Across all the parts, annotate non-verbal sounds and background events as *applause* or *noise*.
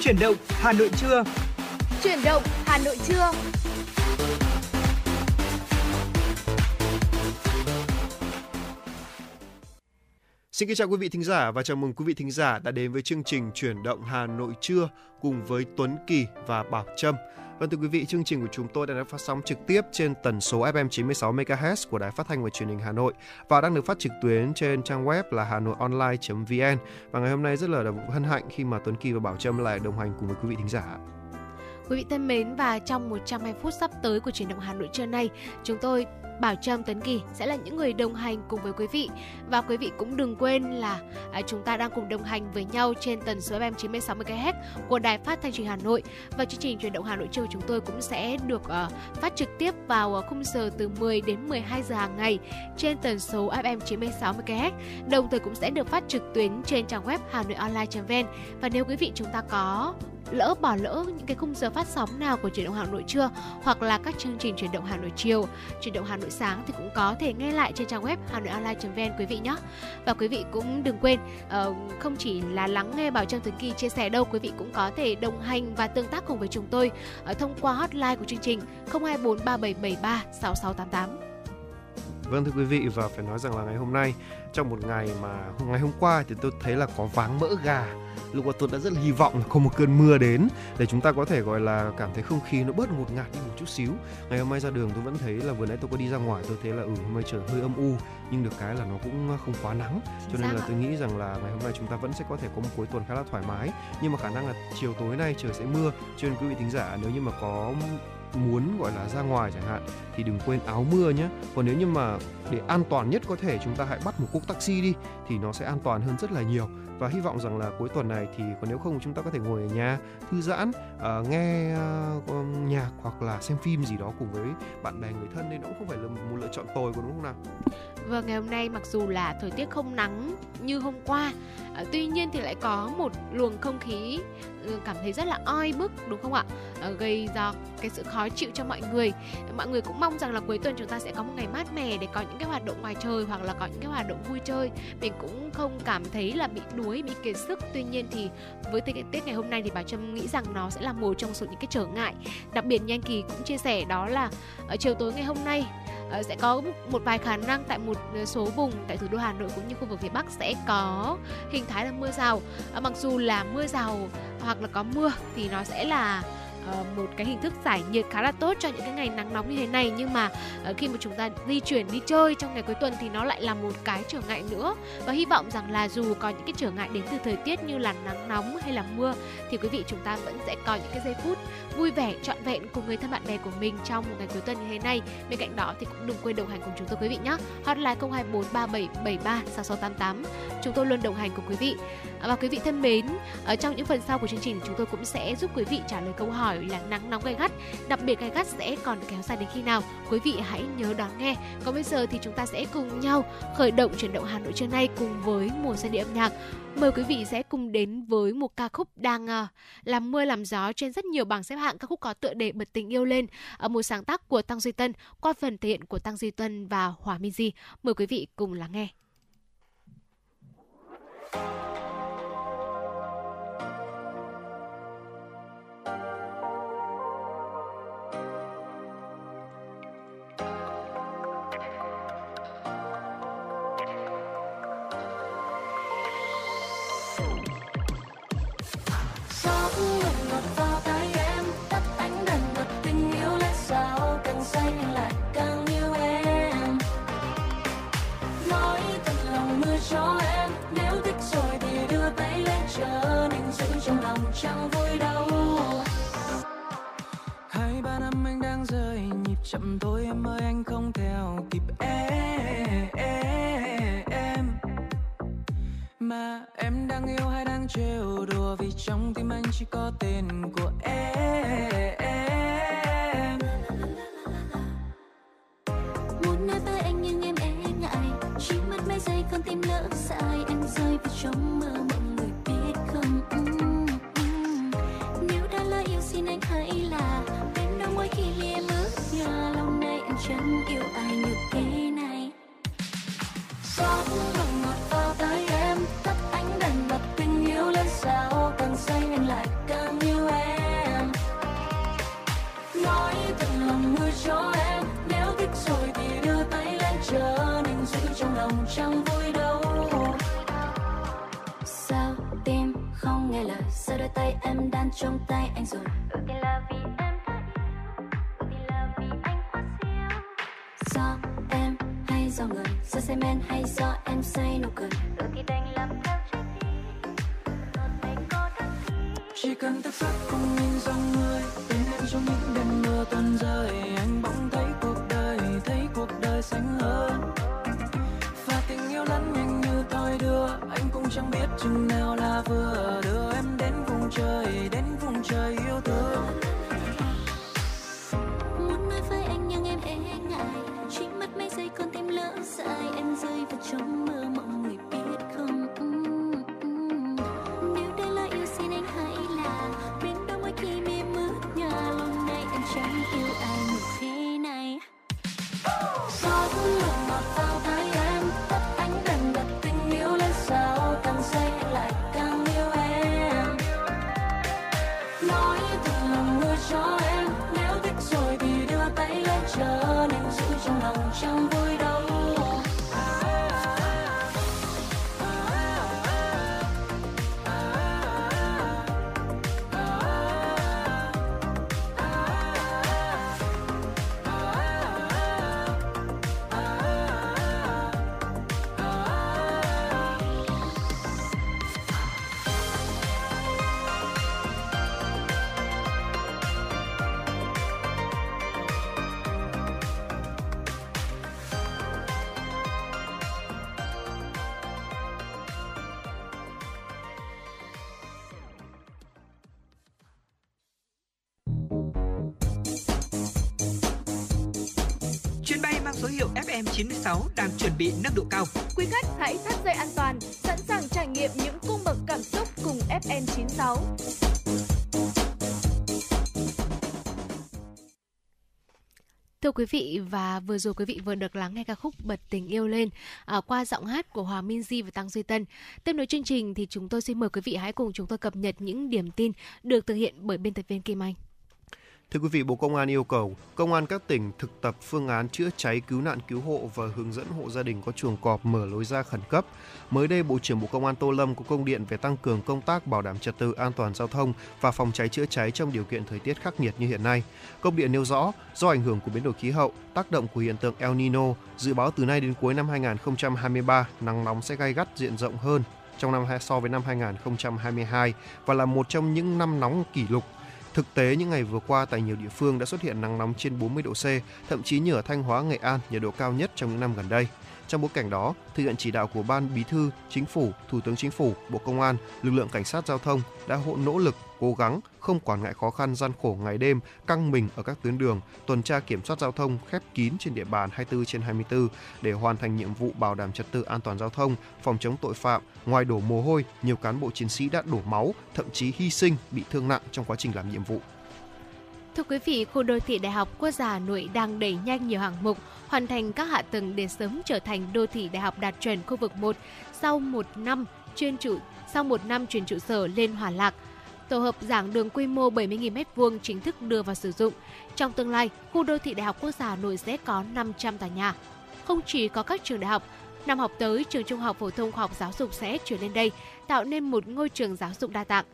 Chuyển động Hà Nội trưa. Chuyển động Hà Nội trưa. Xin kính chào quý vị thính giả và chào mừng quý vị thính giả đã đến với chương trình Chuyển động Hà Nội trưa cùng với Tuấn Kỳ và Bảo Trâm. Vâng thưa quý vị, chương trình của chúng tôi đã phát sóng trực tiếp trên tần số FM 96 MHz của Đài Phát thanh và Truyền hình Hà Nội và đang được phát trực tuyến trên trang web là hanoionline.vn. Và ngày hôm nay rất là hân hạnh khi mà Tuấn Kỳ và Bảo Trâm lại đồng hành cùng với quý vị thính giả. Quý vị thân mến và trong 120 phút sắp tới của chuyển động Hà Nội trưa nay, chúng tôi Bảo Trâm Tấn Kỳ sẽ là những người đồng hành cùng với quý vị. Và quý vị cũng đừng quên là à, chúng ta đang cùng đồng hành với nhau trên tần số FM 96 MHz của Đài Phát thanh truyền Hà Nội. Và chương trình chuyển động Hà Nội trưa chúng tôi cũng sẽ được uh, phát trực tiếp vào uh, khung giờ từ 10 đến 12 giờ hàng ngày trên tần số FM 96 MHz. Đồng thời cũng sẽ được phát trực tuyến trên trang web hanoionline.vn và nếu quý vị chúng ta có lỡ bỏ lỡ những cái khung giờ phát sóng nào của truyền động Hà Nội chưa hoặc là các chương trình truyền động Hà Nội chiều, truyền động Hà Nội sáng thì cũng có thể nghe lại trên trang web hanoionline.vn quý vị nhé. Và quý vị cũng đừng quên uh, không chỉ là lắng nghe Bảo Trâm Thứ Kỳ chia sẻ đâu, quý vị cũng có thể đồng hành và tương tác cùng với chúng tôi uh, thông qua hotline của chương trình 024 3773 6688. Vâng thưa quý vị và phải nói rằng là ngày hôm nay trong một ngày mà ngày hôm qua thì tôi thấy là có váng mỡ gà. Lúc đó tôi đã rất là hy vọng là có một cơn mưa đến để chúng ta có thể gọi là cảm thấy không khí nó bớt ngột ngạt đi một chút xíu. Ngày hôm nay ra đường tôi vẫn thấy là vừa nãy tôi có đi ra ngoài tôi thấy là ừ hôm nay trời hơi âm u nhưng được cái là nó cũng không quá nắng. Cho nên là tôi nghĩ rằng là ngày hôm nay chúng ta vẫn sẽ có thể có một cuối tuần khá là thoải mái. Nhưng mà khả năng là chiều tối nay trời sẽ mưa. Cho nên quý vị thính giả nếu như mà có muốn gọi là ra ngoài chẳng hạn thì đừng quên áo mưa nhé còn nếu như mà để an toàn nhất có thể chúng ta hãy bắt một cuộc taxi đi thì nó sẽ an toàn hơn rất là nhiều. Và hy vọng rằng là cuối tuần này thì còn nếu không chúng ta có thể ngồi ở nhà thư giãn uh, nghe uh, nhạc hoặc là xem phim gì đó cùng với bạn bè người thân nên nó cũng không phải là một lựa chọn tồi của đúng không nào? Vâng, ngày hôm nay mặc dù là thời tiết không nắng như hôm qua, à, tuy nhiên thì lại có một luồng không khí ừ, cảm thấy rất là oi bức đúng không ạ? À, gây ra cái sự khó chịu cho mọi người. Mọi người cũng mong rằng là cuối tuần chúng ta sẽ có một ngày mát mẻ để có những cái hoạt động ngoài trời hoặc là có những cái hoạt động vui chơi. Mình cũng không cảm thấy là bị đuối, bị kiệt sức. Tuy nhiên thì với cái Tết ngày hôm nay thì bà Trâm nghĩ rằng nó sẽ là một trong số những cái trở ngại. Đặc biệt Nhanh Kỳ cũng chia sẻ đó là ở chiều tối ngày hôm nay Ờ, sẽ có một vài khả năng tại một ờ, số vùng tại thủ đô Hà Nội cũng như khu vực phía Bắc sẽ có hình thái là mưa rào. À, mặc dù là mưa rào hoặc là có mưa thì nó sẽ là một cái hình thức giải nhiệt khá là tốt cho những cái ngày nắng nóng như thế này nhưng mà khi mà chúng ta di chuyển đi chơi trong ngày cuối tuần thì nó lại là một cái trở ngại nữa và hy vọng rằng là dù có những cái trở ngại đến từ thời tiết như là nắng nóng hay là mưa thì quý vị chúng ta vẫn sẽ có những cái giây phút vui vẻ trọn vẹn cùng người thân bạn bè của mình trong một ngày cuối tuần như thế này bên cạnh đó thì cũng đừng quên đồng hành cùng chúng tôi quý vị nhé hotline 024 3773 6688 chúng tôi luôn đồng hành cùng quý vị à, và quý vị thân mến ở trong những phần sau của chương trình chúng tôi cũng sẽ giúp quý vị trả lời câu hỏi là nắng nóng gay gắt, đặc biệt gay gắt sẽ còn kéo dài đến khi nào? Quý vị hãy nhớ đón nghe. Còn bây giờ thì chúng ta sẽ cùng nhau khởi động chuyển động Hà Nội trưa nay cùng với mùa xuân địa âm nhạc. Mời quý vị sẽ cùng đến với một ca khúc đang à, làm mưa làm gió trên rất nhiều bảng xếp hạng ca khúc có tựa đề bật tình yêu lên, ở một sáng tác của Tăng Duy Tân qua phần thể hiện của Tăng Duy Tân và Hòa Minh Di. Mời quý vị cùng lắng nghe. Chẳng vui đâu. Hai ba năm anh đang rơi nhịp chậm thôi em ơi anh không theo kịp em. Mà em đang yêu hay đang trêu đùa vì trong tim anh chỉ có tên của em. Muốn nói với anh nhưng em e ngại chỉ mất mấy giây con tim lỡ dại anh rơi vào trong mơ lia bước lâu nay em chẳng yêu ai như thế này. Sóng lòng ngọt vào tay em tắt ánh đèn bật tình yêu lên sao, càng xanh anh lại càng yêu em. Nói thật lòng mưa cho em, nếu thích rồi thì đưa tay lên chờ đừng giữ trong lòng chẳng vui đâu. Sao tim không nghe lời, sao đôi tay em đang trong tay anh rồi? Say men hay do em say nụ cười. Ước thì đành làm theo trái tim một tay cô đơn khi chỉ cần thức giấc cùng nhìn dòng người bên em trong những đêm mưa tuôn rơi. Anh bỗng thấy cuộc đời thấy cuộc đời xanh hơn. Và tình yêu lẫn nhanh như thoi đưa anh cũng chẳng biết chừng nào là vừa. Đưa em đến vùng trời đến vùng trời yêu thương. Muốn nói với anh nhưng em e ngại dây giây con tim lỡ dại em rơi vào trong mơ mộng. 96. Thưa quý vị và vừa rồi quý vị vừa được lắng nghe ca khúc Bật tình yêu lên à, qua giọng hát của Hòa minh di và Tăng Duy Tân. Tiếp nối chương trình thì chúng tôi xin mời quý vị hãy cùng chúng tôi cập nhật những điểm tin được thực hiện bởi biên tập viên Kim Anh. Thưa quý vị, Bộ Công an yêu cầu công an các tỉnh thực tập phương án chữa cháy, cứu nạn cứu hộ và hướng dẫn hộ gia đình có chuồng cọp mở lối ra khẩn cấp. Mới đây, Bộ trưởng Bộ Công an Tô Lâm có công điện về tăng cường công tác bảo đảm trật tự an toàn giao thông và phòng cháy chữa cháy trong điều kiện thời tiết khắc nghiệt như hiện nay. Công điện nêu rõ, do ảnh hưởng của biến đổi khí hậu, tác động của hiện tượng El Nino, dự báo từ nay đến cuối năm 2023, nắng nóng sẽ gay gắt diện rộng hơn trong năm so với năm 2022 và là một trong những năm nóng kỷ lục Thực tế, những ngày vừa qua tại nhiều địa phương đã xuất hiện nắng nóng trên 40 độ C, thậm chí như ở Thanh Hóa, Nghệ An, nhiệt độ cao nhất trong những năm gần đây. Trong bối cảnh đó, thực hiện chỉ đạo của Ban Bí thư, Chính phủ, Thủ tướng Chính phủ, Bộ Công an, lực lượng cảnh sát giao thông đã hộ nỗ lực, cố gắng, không quản ngại khó khăn gian khổ ngày đêm, căng mình ở các tuyến đường, tuần tra kiểm soát giao thông khép kín trên địa bàn 24 trên 24 để hoàn thành nhiệm vụ bảo đảm trật tự an toàn giao thông, phòng chống tội phạm. Ngoài đổ mồ hôi, nhiều cán bộ chiến sĩ đã đổ máu, thậm chí hy sinh, bị thương nặng trong quá trình làm nhiệm vụ. Thưa quý vị, khu đô thị Đại học Quốc gia Hà Nội đang đẩy nhanh nhiều hạng mục, hoàn thành các hạ tầng để sớm trở thành đô thị đại học đạt chuẩn khu vực 1 sau một năm chuyên trụ sau một năm chuyển trụ sở lên Hòa Lạc. Tổ hợp giảng đường quy mô 70.000 m2 chính thức đưa vào sử dụng. Trong tương lai, khu đô thị Đại học Quốc gia Hà Nội sẽ có 500 tòa nhà. Không chỉ có các trường đại học, năm học tới, trường Trung học phổ thông khoa học giáo dục sẽ chuyển lên đây, tạo nên một ngôi trường giáo dục đa dạng.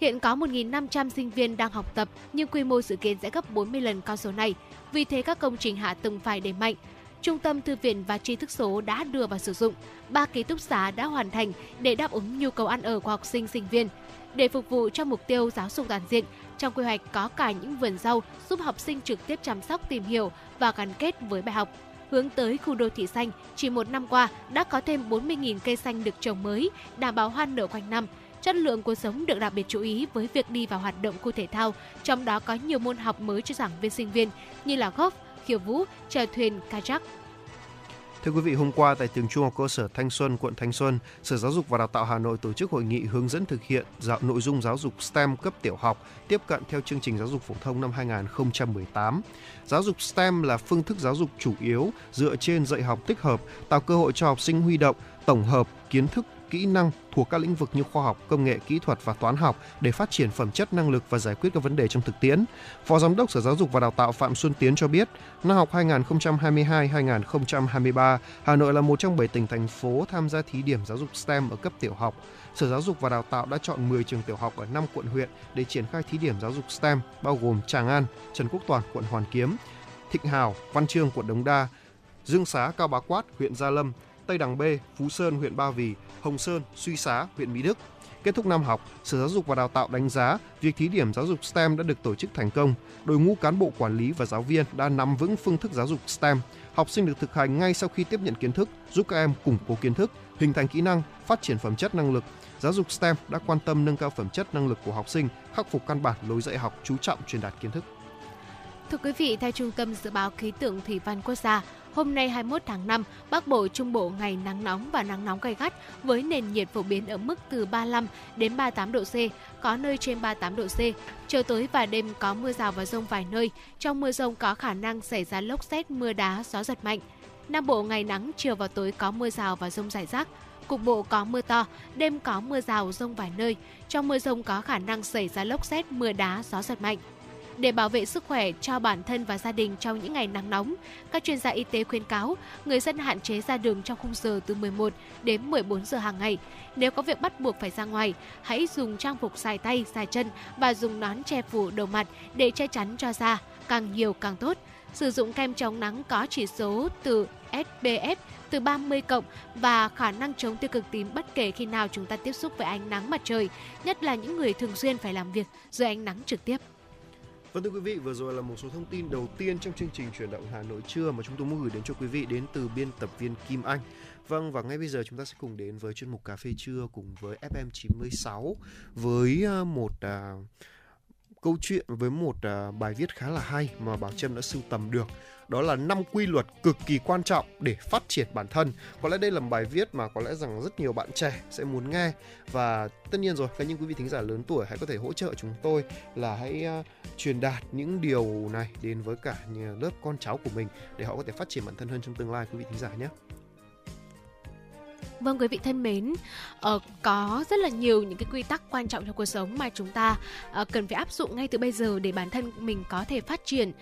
Hiện có 1.500 sinh viên đang học tập, nhưng quy mô dự kiến sẽ gấp 40 lần con số này. Vì thế các công trình hạ tầng phải đẩy mạnh. Trung tâm thư viện và tri thức số đã đưa vào sử dụng. Ba ký túc xá đã hoàn thành để đáp ứng nhu cầu ăn ở của học sinh sinh viên. Để phục vụ cho mục tiêu giáo dục toàn diện, trong quy hoạch có cả những vườn rau giúp học sinh trực tiếp chăm sóc tìm hiểu và gắn kết với bài học. Hướng tới khu đô thị xanh, chỉ một năm qua đã có thêm 40.000 cây xanh được trồng mới, đảm bảo hoa nở quanh năm. Chất lượng cuộc sống được đặc biệt chú ý với việc đi vào hoạt động khu thể thao, trong đó có nhiều môn học mới cho giảng viên sinh viên như là golf, khiêu vũ, chèo thuyền, kayak, Thưa quý vị, hôm qua tại trường Trung học cơ sở Thanh Xuân, quận Thanh Xuân, Sở Giáo dục và Đào tạo Hà Nội tổ chức hội nghị hướng dẫn thực hiện dạo nội dung giáo dục STEM cấp tiểu học tiếp cận theo chương trình giáo dục phổ thông năm 2018. Giáo dục STEM là phương thức giáo dục chủ yếu dựa trên dạy học tích hợp, tạo cơ hội cho học sinh huy động, tổng hợp kiến thức kỹ năng thuộc các lĩnh vực như khoa học, công nghệ, kỹ thuật và toán học để phát triển phẩm chất năng lực và giải quyết các vấn đề trong thực tiễn. Phó Giám đốc Sở Giáo dục và Đào tạo Phạm Xuân Tiến cho biết, năm học 2022-2023, Hà Nội là một trong 7 tỉnh thành phố tham gia thí điểm giáo dục STEM ở cấp tiểu học. Sở Giáo dục và Đào tạo đã chọn 10 trường tiểu học ở 5 quận huyện để triển khai thí điểm giáo dục STEM, bao gồm Tràng An, Trần Quốc Toàn, quận Hoàn Kiếm, Thịnh Hào, Văn Trương, quận Đống Đa, Dương Xá, Cao Bá Quát, huyện Gia Lâm, Tây Đằng B, Phú Sơn, huyện Ba Vì, Hồng Sơn, Suy Xá, huyện Mỹ Đức. Kết thúc năm học, Sở Giáo dục và Đào tạo đánh giá việc thí điểm giáo dục STEM đã được tổ chức thành công. Đội ngũ cán bộ quản lý và giáo viên đã nắm vững phương thức giáo dục STEM. Học sinh được thực hành ngay sau khi tiếp nhận kiến thức, giúp các em củng cố kiến thức, hình thành kỹ năng, phát triển phẩm chất năng lực. Giáo dục STEM đã quan tâm nâng cao phẩm chất năng lực của học sinh, khắc phục căn bản lối dạy học chú trọng truyền đạt kiến thức. Thưa quý vị, theo Trung tâm Dự báo Khí tượng Thủy văn Quốc gia, hôm nay 21 tháng 5, Bắc Bộ, Trung Bộ ngày nắng nóng và nắng nóng gay gắt với nền nhiệt phổ biến ở mức từ 35 đến 38 độ C, có nơi trên 38 độ C. Chiều tối và đêm có mưa rào và rông vài nơi. Trong mưa rông có khả năng xảy ra lốc xét, mưa đá, gió giật mạnh. Nam Bộ ngày nắng, chiều và tối có mưa rào và rông rải rác. Cục bộ có mưa to, đêm có mưa rào rông vài nơi. Trong mưa rông có khả năng xảy ra lốc xét, mưa đá, gió giật mạnh. Để bảo vệ sức khỏe cho bản thân và gia đình trong những ngày nắng nóng, các chuyên gia y tế khuyến cáo người dân hạn chế ra đường trong khung giờ từ 11 đến 14 giờ hàng ngày. Nếu có việc bắt buộc phải ra ngoài, hãy dùng trang phục dài tay, dài chân và dùng nón che phủ đầu mặt để che chắn cho da, càng nhiều càng tốt. Sử dụng kem chống nắng có chỉ số từ SPF từ 30 cộng và khả năng chống tiêu cực tím bất kể khi nào chúng ta tiếp xúc với ánh nắng mặt trời, nhất là những người thường xuyên phải làm việc dưới ánh nắng trực tiếp. Vâng thưa quý vị, vừa rồi là một số thông tin đầu tiên trong chương trình chuyển động Hà Nội trưa mà chúng tôi muốn gửi đến cho quý vị đến từ biên tập viên Kim Anh. Vâng và ngay bây giờ chúng ta sẽ cùng đến với chuyên mục cà phê trưa cùng với FM 96 với à, một à, câu chuyện với một à, bài viết khá là hay mà Bảo Trâm đã sưu tầm được đó là năm quy luật cực kỳ quan trọng để phát triển bản thân. Có lẽ đây là một bài viết mà có lẽ rằng rất nhiều bạn trẻ sẽ muốn nghe. Và tất nhiên rồi các những quý vị thính giả lớn tuổi hãy có thể hỗ trợ chúng tôi là hãy uh, truyền đạt những điều này đến với cả lớp con cháu của mình để họ có thể phát triển bản thân hơn trong tương lai quý vị thính giả nhé. Vâng quý vị thân mến, uh, có rất là nhiều những cái quy tắc quan trọng trong cuộc sống mà chúng ta uh, cần phải áp dụng ngay từ bây giờ để bản thân mình có thể phát triển,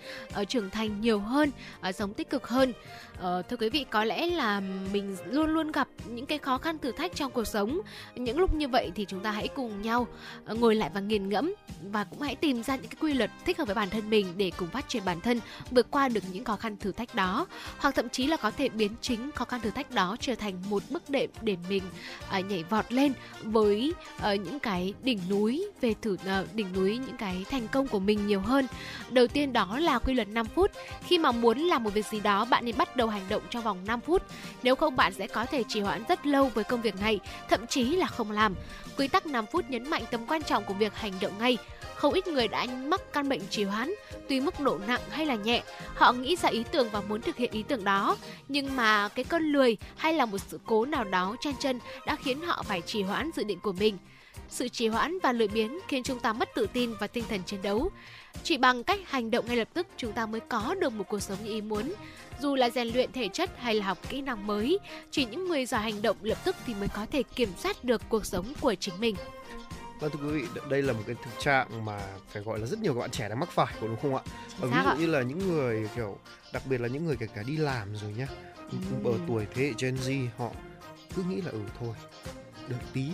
uh, trưởng thành nhiều hơn, uh, sống tích cực hơn. Uh, thưa quý vị, có lẽ là mình luôn luôn gặp những cái khó khăn thử thách trong cuộc sống. Những lúc như vậy thì chúng ta hãy cùng nhau uh, ngồi lại và nghiền ngẫm và cũng hãy tìm ra những cái quy luật thích hợp với bản thân mình để cùng phát triển bản thân, vượt qua được những khó khăn thử thách đó, hoặc thậm chí là có thể biến chính khó khăn thử thách đó trở thành một bước đệm để mình à, nhảy vọt lên với à, những cái đỉnh núi về thử à, đỉnh núi những cái thành công của mình nhiều hơn. Đầu tiên đó là quy luật 5 phút. Khi mà muốn làm một việc gì đó, bạn nên bắt đầu hành động trong vòng 5 phút. Nếu không bạn sẽ có thể trì hoãn rất lâu với công việc này, thậm chí là không làm. Quy tắc 5 phút nhấn mạnh tầm quan trọng của việc hành động ngay. Không ít người đã mắc căn bệnh trì hoãn, tuy mức độ nặng hay là nhẹ, họ nghĩ ra ý tưởng và muốn thực hiện ý tưởng đó, nhưng mà cái cơn lười hay là một sự cố nào đó chen chân đã khiến họ phải trì hoãn dự định của mình. Sự trì hoãn và lười biếng khiến chúng ta mất tự tin và tinh thần chiến đấu. Chỉ bằng cách hành động ngay lập tức chúng ta mới có được một cuộc sống như ý muốn. Dù là rèn luyện thể chất hay là học kỹ năng mới, chỉ những người giỏi hành động lập tức thì mới có thể kiểm soát được cuộc sống của chính mình. Vâng thưa quý vị, đây là một cái thực trạng mà phải gọi là rất nhiều các bạn trẻ đang mắc phải đúng không ạ? Ở ví dụ ạ? như là những người kiểu đặc biệt là những người kể cả đi làm rồi nhá, ừ. ở tuổi thế hệ Gen Z họ cứ nghĩ là ừ thôi đợi tí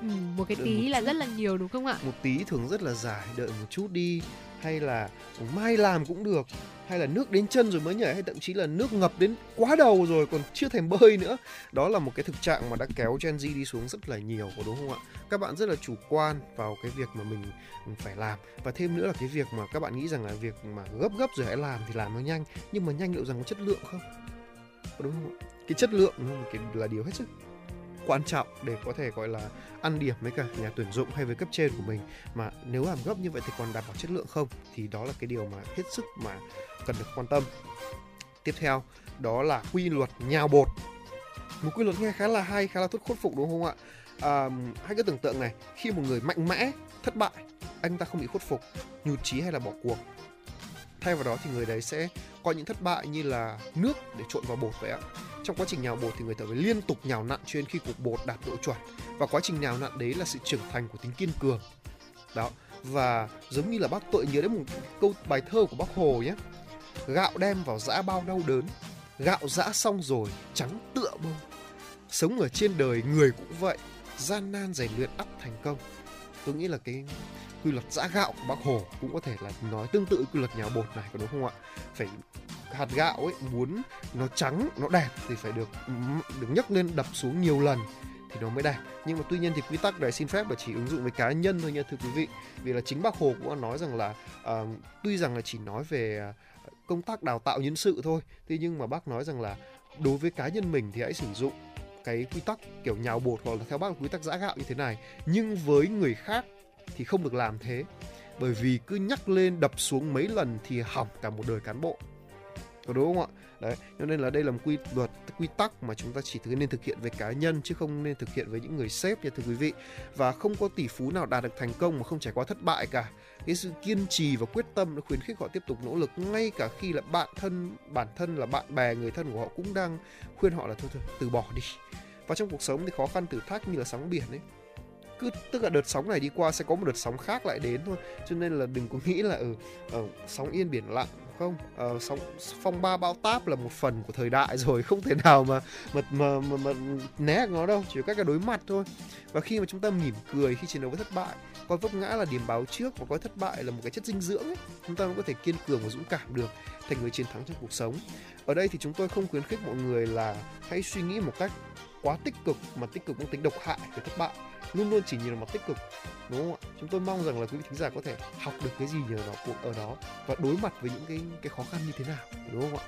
ừ, một cái đợi tí một là chút. rất là nhiều đúng không ạ một tí thường rất là dài đợi một chút đi hay là mai làm cũng được, hay là nước đến chân rồi mới nhảy, hay thậm chí là nước ngập đến quá đầu rồi còn chưa thèm bơi nữa. Đó là một cái thực trạng mà đã kéo Gen Z đi xuống rất là nhiều, có đúng không ạ? Các bạn rất là chủ quan vào cái việc mà mình phải làm. Và thêm nữa là cái việc mà các bạn nghĩ rằng là việc mà gấp gấp rồi hãy làm thì làm nó nhanh. Nhưng mà nhanh liệu rằng có chất lượng không? Có đúng không ạ? Cái chất lượng ừ, cái là điều hết sức quan trọng để có thể gọi là ăn điểm với cả nhà tuyển dụng hay với cấp trên của mình. Mà nếu làm gấp như vậy thì còn đảm bảo chất lượng không? Thì đó là cái điều mà hết sức mà cần được quan tâm. Tiếp theo đó là quy luật nhào bột. Một quy luật nghe khá là hay khá là thuyết khuất phục đúng không ạ? À, hãy cứ tưởng tượng này khi một người mạnh mẽ thất bại anh ta không bị khuất phục nhụt chí hay là bỏ cuộc. Thay vào đó thì người đấy sẽ coi những thất bại như là nước để trộn vào bột vậy ạ trong quá trình nhào bột thì người thợ phải liên tục nhào nặn cho đến khi cục bột đạt độ chuẩn. Và quá trình nhào nặn đấy là sự trưởng thành của tính kiên cường. Đó, và giống như là bác tội nhớ đến một câu bài thơ của bác hồ nhé. Gạo đem vào giã bao đau đớn, gạo giã xong rồi trắng tựa bông. Sống ở trên đời người cũng vậy, gian nan rèn luyện ắt thành công. Tôi nghĩ là cái quy luật giã gạo của bác hồ cũng có thể là nói tương tự quy luật nhào bột này, có đúng không ạ? Phải hạt gạo ấy muốn nó trắng nó đẹp thì phải được được nhấc lên đập xuống nhiều lần thì nó mới đẹp. Nhưng mà tuy nhiên thì quy tắc này xin phép là chỉ ứng dụng với cá nhân thôi nha thưa quý vị. Vì là chính bác hồ cũng đã nói rằng là uh, tuy rằng là chỉ nói về ờ, công tác đào tạo nhân sự thôi thế nhưng mà bác nói rằng là đối với cá nhân mình thì hãy sử dụng cái quy tắc kiểu nhào bột hoặc là theo bác là quy tắc giã gạo như thế này. Nhưng với người khác thì không được làm thế bởi vì cứ nhắc lên đập xuống mấy lần thì hỏng cả một đời cán bộ có đúng không ạ? Đấy cho nên là đây là một quy luật quy tắc mà chúng ta chỉ nên thực hiện với cá nhân chứ không nên thực hiện với những người sếp nha thưa quý vị. Và không có tỷ phú nào đạt được thành công mà không trải qua thất bại cả. Cái sự kiên trì và quyết tâm nó khuyến khích họ tiếp tục nỗ lực ngay cả khi là bạn thân bản thân là bạn bè người thân của họ cũng đang khuyên họ là thôi thôi từ bỏ đi. Và trong cuộc sống thì khó khăn thử thách như là sóng biển ấy. Cứ tức là đợt sóng này đi qua sẽ có một đợt sóng khác lại đến thôi. Cho nên là đừng có nghĩ là ở ừ, ở sóng yên biển lặng không? Uh, sóng phong ba bão táp là một phần của thời đại rồi không thể nào mà mà mà, mà, mà né nó đâu chỉ có cách là đối mặt thôi. Và khi mà chúng ta mỉm cười khi chiến đấu với thất bại coi vấp ngã là điểm báo trước và coi thất bại là một cái chất dinh dưỡng ấy, chúng ta mới có thể kiên cường và dũng cảm được thành người chiến thắng trong cuộc sống. Ở đây thì chúng tôi không khuyến khích mọi người là hãy suy nghĩ một cách quá tích cực mà tích cực cũng tính độc hại về thất bại luôn luôn chỉ nhìn vào mặt tích cực, đúng không ạ? Chúng tôi mong rằng là quý vị thính giả có thể học được cái gì nhờ nó ở đó và đối mặt với những cái cái khó khăn như thế nào, đúng không ạ?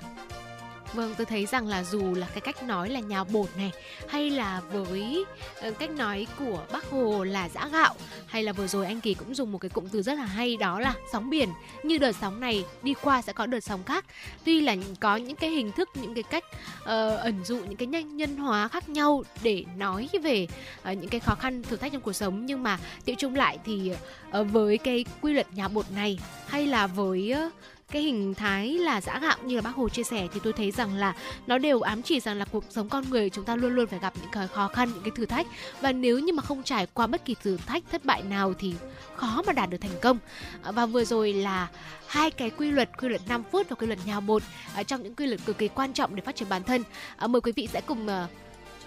Vâng, tôi thấy rằng là dù là cái cách nói là nhào bột này hay là với ờ, cách nói của bác Hồ là giã gạo hay là vừa rồi anh Kỳ cũng dùng một cái cụm từ rất là hay đó là sóng biển. Như đợt sóng này đi qua sẽ có đợt sóng khác. Tuy là có những cái hình thức những cái cách uh, ẩn dụ những cái nhanh nhân hóa khác nhau để nói về uh, những cái khó khăn thử thách trong cuộc sống. Nhưng mà tiệu chung lại thì uh, với cái quy luật nhào bột này hay là với uh, cái hình thái là giã gạo như là bác hồ chia sẻ thì tôi thấy rằng là nó đều ám chỉ rằng là cuộc sống con người chúng ta luôn luôn phải gặp những cái khó khăn, những cái thử thách. Và nếu như mà không trải qua bất kỳ thử thách thất bại nào thì khó mà đạt được thành công. À, và vừa rồi là hai cái quy luật quy luật 5 phút và quy luật nhào bột à, trong những quy luật cực kỳ quan trọng để phát triển bản thân. À, mời quý vị sẽ cùng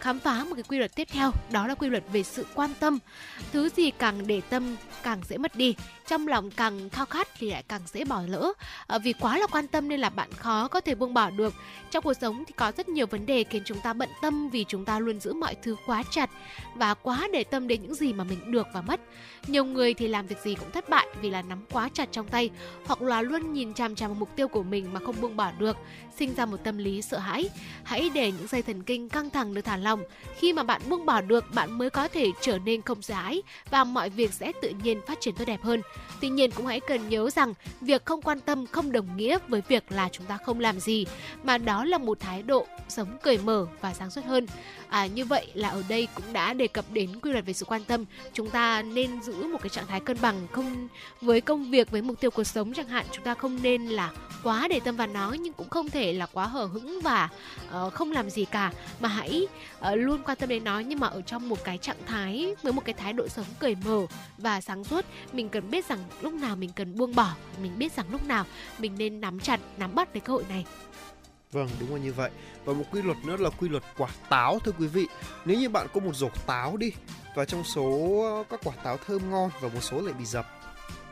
khám phá một cái quy luật tiếp theo, đó là quy luật về sự quan tâm. Thứ gì càng để tâm, càng dễ mất đi trong lòng càng khao khát thì lại càng dễ bỏ lỡ. À, vì quá là quan tâm nên là bạn khó có thể buông bỏ được. Trong cuộc sống thì có rất nhiều vấn đề khiến chúng ta bận tâm vì chúng ta luôn giữ mọi thứ quá chặt và quá để tâm đến những gì mà mình được và mất. Nhiều người thì làm việc gì cũng thất bại vì là nắm quá chặt trong tay hoặc là luôn nhìn chằm chằm vào mục tiêu của mình mà không buông bỏ được sinh ra một tâm lý sợ hãi. Hãy để những dây thần kinh căng thẳng được thả lỏng. Khi mà bạn buông bỏ được bạn mới có thể trở nên không sợ hãi và mọi việc sẽ tự nhiên phát triển tốt đẹp hơn tuy nhiên cũng hãy cần nhớ rằng việc không quan tâm không đồng nghĩa với việc là chúng ta không làm gì mà đó là một thái độ sống cởi mở và sáng suốt hơn. À, như vậy là ở đây cũng đã đề cập đến quy luật về sự quan tâm. Chúng ta nên giữ một cái trạng thái cân bằng không với công việc với mục tiêu cuộc sống chẳng hạn. Chúng ta không nên là quá để tâm vào nó nhưng cũng không thể là quá hờ hững và uh, không làm gì cả mà hãy uh, luôn quan tâm đến nó nhưng mà ở trong một cái trạng thái với một cái thái độ sống cởi mở và sáng suốt mình cần biết rằng lúc nào mình cần buông bỏ mình biết rằng lúc nào mình nên nắm chặt nắm bắt cái cơ hội này Vâng, đúng là như vậy. Và một quy luật nữa là quy luật quả táo thưa quý vị. Nếu như bạn có một rổ táo đi và trong số ờ, các quả táo thơm ngon và một số lại bị dập,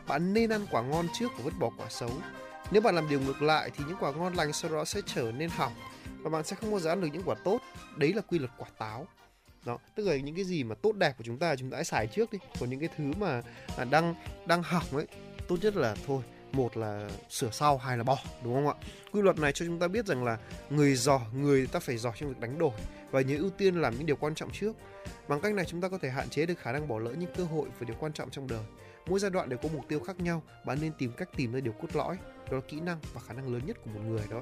bạn nên ăn quả ngon trước và vứt bỏ quả xấu. Nếu bạn làm điều ngược lại thì những quả ngon lành sau đó sẽ trở nên hỏng và bạn sẽ không bao giờ ăn được những quả tốt. Đấy là quy luật quả táo. Đó, tức là những cái gì mà tốt đẹp của chúng ta chúng ta hãy xài trước đi. Còn những cái thứ mà à, đang đang hỏng ấy, tốt nhất là thôi một là sửa sau hai là bỏ đúng không ạ quy luật này cho chúng ta biết rằng là người giỏi người ta phải giỏi trong việc đánh đổi và nhớ ưu tiên làm những điều quan trọng trước bằng cách này chúng ta có thể hạn chế được khả năng bỏ lỡ những cơ hội và điều quan trọng trong đời mỗi giai đoạn đều có mục tiêu khác nhau bạn nên tìm cách tìm ra điều cốt lõi đó là kỹ năng và khả năng lớn nhất của một người đó.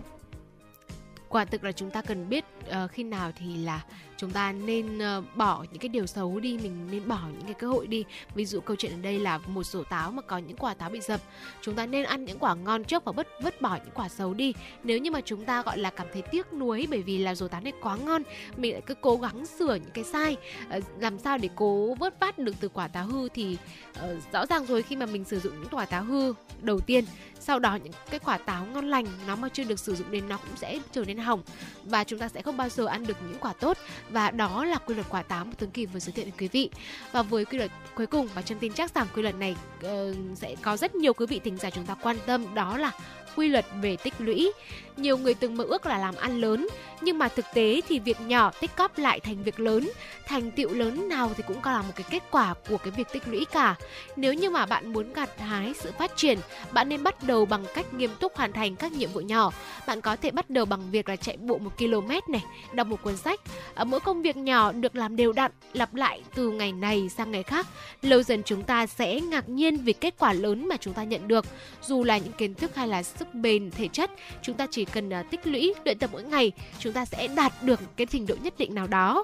Quả thực là chúng ta cần biết uh, khi nào thì là chúng ta nên ờ, bỏ những cái điều xấu đi, mình nên bỏ những cái cơ hội đi. Ví dụ câu chuyện ở đây là một sổ táo mà có những quả táo bị dập. Chúng ta nên ăn những quả ngon trước và vứt vứt bỏ những quả xấu đi. Nếu như mà chúng ta, gọi là, cảm thấy tiếc nuối bởi vì là sổ táo này quá ngon, mình lại cứ cố gắng sửa những cái sai. Ờ, làm sao để cố vớt vát được từ quả táo hư thì ờ, rõ ràng rồi, khi mà mình sử dụng những quả táo hư đầu tiên, sau đó những cái quả táo ngon lành, nó mà chưa được sử dụng đến, nó cũng sẽ trở nên hỏng. Và chúng ta sẽ không bao giờ ăn được những quả tốt và đó là quy luật quả táo mà Tuấn Kỳ vừa giới thiệu đến quý vị. Và với quy luật cuối cùng và Trâm tin chắc rằng quy luật này uh, sẽ có rất nhiều quý vị thính giả chúng ta quan tâm đó là quy luật về tích lũy nhiều người từng mơ ước là làm ăn lớn, nhưng mà thực tế thì việc nhỏ tích cóp lại thành việc lớn, thành tựu lớn nào thì cũng có là một cái kết quả của cái việc tích lũy cả. Nếu như mà bạn muốn gặt hái sự phát triển, bạn nên bắt đầu bằng cách nghiêm túc hoàn thành các nhiệm vụ nhỏ. Bạn có thể bắt đầu bằng việc là chạy bộ một km này, đọc một cuốn sách. Ở mỗi công việc nhỏ được làm đều đặn, lặp lại từ ngày này sang ngày khác, lâu dần chúng ta sẽ ngạc nhiên vì kết quả lớn mà chúng ta nhận được. Dù là những kiến thức hay là sức bền, thể chất, chúng ta chỉ cần à, tích lũy luyện tập mỗi ngày chúng ta sẽ đạt được cái trình độ nhất định nào đó.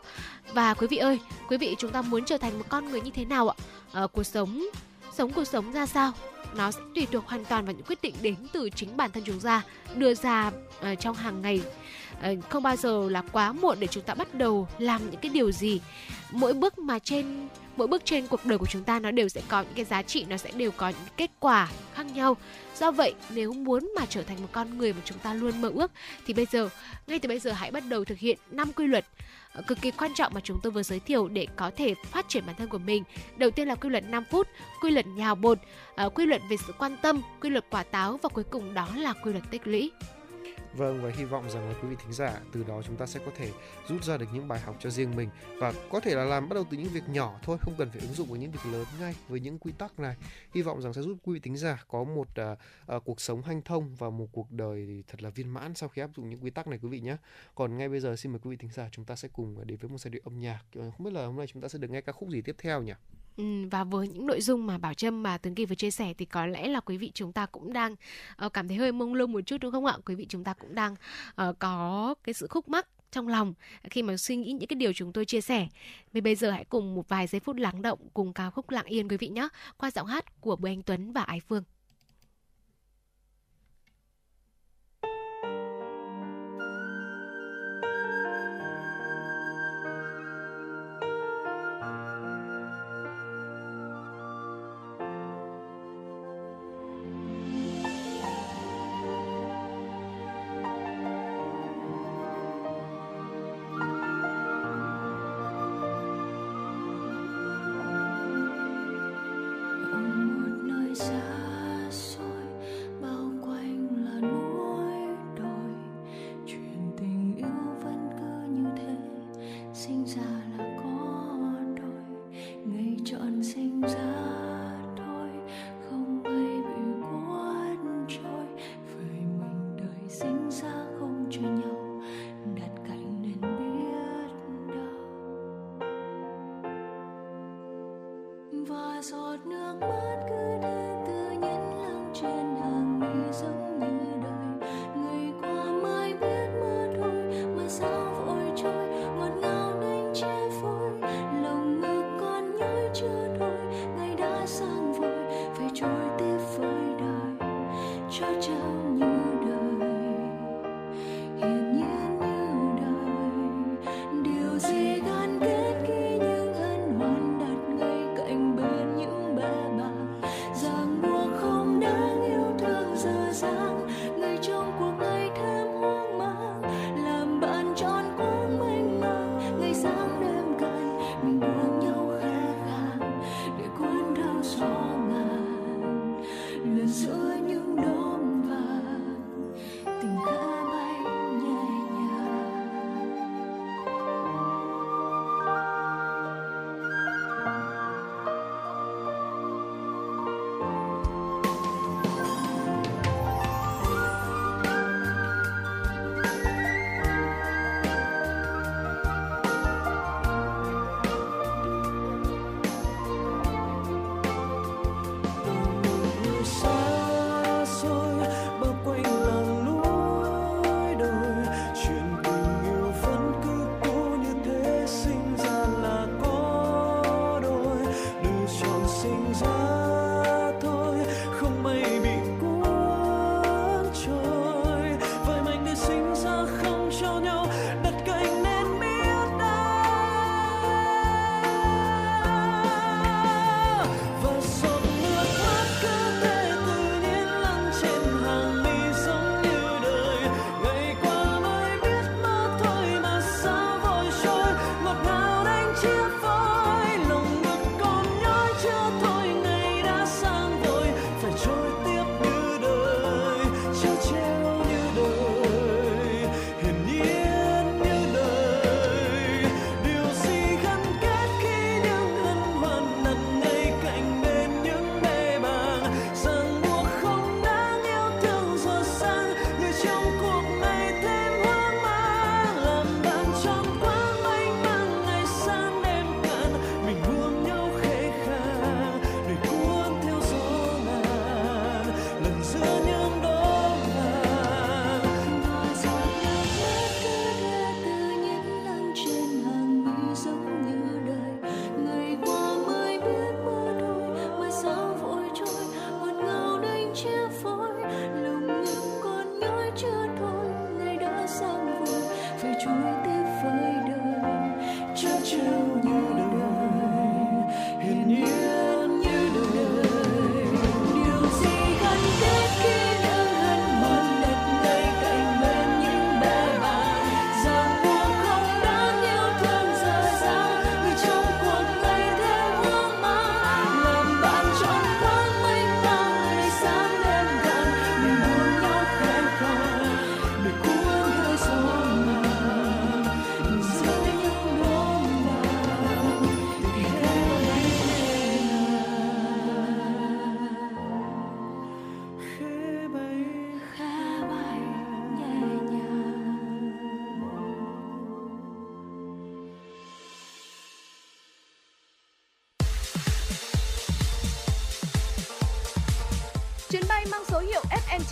Và quý vị ơi quý vị chúng ta muốn trở thành một con người như thế nào ạ? À, cuộc sống sống cuộc sống ra sao? Nó sẽ tùy thuộc hoàn toàn vào những quyết định đến từ chính bản thân chúng ta đưa ra uh, trong hàng ngày. Ờ, không bao giờ là quá muộn để chúng ta bắt đầu làm những cái điều gì mỗi bước mà trên mỗi bước trên cuộc đời của chúng ta nó đều sẽ có những cái giá trị nó sẽ đều có những kết quả khác nhau do vậy nếu muốn mà trở thành một con người mà chúng ta luôn mơ ước thì bây giờ ngay từ bây giờ hãy bắt đầu thực hiện năm quy luật ờ, cực kỳ quan trọng mà chúng tôi vừa giới thiệu để có thể phát triển bản thân của mình. Đầu tiên là quy luật 5 phút, quy luật nhào bột, ờ, quy luật về sự quan tâm, quy luật quả táo và cuối cùng đó là quy luật tích lũy. Vâng và hy vọng rằng là quý vị thính giả từ đó chúng ta sẽ có thể rút ra được những bài học cho riêng mình và có thể là làm bắt đầu từ những việc nhỏ thôi, không cần phải ứng dụng vào những việc lớn ngay với những quy tắc này. Hy vọng rằng sẽ giúp quý vị thính giả có một uh, uh, cuộc sống hanh thông và một cuộc đời thật là viên mãn sau khi áp dụng những quy tắc này quý vị nhé. Còn ngay bây giờ xin mời quý vị thính giả chúng ta sẽ cùng đến với một giai điệu âm nhạc. Ờ, không biết là hôm nay chúng ta sẽ được nghe ca khúc gì tiếp theo nhỉ? Ừ, và với những nội dung mà Bảo Trâm mà Tuấn Kỳ vừa chia sẻ thì có lẽ là quý vị chúng ta cũng đang uh, cảm thấy hơi mông lung một chút đúng không ạ? Quý vị chúng ta cũng đang uh, có cái sự khúc mắc trong lòng khi mà suy nghĩ những cái điều chúng tôi chia sẻ. Vì bây giờ hãy cùng một vài giây phút lắng động cùng ca khúc lặng yên quý vị nhé qua giọng hát của Bùi Anh Tuấn và Ái Phương.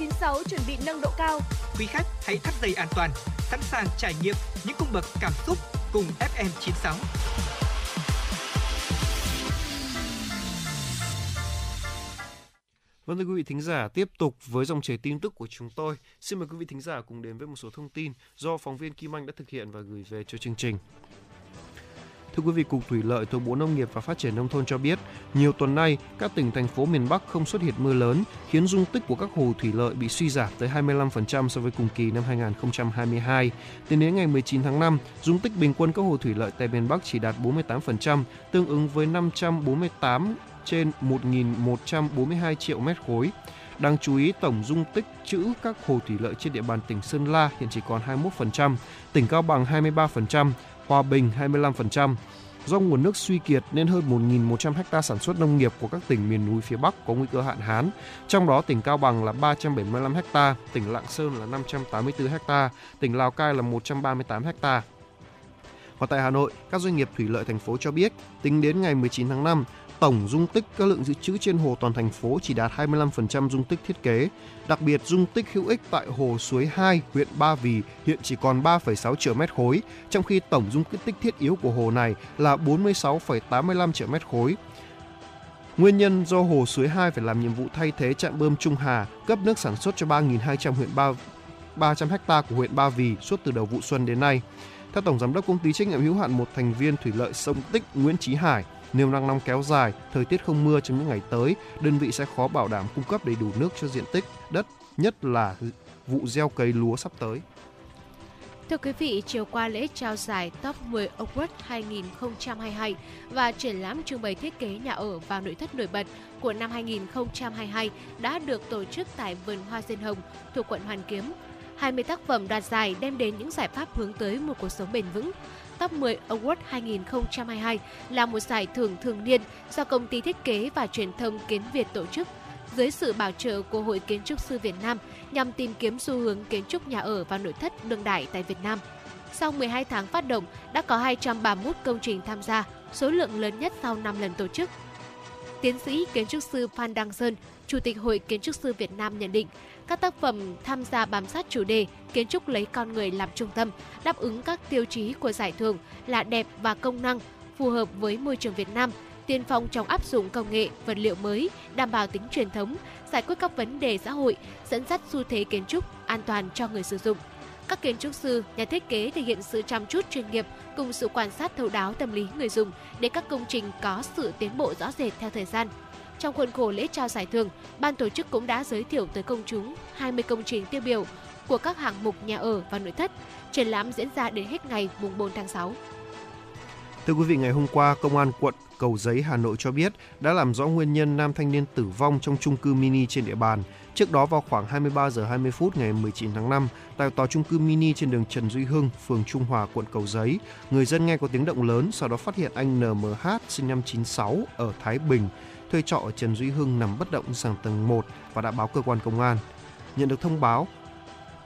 96 chuẩn bị nâng độ cao. Quý khách hãy thắt dây an toàn, sẵn sàng trải nghiệm những cung bậc cảm xúc cùng FM 96. Vâng thưa quý vị thính giả, tiếp tục với dòng chảy tin tức của chúng tôi. Xin mời quý vị thính giả cùng đến với một số thông tin do phóng viên Kim Anh đã thực hiện và gửi về cho chương trình. Thưa quý vị, Cục Thủy lợi thuộc Bộ Nông nghiệp và Phát triển Nông thôn cho biết, nhiều tuần nay, các tỉnh, thành phố miền Bắc không xuất hiện mưa lớn, khiến dung tích của các hồ thủy lợi bị suy giảm tới 25% so với cùng kỳ năm 2022. Tính đến ngày 19 tháng 5, dung tích bình quân các hồ thủy lợi tại miền Bắc chỉ đạt 48%, tương ứng với 548 trên 1.142 triệu mét khối. Đáng chú ý, tổng dung tích trữ các hồ thủy lợi trên địa bàn tỉnh Sơn La hiện chỉ còn 21%, tỉnh Cao Bằng 23%, Hòa Bình 25%. Do nguồn nước suy kiệt nên hơn 1.100 ha sản xuất nông nghiệp của các tỉnh miền núi phía Bắc có nguy cơ hạn hán. Trong đó tỉnh Cao Bằng là 375 ha, tỉnh Lạng Sơn là 584 ha, tỉnh Lào Cai là 138 ha. Còn tại Hà Nội, các doanh nghiệp thủy lợi thành phố cho biết, tính đến ngày 19 tháng 5, tổng dung tích các lượng dự trữ trên hồ toàn thành phố chỉ đạt 25% dung tích thiết kế. Đặc biệt, dung tích hữu ích tại hồ Suối 2, huyện Ba Vì hiện chỉ còn 3,6 triệu mét khối, trong khi tổng dung tích thiết yếu của hồ này là 46,85 triệu mét khối. Nguyên nhân do hồ Suối 2 phải làm nhiệm vụ thay thế trạm bơm Trung Hà cấp nước sản xuất cho 3.200 huyện Ba 300 ha của huyện Ba Vì suốt từ đầu vụ xuân đến nay. Theo Tổng Giám đốc Công ty trách nhiệm hữu hạn một thành viên thủy lợi sông Tích Nguyễn Chí Hải, nếu nắng nóng kéo dài, thời tiết không mưa trong những ngày tới, đơn vị sẽ khó bảo đảm cung cấp đầy đủ nước cho diện tích đất, nhất là vụ gieo cấy lúa sắp tới. Thưa quý vị, chiều qua lễ trao giải Top 10 Award 2022 và triển lãm trưng bày thiết kế nhà ở và nội thất nổi bật của năm 2022 đã được tổ chức tại vườn hoa Diên Hồng thuộc quận Hoàn Kiếm. 20 tác phẩm đoạt giải đem đến những giải pháp hướng tới một cuộc sống bền vững. Top 10 Award 2022 là một giải thưởng thường niên do công ty thiết kế và truyền thông Kiến Việt tổ chức dưới sự bảo trợ của Hội Kiến trúc sư Việt Nam nhằm tìm kiếm xu hướng kiến trúc nhà ở và nội thất đương đại tại Việt Nam. Sau 12 tháng phát động, đã có 231 công trình tham gia, số lượng lớn nhất sau 5 lần tổ chức. Tiến sĩ kiến trúc sư Phan Đăng Sơn, Chủ tịch Hội Kiến trúc sư Việt Nam nhận định, các tác phẩm tham gia bám sát chủ đề kiến trúc lấy con người làm trung tâm, đáp ứng các tiêu chí của giải thưởng là đẹp và công năng, phù hợp với môi trường Việt Nam, tiên phong trong áp dụng công nghệ, vật liệu mới, đảm bảo tính truyền thống, giải quyết các vấn đề xã hội, dẫn dắt xu thế kiến trúc an toàn cho người sử dụng. Các kiến trúc sư, nhà thiết kế thể hiện sự chăm chút chuyên nghiệp cùng sự quan sát thấu đáo tâm lý người dùng để các công trình có sự tiến bộ rõ rệt theo thời gian. Trong khuôn khổ lễ trao giải thưởng, ban tổ chức cũng đã giới thiệu tới công chúng 20 công trình tiêu biểu của các hạng mục nhà ở và nội thất. Triển lãm diễn ra đến hết ngày mùng 4 tháng 6. Thưa quý vị, ngày hôm qua, Công an quận Cầu Giấy, Hà Nội cho biết đã làm rõ nguyên nhân nam thanh niên tử vong trong chung cư mini trên địa bàn. Trước đó vào khoảng 23 giờ 20 phút ngày 19 tháng 5, tại tòa chung cư mini trên đường Trần Duy Hưng, phường Trung Hòa, quận Cầu Giấy, người dân nghe có tiếng động lớn, sau đó phát hiện anh NMH sinh năm 96 ở Thái Bình, thuê trọ ở Trần Duy Hưng nằm bất động sang tầng 1 và đã báo cơ quan công an. Nhận được thông báo,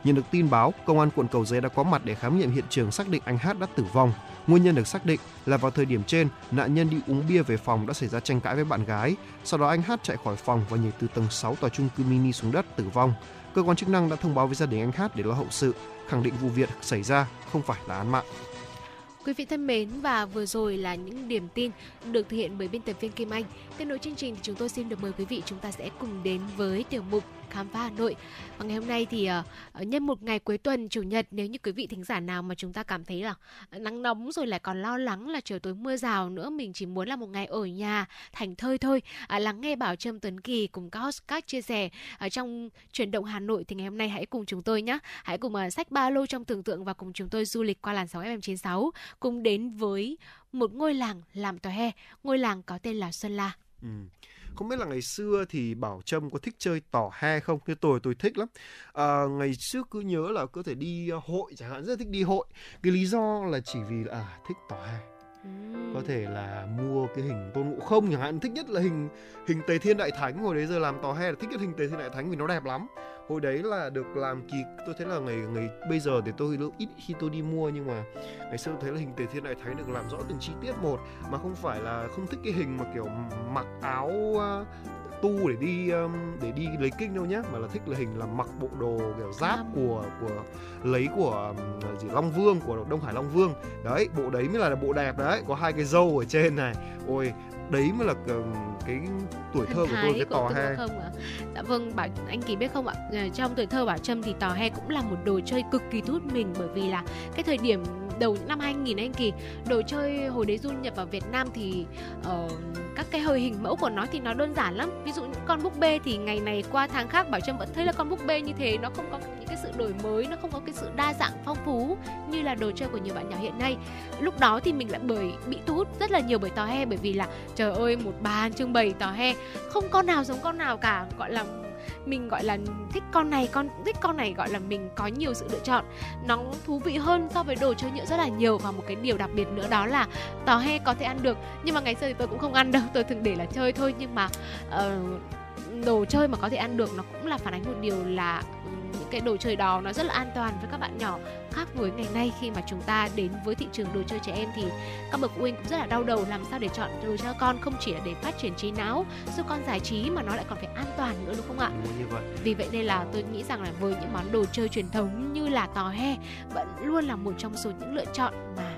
Nhận được tin báo, công an quận Cầu Giấy đã có mặt để khám nghiệm hiện trường xác định anh Hát đã tử vong. Nguyên nhân được xác định là vào thời điểm trên, nạn nhân đi uống bia về phòng đã xảy ra tranh cãi với bạn gái. Sau đó anh Hát chạy khỏi phòng và nhảy từ tầng 6 tòa chung cư mini xuống đất tử vong. Cơ quan chức năng đã thông báo với gia đình anh Hát để lo hậu sự, khẳng định vụ việc xảy ra không phải là án mạng. Quý vị thân mến và vừa rồi là những điểm tin được thực hiện bởi biên tập viên Kim Anh. Tiếp nối chương trình thì chúng tôi xin được mời quý vị chúng ta sẽ cùng đến với tiểu mục khám phá Hà Nội. Và ngày hôm nay thì uh, nhân một ngày cuối tuần chủ nhật nếu như quý vị thính giả nào mà chúng ta cảm thấy là ờ, nắng nóng rồi lại còn lo lắng là chiều tối mưa rào nữa mình chỉ muốn là một ngày ở nhà thành thơi thôi. Uh, lắng nghe Bảo Trâm Tuấn Kỳ cùng các host các chia sẻ ở trong chuyển động Hà Nội thì ngày hôm nay hãy cùng chúng tôi nhé. Hãy cùng uh, sách ba lô trong tưởng tượng và cùng chúng tôi du lịch qua làn sóng FM96 cùng đến với một ngôi làng làm tòa hè. Ngôi làng có tên là Xuân La. Ừ. Không biết là ngày xưa thì bảo trâm có thích chơi tỏ he không? Như tôi tôi thích lắm. À, ngày trước cứ nhớ là có thể đi ờ, hội chẳng hạn rất thích đi hội. Cái lý do là chỉ vì là à, thích tỏ he. Có thể là mua cái hình tôn ngộ không chẳng hạn. Thích nhất là hình hình tề thiên đại thánh. Hồi đấy giờ làm tò he là thích nhất hình tề thiên đại thánh vì nó đẹp lắm hồi đấy là được làm kỳ tôi thấy là ngày ngày bây giờ thì tôi ít khi tôi đi mua nhưng mà ngày xưa tôi thấy là hình tề thiên đại thánh được làm rõ từng chi tiết một mà không phải là không thích cái hình mà kiểu mặc áo uh, tu để đi um, để đi lấy kinh đâu nhé mà là thích là hình là mặc bộ đồ kiểu giáp của của lấy của um, gì Long Vương của Đông Hải Long Vương. Đấy bộ đấy mới là bộ đẹp đấy có hai cái dâu ở trên này. Ôi đấy mới là cái tuổi thơ của tôi cái tò he. không ạ? Dạ vâng bảo anh kỳ biết không ạ? Ờ, trong tuổi thơ bảo trâm thì tò he cũng là một đồ chơi cực kỳ thu hút mình bởi vì là cái thời điểm đầu những năm 2000 anh kỳ đồ chơi hồi đấy du nhập vào Việt Nam thì uh, các cái hơi hình mẫu của nó thì nó đơn giản lắm. Ví dụ những con búp bê thì ngày này qua tháng khác bảo trâm vẫn thấy là con búp bê như thế nó không có những cái sự đổi mới nó không có cái sự đa dạng phong phú như là đồ chơi của nhiều bạn nhỏ hiện nay. Lúc đó thì mình lại bởi bị thu hút rất là nhiều bởi tò he bởi vì là trời ơi một bàn trưng bày tò he. Không con nào giống con nào cả gọi là mình gọi là thích con này con thích con này gọi là mình có nhiều sự lựa chọn. Nó thú vị hơn so với đồ chơi nhựa rất là nhiều và một cái điều đặc biệt nữa đó là tò he có thể ăn được. Nhưng mà ngày xưa thì tôi cũng không ăn đâu tôi thường để là chơi thôi. Nhưng mà uh, đồ chơi mà có thể ăn được nó cũng là phản ánh một điều là những cái đồ chơi đó nó rất là an toàn với các bạn nhỏ khác với ngày nay khi mà chúng ta đến với thị trường đồ chơi trẻ em thì các bậc phụ huynh cũng rất là đau đầu làm sao để chọn đồ cho con không chỉ là để phát triển trí não giúp con giải trí mà nó lại còn phải an toàn nữa đúng không ạ? Đúng như vậy. Vì vậy nên là tôi nghĩ rằng là với những món đồ chơi truyền thống như là tò he vẫn luôn là một trong số những lựa chọn mà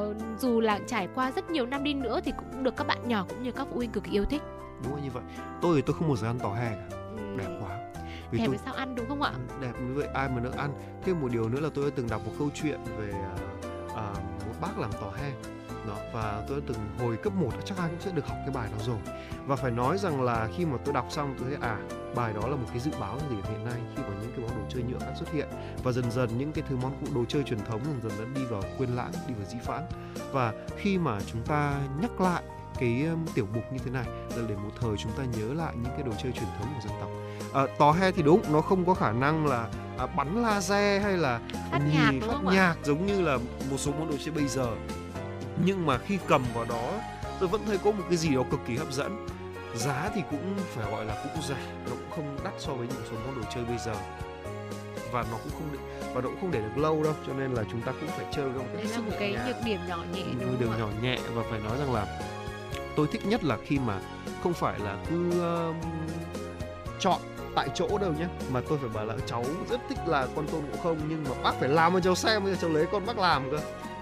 uh, dù là trải qua rất nhiều năm đi nữa thì cũng được các bạn nhỏ cũng như các phụ huynh cực kỳ yêu thích. Đúng là như vậy. Tôi thì tôi không một giờ ăn tò he cả. Đẹp quá vì đẹp tôi... sao ăn đúng không ạ? Đẹp như vậy ai mà được ăn. Thêm một điều nữa là tôi đã từng đọc một câu chuyện về uh, một bác làm tò he đó và tôi đã từng hồi cấp 1 chắc ai cũng sẽ được học cái bài đó rồi. Và phải nói rằng là khi mà tôi đọc xong tôi thấy à bài đó là một cái dự báo gì hiện nay khi mà những cái món đồ chơi nhựa đã xuất hiện. Và dần dần những cái thứ món đồ chơi truyền thống dần dần đã đi vào quên lãng đi vào di phãng và khi mà chúng ta nhắc lại cái um, tiểu mục như thế này là để một thời chúng ta nhớ lại những cái đồ chơi truyền thống của dân tộc à, tò he thì đúng nó không có khả năng là à, bắn laser hay là phát nhạc, đúng phát không nhạc ạ? giống như là một số món đồ chơi bây giờ. Nhưng mà khi cầm vào đó tôi vẫn thấy có một cái gì đó cực kỳ hấp dẫn. Giá thì cũng phải gọi là cũng rẻ nó cũng không đắt so với những số món đồ chơi bây giờ. Và nó cũng không được và nó cũng không để được lâu đâu cho nên là chúng ta cũng phải chơi với một cái một cái nhược điểm nhỏ nhẹ đúng nhược điểm nhỏ nhẹ và phải nói rằng là tôi thích nhất là khi mà không phải là cứ uh, chọn tại chỗ đâu nhé mà tôi phải bảo là cháu rất thích là con tôn ngộ không, nhưng mà bác phải làm cho cháu xem, bây giờ cháu lấy con bác làm cơ.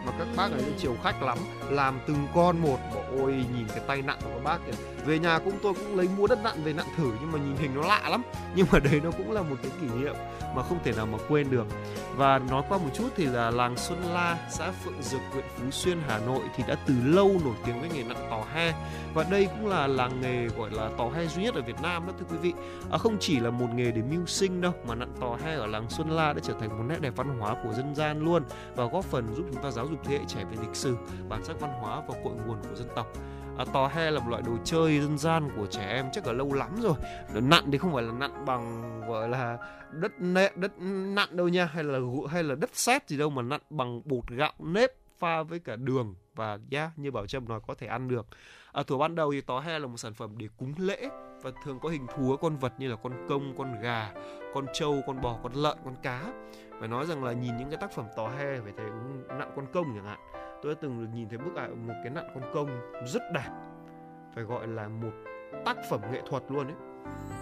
Mà các bác ấy chiều khách lắm, làm từng con một. Bảo ôi, nhìn cái tay nặng của các bác kìa về nhà cũng tôi cũng lấy mua đất nặn về nặn thử nhưng mà nhìn hình nó lạ lắm. Nhưng mà đấy nó cũng là một cái kỷ niệm mà không thể nào mà quên được. Và nói qua một chút thì là làng Xuân La xã Phượng Dược huyện Phú Xuyên Hà Nội thì đã từ lâu nổi tiếng với nghề nặn tò he. Và đây cũng là làng nghề gọi là tò he duy nhất ở Việt Nam đó thưa quý vị. À, không chỉ là một nghề để mưu sinh đâu mà nặn tò he ở làng Xuân La đã trở thành một nét đẹp văn hóa của dân gian luôn và góp phần giúp chúng ta giáo dục thế hệ trẻ về lịch sử, bản sắc văn hóa và cội nguồn của dân tộc. À, tò he là một loại đồ chơi dân gian của trẻ em chắc là lâu lắm rồi. Nặn thì không phải là nặn bằng gọi là đất nệ, đất nặn đâu nha, hay là hay là đất sét gì đâu mà nặn bằng bột gạo nếp pha với cả đường và yeah, như Bảo Trâm nói có thể ăn được. À, thuở ban đầu thì tò he là một sản phẩm để cúng lễ và thường có hình thú con vật như là con công, con gà, con trâu, con bò, con lợn, con cá. Phải nói rằng là nhìn những cái tác phẩm tò he phải thấy nặng con công chẳng hạn. Tôi đã từng nhìn thấy bức ảnh một cái nạn con công rất đẹp. Phải gọi là một tác phẩm nghệ thuật luôn ấy.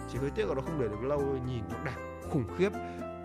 Chỉ hơi tiếc là nó không để được lâu thôi, nhìn nó đẹp khủng khiếp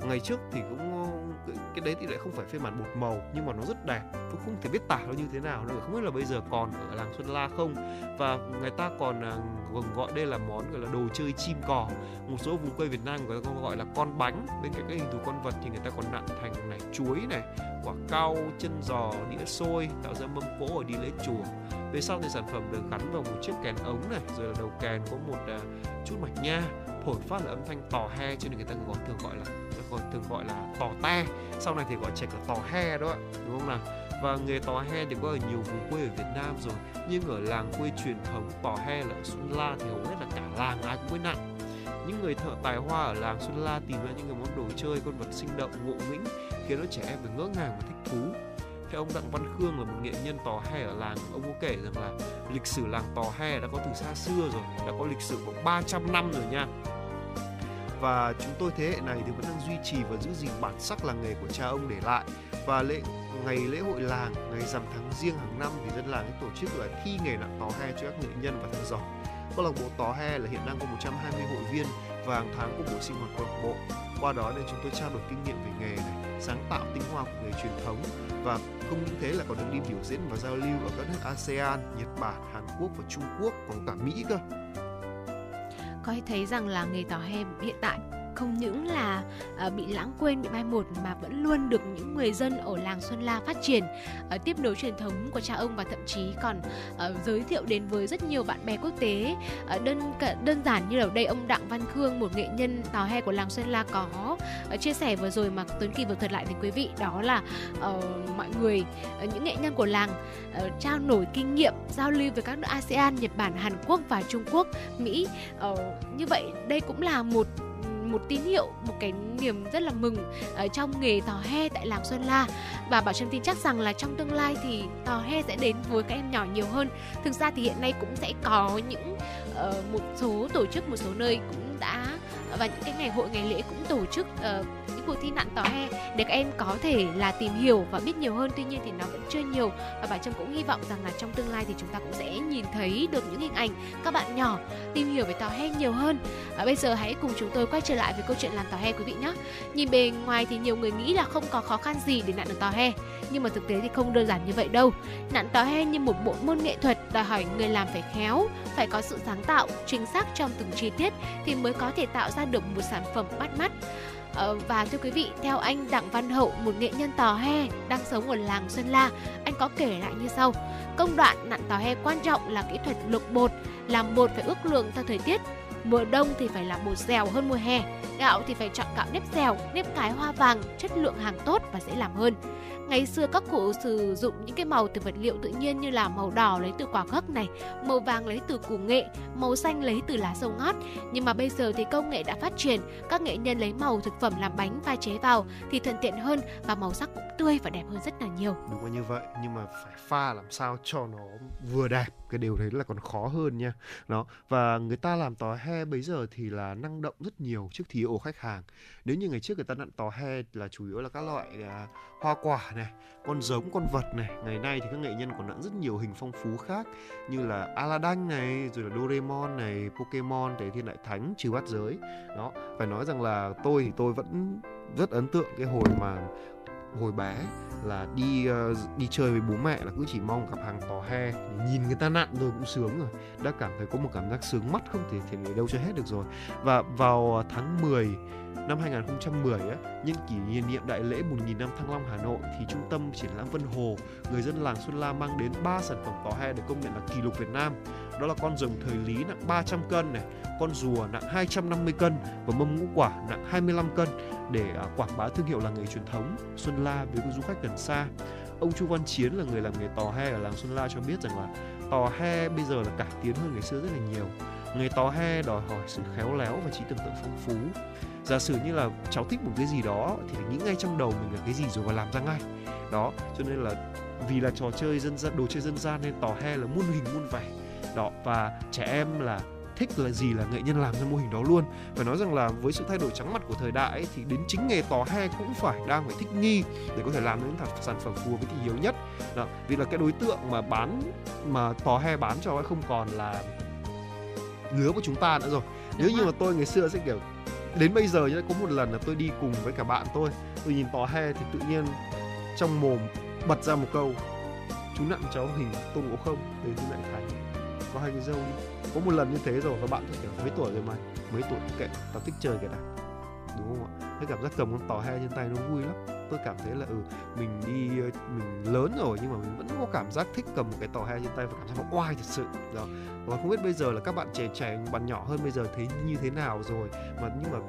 ngày trước thì cũng ờ, cái đấy thì lại không phải phiên bản bột màu nhưng mà nó rất đẹp. Tôi không thể biết tả nó như thế nào nữa không biết là bây giờ còn ở làng Xuân La không? Và người ta còn ờ, còn gọi đây là món gọi là đồ chơi chim cò. Một số vùng quê Việt Nam người ta còn gọi là con bánh. Bên cạnh các hình thù con vật thì người ta còn nặn thành này chuối này quả cau chân giò đĩa xôi tạo ra mâm cỗ ở đi lễ chùa. Về sau thì sản phẩm được gắn vào một chiếc kèn ống này rồi là đầu kèn có một uh, chút mạch nha thổi phát là âm thanh tò he cho nên người ta còn thường gọi là còn thường gọi là tò te. Sau này thì gọi trẻ là tò he đó đúng không nào? Và nghề tò he thì có ở nhiều vùng quê ở Việt Nam rồi, nhưng ở làng quê truyền thống tò he là ở Xuân La thì hầu hết là cả làng ai cũng biết nặng những người thợ tài hoa ở làng Xuân La tìm ra những cái món đồ chơi, con vật sinh động, ngộ nghĩnh, khiến đứa trẻ em phải ngỡ ngàng và thích thú. Theo ông Đặng Văn Khương là một nghệ nhân tò he ở làng, ông có kể rằng là lịch sử làng tò he đã có từ xa xưa rồi, đã có lịch sử khoảng 300 năm rồi nha và chúng tôi thế hệ này thì vẫn đang duy trì và giữ gìn bản sắc làng nghề của cha ông để lại. Và lễ ngày lễ hội làng ngày rằm tháng riêng hàng năm thì dân làng tổ chức là thi nghề nặng tò he cho các nghệ nhân và thợ giỏi câu lạc bộ tò he là hiện đang có 120 hội viên và hàng tháng có buổi sinh hoạt câu lạc bộ. Qua đó nên chúng tôi trao đổi kinh nghiệm về nghề này sáng tạo tinh hoa của nghề truyền thống và không những thế là còn được đi biểu diễn và giao lưu ở các nước ASEAN, Nhật Bản, Hàn Quốc và Trung Quốc còn cả Mỹ cơ có thể thấy rằng là nghề tòa he hiện tại không những là uh, bị lãng quên bị mai một mà vẫn luôn được những người dân ở làng Xuân La phát triển. Uh, tiếp nối truyền thống của cha ông và thậm chí còn uh, giới thiệu đến với rất nhiều bạn bè quốc tế. Uh, đơn đơn giản như ở đây ông Đặng Văn Khương một nghệ nhân tò he của làng Xuân La có uh, chia sẻ vừa rồi mà Tuấn Kỳ vừa thuật lại thì quý vị đó là uh, mọi người uh, những nghệ nhân của làng uh, trao đổi kinh nghiệm giao lưu với các nước ASEAN Nhật Bản Hàn Quốc và Trung Quốc Mỹ. Uh, như vậy đây cũng là một một tín hiệu một cái niềm rất là mừng ở trong nghề tò he tại làng Xuân La. Và Bảo Trâm tin chắc rằng là trong tương lai thì tò he sẽ đến với các em nhỏ nhiều hơn. Thực ra thì hiện nay cũng sẽ có những uh, một số tổ chức một số nơi cũng đã và những cái ngày hội ngày lễ cũng tổ chức uh, những cuộc thi nặn tò he để các em có thể là tìm hiểu và biết nhiều hơn. Tuy nhiên thì nó vẫn chưa nhiều. Và bà trâm cũng hy vọng rằng là trong tương lai thì chúng ta cũng sẽ nhìn thấy được những hình ảnh các bạn nhỏ tìm hiểu về tò he nhiều hơn. Và bây giờ hãy cùng chúng tôi quay trở lại với câu chuyện làm tò he quý vị nhé. Nhìn bề ngoài thì nhiều người nghĩ là không có khó khăn gì để nặn được tò he nhưng mà thực tế thì không đơn giản như vậy đâu nặn tò he như một bộ môn nghệ thuật đòi hỏi người làm phải khéo phải có sự sáng tạo chính xác trong từng chi tiết thì mới có thể tạo ra được một sản phẩm bắt mắt Ờ, và thưa quý vị, theo anh Đặng Văn Hậu, một nghệ nhân tò he đang sống ở làng Xuân La, anh có kể lại như sau. Công đoạn nặn tò he quan trọng là kỹ thuật luộc bột, làm bột phải ước lượng theo thời tiết. Mùa đông thì phải làm bột dẻo hơn mùa hè, gạo thì phải chọn gạo nếp dẻo, nếp cái hoa vàng, chất lượng hàng tốt và dễ làm hơn. Ngày xưa các cụ sử dụng những cái màu từ vật liệu tự nhiên như là màu đỏ lấy từ quả gấc này, màu vàng lấy từ củ nghệ, màu xanh lấy từ lá sâu ngót. Nhưng mà bây giờ thì công nghệ đã phát triển, các nghệ nhân lấy màu thực phẩm làm bánh pha chế vào thì thuận tiện hơn và màu sắc cũng tươi và đẹp hơn rất là nhiều. Đúng là như vậy, nhưng mà phải pha làm sao cho nó vừa đẹp cái điều đấy là còn khó hơn nha. Đó và người ta làm tò he bây giờ thì là năng động rất nhiều trước thí ổ khách hàng. Nếu như ngày trước người ta nặn tò he là chủ yếu là các loại uh, hoa quả này con giống con vật này ngày nay thì các nghệ nhân còn nặn rất nhiều hình phong phú khác như là Aladdin này rồi là Doraemon này Pokemon thế Thiên Đại Thánh trừ bát giới đó phải nói rằng là tôi thì tôi vẫn rất ấn tượng cái hồi mà hồi bé là đi uh, đi chơi với bố mẹ là cứ chỉ mong gặp hàng tò he nhìn người ta nặn rồi cũng sướng rồi đã cảm thấy có một cảm giác sướng mắt không thể thể đâu cho hết được rồi và vào ờ, tháng 10 năm 2010 á, nhân kỷ niệm đại lễ 1000 năm Thăng Long Hà Nội thì trung tâm triển lãm Vân Hồ, người dân làng Xuân La mang đến 3 sản phẩm tò he được công nhận là kỷ lục Việt Nam. Đó là con rồng thời lý nặng 300 cân này, con rùa nặng 250 cân và mâm ngũ quả nặng 25 cân để à, quảng bá thương hiệu làng nghề truyền thống Xuân La với du khách gần xa. ông Chu Văn Chiến là người làm nghề tò he ở làng Xuân La cho biết rằng là tò he bây giờ là cải tiến hơn ngày xưa rất là nhiều. Nghề tò he đòi hỏi sự khéo léo và trí tưởng tượng phong phú. Giả sử như là cháu thích một cái gì đó thì phải nghĩ ngay trong đầu mình là cái gì rồi và làm ra ngay. Đó cho nên là vì là trò chơi dân gian đồ chơi dân gian nên tò he là muôn hình muôn vẻ đó. Và trẻ em là thích là gì là nghệ nhân làm ra mô hình đó luôn. Phải nói rằng là với sự thay đổi trắng mặt của thời đại ấy, thì đến chính nghề tò he cũng phải đang phải thích nghi để có thể làm những sản phẩm phù hợp với thị hiếu nhất. Đó vì là cái đối tượng mà bán mà tò he bán cho ấy không còn là lứa của chúng ta nữa rồi. Nếu như mà tôi ngày xưa sẽ kiểu đến bây giờ nhá có một lần là tôi đi cùng với cả bạn tôi tôi nhìn tò he thì tự nhiên trong mồm bật ra một câu chú nặng cháu hình tôn ngộ không? Đến chú nặng thành có hai cái dâu đi. Có một lần như thế rồi và bạn tôi kiểu mấy tuổi rồi mày mấy tuổi kệ, tao thích chơi cái này. Đúng không ạ? Cái cảm giác cầm con tò he trên tay nó vui lắm. Tôi cảm thấy là ừ mình đi mình lớn rồi nhưng mà mình vẫn có cảm giác thích cầm một cái tò he trên tay và cảm giác nó oai thật sự. Đó. Và không biết bây giờ là các bạn trẻ trẻ, bạn nhỏ hơn bây giờ thấy như thế nào rồi. Mà nhưng mà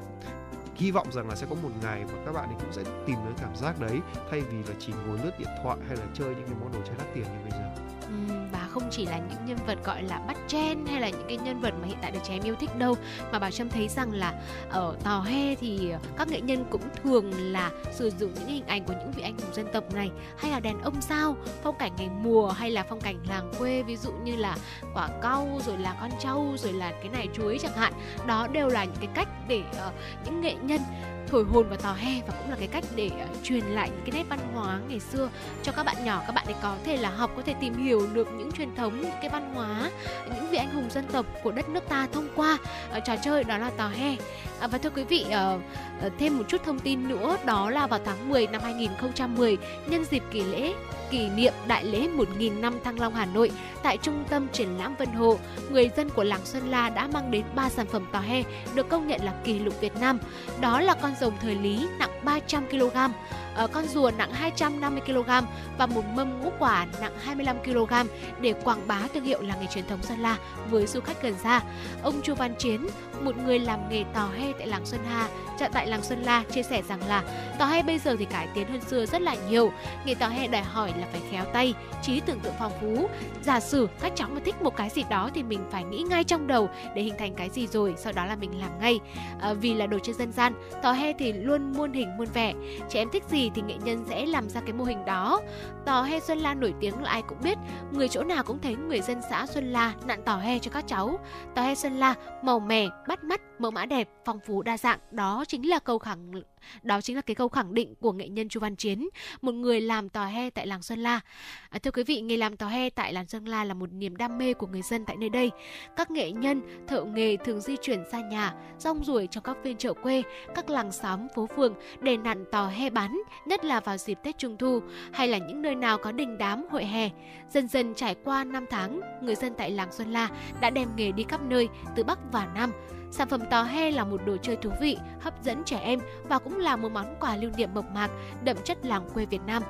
hy vọng rằng là sẽ có một ngày mà các bạn ấy cũng sẽ tìm đến cảm giác đấy, thay vì là chỉ ngồi lướt điện thoại hay là chơi những cái món đồ chơi đắt tiền như bây giờ. Ừ không chỉ là những nhân vật gọi là bắt chen hay là những cái nhân vật mà hiện tại được trẻ em yêu thích đâu mà bà trâm thấy rằng là ở tò he thì các nghệ nhân cũng thường là sử dụng những hình ảnh của những vị anh hùng dân tộc này hay là đèn ông sao phong cảnh ngày mùa hay là phong cảnh làng quê ví dụ như là quả cau rồi là con trâu rồi là cái này chuối chẳng hạn. Đó đều là những cái cách để uh, những nghệ nhân thổi hồn vào tò he và cũng là cái cách để uh, truyền lại những cái nét văn hóa ngày xưa cho các bạn nhỏ. Các bạn ấy có thể là học có thể tìm hiểu được những truyền thống những cái văn hóa những vị anh hùng dân tộc của đất nước ta thông qua uh, trò chơi đó là tò he. Uh, và thưa quý vị uh, uh, thêm một chút thông tin nữa đó là vào tháng 10 năm 2010 nhân dịp kỳ lễ kỷ niệm đại lễ 1.000 năm Thăng Long Hà Nội tại trung tâm triển lãm Vân Hồ, người dân của làng Xuân La đã mang đến 3 sản phẩm tò he được công nhận là kỷ lục Việt Nam. Đó là con rồng thời Lý nặng 300 kg, Ờ, con rùa nặng 250 kg và một mâm ngũ quả nặng 25 kg để quảng bá thương hiệu làng nghề truyền thống Sơn La với du khách gần xa. Ông Chu Văn Chiến, một người làm nghề tò he tại làng Xuân Hà, dạ, tại làng Xuân La chia sẻ rằng là tò he bây giờ thì cải tiến hơn xưa rất là nhiều. Nghề tò he đòi hỏi là phải khéo tay, trí tưởng tượng phong phú. Giả sử các cháu mà thích một cái gì đó thì mình phải nghĩ ngay trong đầu để hình thành cái gì rồi, sau đó là mình làm ngay. À, vì là đồ chơi dân gian, tò he thì luôn muôn hình muôn vẻ. Trẻ em thích gì thì nghệ nhân sẽ làm ra cái mô hình đó. Tò he Xuân La nổi tiếng là ai cũng biết, người chỗ nào cũng thấy người dân xã Xuân La nặn tò he cho các cháu. Tò he Xuân La màu mè, bắt mắt, mẫu mã đẹp, phong phú đa dạng, đó chính là câu khẳng đó chính là cái câu khẳng định của nghệ nhân Chu Văn Chiến, một người làm tò he tại làng Xuân La. À, thưa quý vị, nghề làm tò he tại làng Xuân La là một niềm đam mê của người dân tại nơi đây. Các nghệ nhân, thợ nghề thường di chuyển xa nhà, rong ruổi trong các phiên chợ quê, các làng xóm, phố phường để nặn tò he bán, nhất là vào dịp Tết Trung Thu hay là những nơi nào có đình đám hội hè. Dần dần trải qua năm tháng, người dân tại làng Xuân La đã đem nghề đi khắp nơi, từ Bắc và Nam. Sản phẩm tò he là một đồ chơi thú vị, hấp dẫn trẻ em và cũng là một món quà lưu niệm mộc mạc, đậm chất làng quê Việt Nam.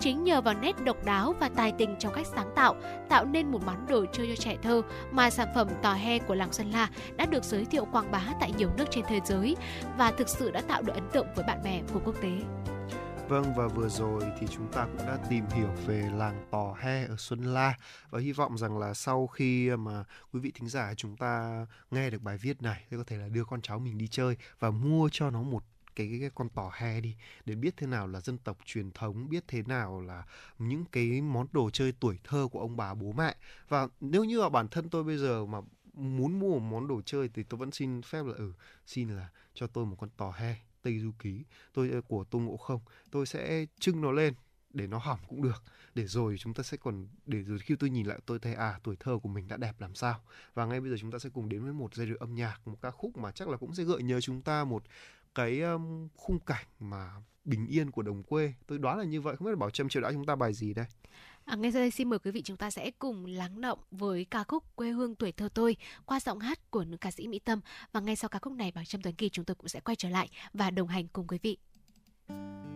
Chính nhờ vào nét độc đáo và tài tình trong cách sáng tạo, tạo nên một món đồ chơi cho trẻ thơ mà sản phẩm tò he của làng Sơn La đã được giới thiệu quảng bá tại nhiều nước trên thế giới và thực sự đã tạo được ấn tượng với bạn bè của quốc tế. Vâng và vừa rồi thì chúng ta cũng đã tìm hiểu về làng Tò He ở Xuân La. Và hy vọng rằng là sau khi mà quý vị thính giả chúng ta nghe được bài viết này thì có thể là đưa con cháu mình đi chơi và mua cho nó một cái, cái, cái con tò he đi để biết thế nào là dân tộc truyền thống biết thế nào là những cái món đồ chơi tuổi thơ của ông bà bố mẹ. Và nếu như là bản thân tôi bây giờ mà muốn mua một món đồ chơi thì tôi vẫn xin phép là ừ xin là cho tôi một con tò he. Tây Du Ký. Tôi ờ, của Tô Ngộ Không. Tôi sẽ trưng nó lên để nó hỏng cũng được. Để rồi chúng ta sẽ còn để rồi khi tôi nhìn lại tôi thấy à tuổi thơ của mình đã đẹp làm sao. Và ngay bây giờ chúng ta sẽ cùng đến với một giai điệu âm nhạc một ca khúc mà chắc là cũng sẽ gợi nhớ chúng ta một cái um, khung cảnh mà bình yên của đồng quê. Tôi đoán là như vậy không biết là bảo trâm chiều đã chúng ta bài gì đây? À, ngay sau đây xin mời quý vị chúng ta sẽ cùng lắng động với ca khúc Quê hương tuổi thơ tôi qua giọng hát của nữ ca sĩ Mỹ Tâm và ngay sau ca khúc này bằng Trâm Tuấn Kỳ chúng tôi cũng sẽ quay trở lại và đồng hành cùng quý vị. Thank you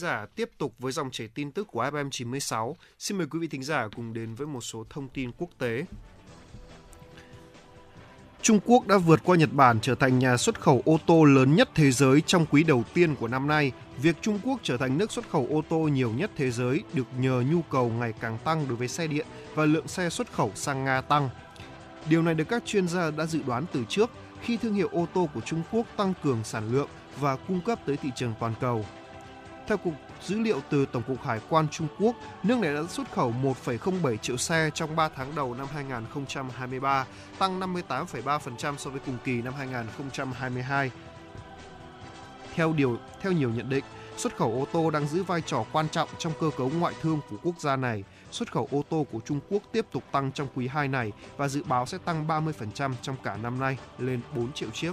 giả tiếp tục với dòng chảy tin tức của FM96. Xin mời quý vị thính giả cùng đến với một số thông tin quốc tế. Trung Quốc đã vượt qua Nhật Bản trở thành nhà xuất khẩu ô tô lớn nhất thế giới trong quý đầu tiên của năm nay. Việc Trung Quốc trở thành nước xuất khẩu ô tô nhiều nhất thế giới được nhờ nhu cầu ngày càng tăng đối với xe điện và lượng xe xuất khẩu sang Nga tăng. Điều này được các chuyên gia đã dự đoán từ trước khi thương hiệu ô tô của Trung Quốc tăng cường sản lượng và cung cấp tới thị trường toàn cầu. Theo Cục dữ liệu từ Tổng cục Hải quan Trung Quốc, nước này đã xuất khẩu 1,07 triệu xe trong 3 tháng đầu năm 2023, tăng 58,3% so với cùng kỳ năm 2022. Theo điều theo nhiều nhận định, xuất khẩu ô tô đang giữ vai trò quan trọng trong cơ cấu ngoại thương của quốc gia này. Xuất khẩu ô tô của Trung Quốc tiếp tục tăng trong quý 2 này và dự báo sẽ tăng 30% trong cả năm nay lên 4 triệu chiếc.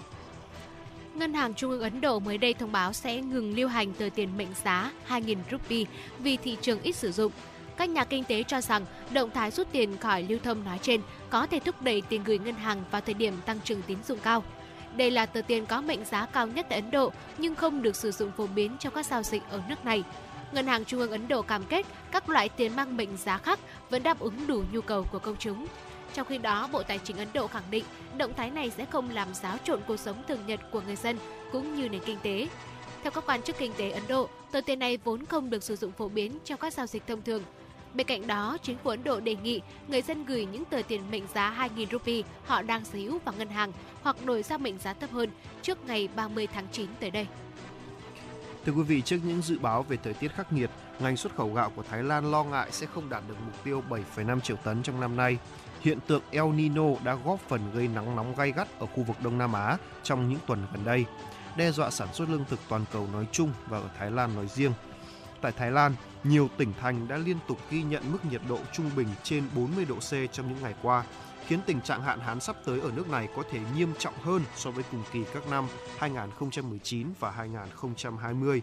Ngân hàng Trung ương Ấn Độ mới đây thông báo sẽ ngừng lưu hành tờ tiền mệnh giá 2.000 rupee vì thị trường ít sử dụng. Các nhà kinh tế cho rằng động thái rút tiền khỏi lưu thông nói trên có thể thúc đẩy tiền gửi ngân hàng vào thời điểm tăng trưởng tín dụng cao. Đây là tờ tiền có mệnh giá cao nhất tại Ấn Độ, nhưng không được sử dụng phổ biến trong các giao dịch ở nước này. Ngân hàng Trung ương Ấn Độ cam kết các loại tiền mang mệnh giá khác vẫn đáp ứng đủ nhu cầu của công chúng. Trong khi đó, Bộ Tài chính Ấn Độ khẳng định động thái này sẽ không làm xáo trộn cuộc sống thường nhật của người dân cũng như nền kinh tế. Theo các quan chức kinh tế Ấn Độ, tờ tiền này vốn không được sử dụng phổ biến trong các giao dịch thông thường. Bên cạnh đó, chính phủ Ấn Độ đề nghị người dân gửi những tờ tiền mệnh giá 2.000 rupee họ đang sở hữu vào ngân hàng hoặc đổi sang mệnh giá thấp hơn trước ngày 30 tháng 9 tới đây. Thưa quý vị, trước những dự báo về thời tiết khắc nghiệt, ngành xuất khẩu gạo của Thái Lan lo ngại sẽ không đạt được mục tiêu 7,5 triệu tấn trong năm nay. Hiện tượng El Nino đã góp phần gây nắng nóng gay gắt ở khu vực Đông Nam Á trong những tuần gần đây, đe dọa sản xuất lương thực toàn cầu nói chung và ở Thái Lan nói riêng. Tại Thái Lan, nhiều tỉnh thành đã liên tục ghi nhận mức nhiệt độ trung bình trên 40 độ C trong những ngày qua, khiến tình trạng hạn hán sắp tới ở nước này có thể nghiêm trọng hơn so với cùng kỳ các năm 2019 và 2020.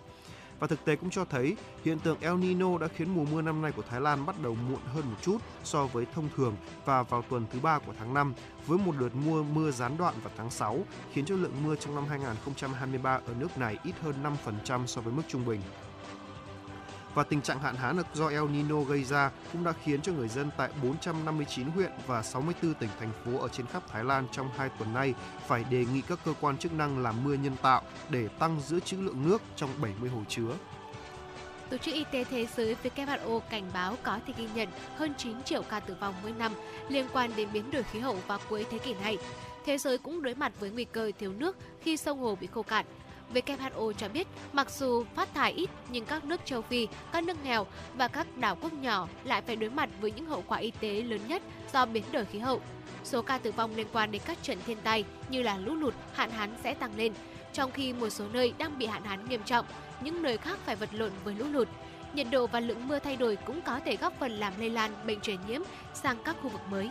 Và thực tế cũng cho thấy, hiện tượng El Nino đã khiến mùa mưa năm nay của Thái Lan bắt đầu muộn hơn một chút so với thông thường và vào tuần thứ ba của tháng 5 với một đợt mưa mưa gián đoạn vào tháng 6 khiến cho lượng mưa trong năm 2023 ở nước này ít hơn 5% so với mức trung bình và tình trạng hạn hán do El Nino gây ra cũng đã khiến cho người dân tại 459 huyện và 64 tỉnh thành phố ở trên khắp Thái Lan trong hai tuần nay phải đề nghị các cơ quan chức năng làm mưa nhân tạo để tăng giữ trữ lượng nước trong 70 hồ chứa. Tổ chức Y tế Thế giới WHO cảnh báo có thể ghi nhận hơn 9 triệu ca tử vong mỗi năm liên quan đến biến đổi khí hậu vào cuối thế kỷ này. Thế giới cũng đối mặt với nguy cơ thiếu nước khi sông hồ bị khô cạn. WHO cho biết mặc dù phát thải ít nhưng các nước châu Phi, các nước nghèo và các đảo quốc nhỏ lại phải đối mặt với những hậu quả y tế lớn nhất do biến đổi khí hậu. Số ca tử vong liên quan đến các trận thiên tai như là lũ lụt, hạn hán sẽ tăng lên, trong khi một số nơi đang bị hạn hán nghiêm trọng, những nơi khác phải vật lộn với lũ lụt. Nhiệt độ và lượng mưa thay đổi cũng có thể góp phần làm lây lan bệnh truyền nhiễm sang các khu vực mới.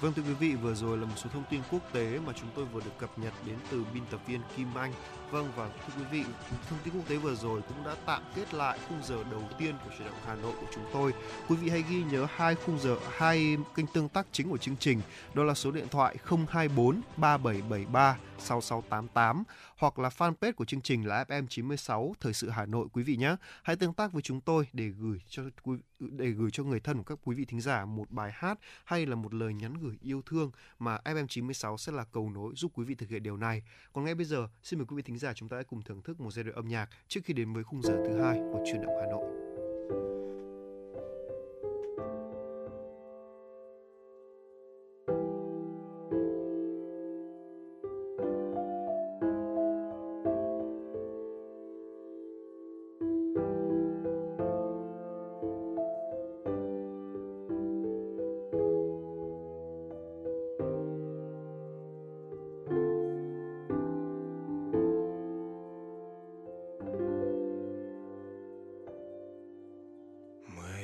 Vâng thưa quý vị, vừa rồi là một số thông tin quốc tế mà chúng tôi vừa được cập nhật đến từ biên tập viên Kim Anh. Vâng và thưa quý vị, thông tin quốc tế vừa rồi cũng đã tạm kết lại khung giờ đầu tiên của chuyển động Hà Nội của chúng tôi. Quý vị hãy ghi nhớ hai khung giờ, hai kênh tương tác chính của chương trình, đó là số điện thoại 024 3773 6688 hoặc là fanpage của chương trình là FM96 Thời sự Hà Nội quý vị nhé. Hãy tương tác với chúng tôi để gửi cho quý để gửi cho người thân của các quý vị thính giả một bài hát hay là một lời nhắn gửi yêu thương mà FM96 sẽ là cầu nối giúp quý vị thực hiện điều này. Còn ngay bây giờ, xin mời quý vị thính giả chúng ta hãy cùng thưởng thức một giai đoạn âm nhạc trước khi đến với khung giờ thứ hai của truyền động Hà Nội.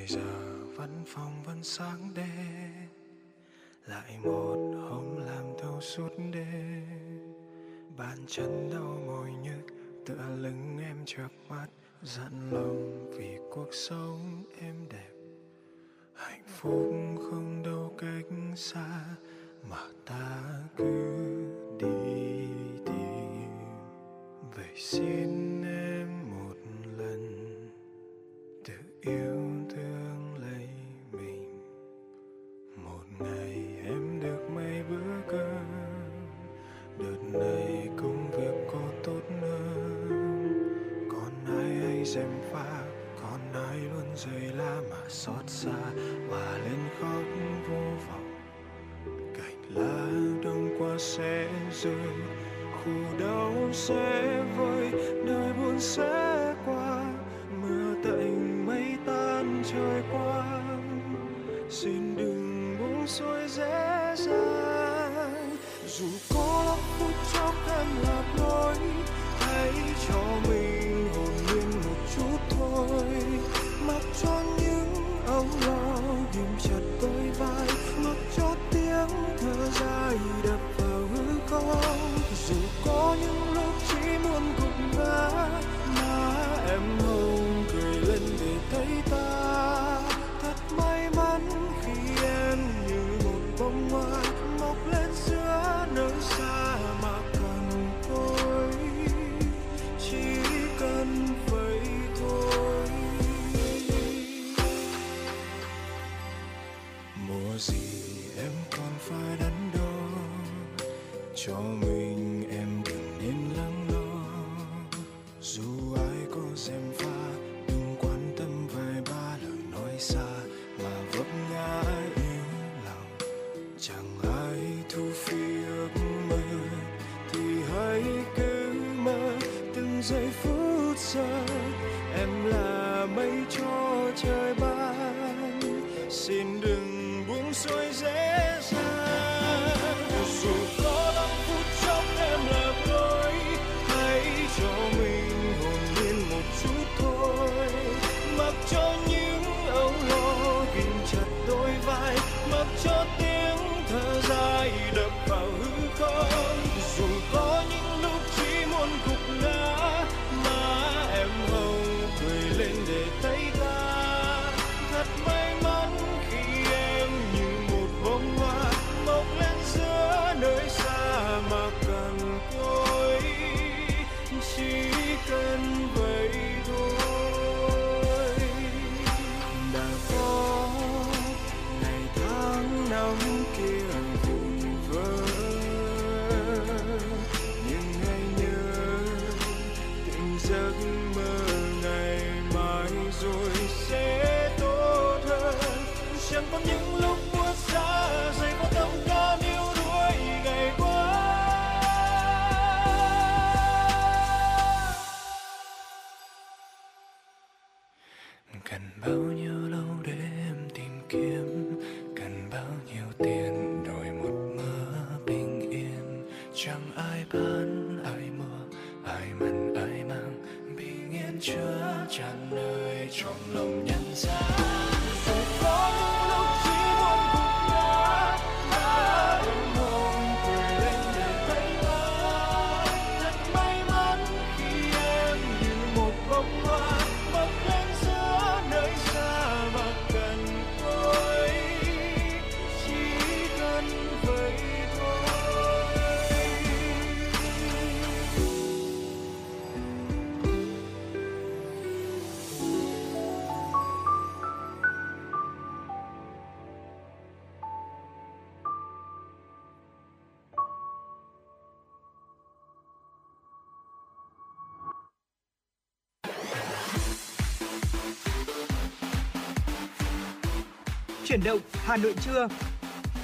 Giờ vẫn phòng vẫn sáng đêm lại một hôm làm thâu suốt đêm bàn chân đau mỏi nhức, tựa lưng em chợp mắt. Dặn lòng vì cuộc sống em đẹp. Hạnh phúc không đâu cách xa, mà ta cứ đi tìm. Vậy xin Hà Nội trưa.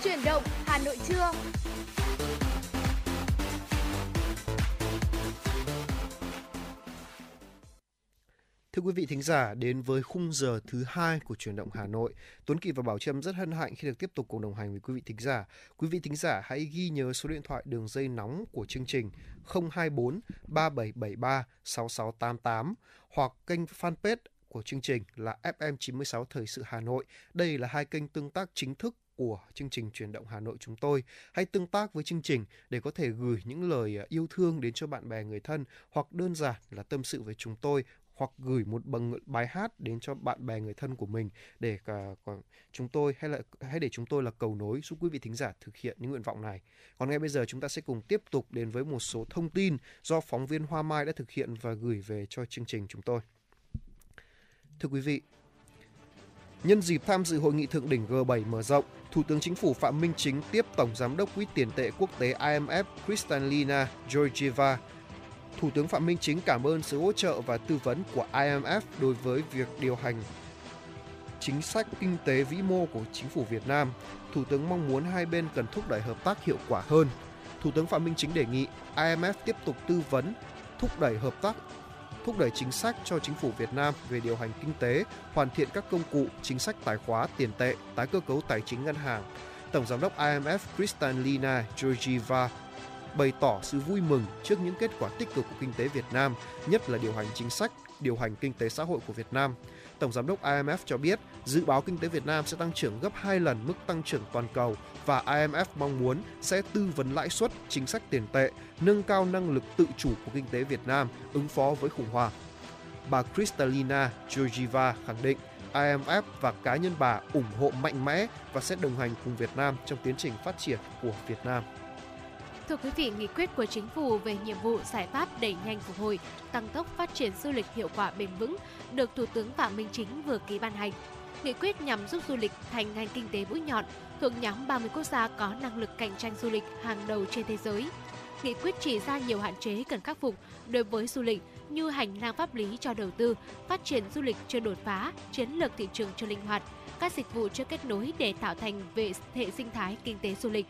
Chuyển động Hà Nội trưa. Thưa quý vị thính giả, đến với khung giờ thứ hai của chuyển động Hà Nội, Tuấn Kỳ và Bảo Trâm rất hân hạnh khi được tiếp tục cùng đồng hành với quý vị thính giả. Quý vị thính giả hãy ghi nhớ số điện thoại đường dây nóng của chương trình 024 3773 6688 hoặc kênh fanpage của chương trình là FM96 Thời sự Hà Nội. Đây là hai kênh tương tác chính thức của chương trình truyền động Hà Nội chúng tôi. Hãy tương tác với chương trình để có thể gửi những lời à, yêu thương đến cho bạn bè, người thân hoặc đơn giản là tâm sự với chúng tôi hoặc gửi một bằng bài hát đến cho bạn bè, người thân của mình để cả cả chúng tôi hay là hay để chúng tôi là cầu nối giúp quý vị thính giả thực hiện những nguyện vọng này. Còn ngay bây giờ chúng ta sẽ cùng tiếp tục đến với một số thông tin do phóng viên Hoa Mai đã thực hiện và gửi về cho chương trình chúng tôi. Thưa quý vị, nhân dịp tham dự hội nghị thượng đỉnh G7 mở rộng, Thủ tướng Chính phủ Phạm Minh Chính tiếp Tổng Giám đốc Quỹ tiền tệ quốc tế IMF Kristalina Georgieva. Thủ tướng Phạm Minh Chính cảm ơn sự hỗ trợ và tư vấn của IMF đối với việc điều hành chính sách kinh tế vĩ mô của chính phủ Việt Nam. Thủ tướng mong muốn hai bên cần thúc đẩy hợp tác hiệu quả hơn. Thủ tướng Phạm Minh Chính đề nghị IMF tiếp tục tư vấn, thúc đẩy hợp tác thúc đẩy chính sách cho chính phủ Việt Nam về điều hành kinh tế, hoàn thiện các công cụ, chính sách tài khóa, tiền tệ, tái cơ cấu tài chính ngân hàng. Tổng giám đốc IMF Kristalina Georgieva bày tỏ sự vui mừng trước những kết quả tích cực của kinh tế Việt Nam, nhất là điều hành chính sách, điều hành kinh tế xã hội của Việt Nam. Tổng giám đốc IMF cho biết dự báo kinh tế Việt Nam sẽ tăng trưởng gấp 2 lần mức tăng trưởng toàn cầu và IMF mong muốn sẽ tư vấn lãi suất, chính sách tiền tệ, nâng cao năng lực tự chủ của kinh tế Việt Nam ứng phó với khủng hoảng. Bà Kristalina Georgieva khẳng định IMF và cá nhân bà ủng hộ mạnh mẽ và sẽ đồng hành cùng Việt Nam trong tiến trình phát triển của Việt Nam. Thưa quý vị, nghị quyết của chính phủ về nhiệm vụ giải pháp đẩy nhanh phục hồi, tăng tốc phát triển du lịch hiệu quả bền vững được Thủ tướng Phạm Minh Chính vừa ký ban hành. Nghị quyết nhằm giúp du lịch thành ngành kinh tế mũi nhọn, thuộc nhóm 30 quốc gia có năng lực cạnh tranh du lịch hàng đầu trên thế giới. Nghị quyết chỉ ra nhiều hạn chế cần khắc phục đối với du lịch như hành lang pháp lý cho đầu tư, phát triển du lịch chưa đột phá, chiến lược thị trường chưa linh hoạt, các dịch vụ chưa kết nối để tạo thành vệ hệ sinh thái kinh tế du lịch.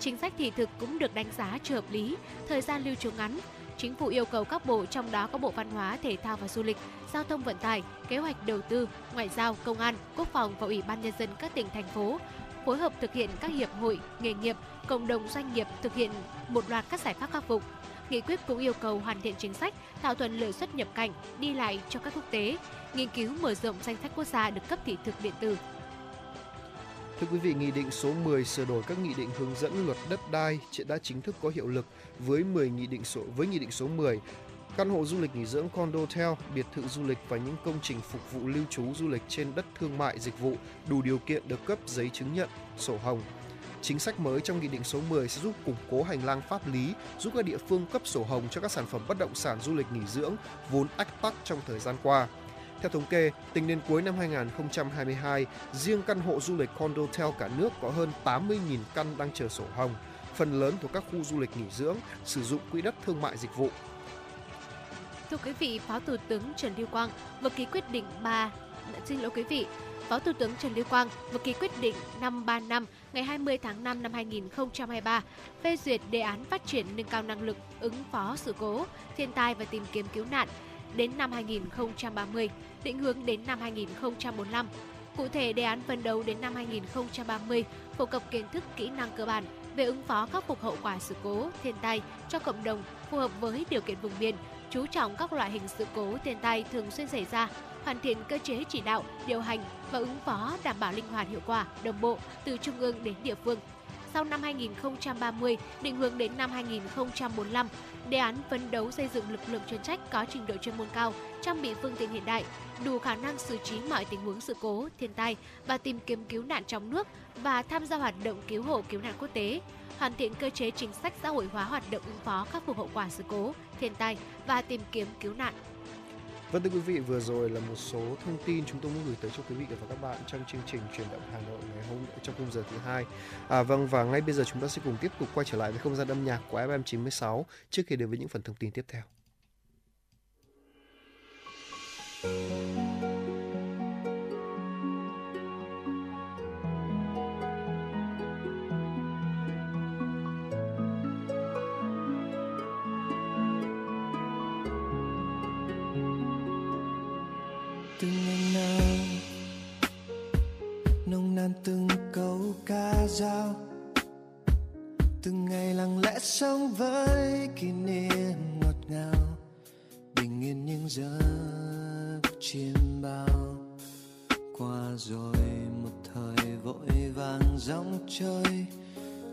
Chính sách thị thực cũng được đánh giá chưa hợp lý, thời gian lưu trú ngắn. Chính phủ yêu cầu các bộ trong đó có Bộ Văn hóa, Thể thao và Du lịch, Giao thông Vận tải, Kế hoạch Đầu tư, Ngoại giao, Công an, Quốc phòng và Ủy ban Nhân dân các tỉnh, thành phố phối hợp thực hiện các hiệp hội, nghề nghiệp, cộng đồng doanh nghiệp thực hiện một loạt các giải pháp khắc phục. Nghị quyết cũng yêu cầu hoàn thiện chính sách, thảo thuận lợi xuất nhập cảnh, đi lại cho các quốc tế, nghiên cứu mở rộng danh sách quốc gia được cấp thị thực điện tử, Thưa quý vị, Nghị định số 10 sửa đổi các nghị định hướng dẫn luật đất đai đã chính thức có hiệu lực với 10 nghị định số với nghị định số 10 căn hộ du lịch nghỉ dưỡng condo hotel, biệt thự du lịch và những công trình phục vụ lưu trú du lịch trên đất thương mại dịch vụ đủ điều kiện được cấp giấy chứng nhận sổ hồng. Chính sách mới trong Nghị định số 10 sẽ giúp củng cố hành lang pháp lý, giúp các địa phương cấp sổ hồng cho các sản phẩm bất động sản du lịch nghỉ dưỡng vốn ách tắc trong thời gian qua. Theo thống kê, tính đến cuối năm 2022, riêng căn hộ du lịch condo hotel cả nước có hơn 80.000 căn đang chờ sổ hồng. Phần lớn thuộc các khu du lịch nghỉ dưỡng sử dụng quỹ đất thương mại dịch vụ. Thưa quý vị, Phó Thủ tướng Trần Lưu Quang vừa ký quyết định 3 dạ, xin lỗi quý vị, Phó Thủ tướng Trần Lưu Quang vừa ký quyết định 535 ngày 20 tháng 5 năm 2023 phê duyệt đề án phát triển nâng cao năng lực ứng phó sự cố, thiên tai và tìm kiếm cứu nạn đến năm 2030, định hướng đến năm 2045. Cụ thể, đề án phân đấu đến năm 2030 phổ cập kiến thức kỹ năng cơ bản về ứng phó khắc phục hậu quả sự cố, thiên tai cho cộng đồng phù hợp với điều kiện vùng miền, chú trọng các loại hình sự cố thiên tai thường xuyên xảy ra, hoàn thiện cơ chế chỉ đạo, điều hành và ứng phó đảm bảo linh hoạt hiệu quả, đồng bộ từ trung ương đến địa phương. Sau năm 2030, định hướng đến năm 2045, đề án phấn đấu xây dựng lực lượng chuyên trách có trình độ chuyên môn cao, trang bị phương tiện hiện đại, đủ khả năng xử trí mọi tình huống sự cố, thiên tai và tìm kiếm cứu nạn trong nước và tham gia hoạt động cứu hộ cứu nạn quốc tế, hoàn thiện cơ chế chính sách xã hội hóa hoạt động ứng phó khắc phục hậu quả sự cố, thiên tai và tìm kiếm cứu nạn Vâng thưa quý vị, vừa rồi là một số thông tin chúng tôi muốn gửi tới cho quý vị và các bạn trong chương trình truyền động Hà Nội ngày hôm trong khung giờ thứ hai. À, vâng và ngay bây giờ chúng ta sẽ cùng tiếp tục quay trở lại với không gian âm nhạc của FM 96 trước khi đến với những phần thông tin tiếp theo. Nan từng câu ca dao. Từng ngày lặng lẽ sống với kỷ niệm ngọt ngào. Bình yên những giấc chiêm bao. Qua rồi một thời vội vàng dòng chơi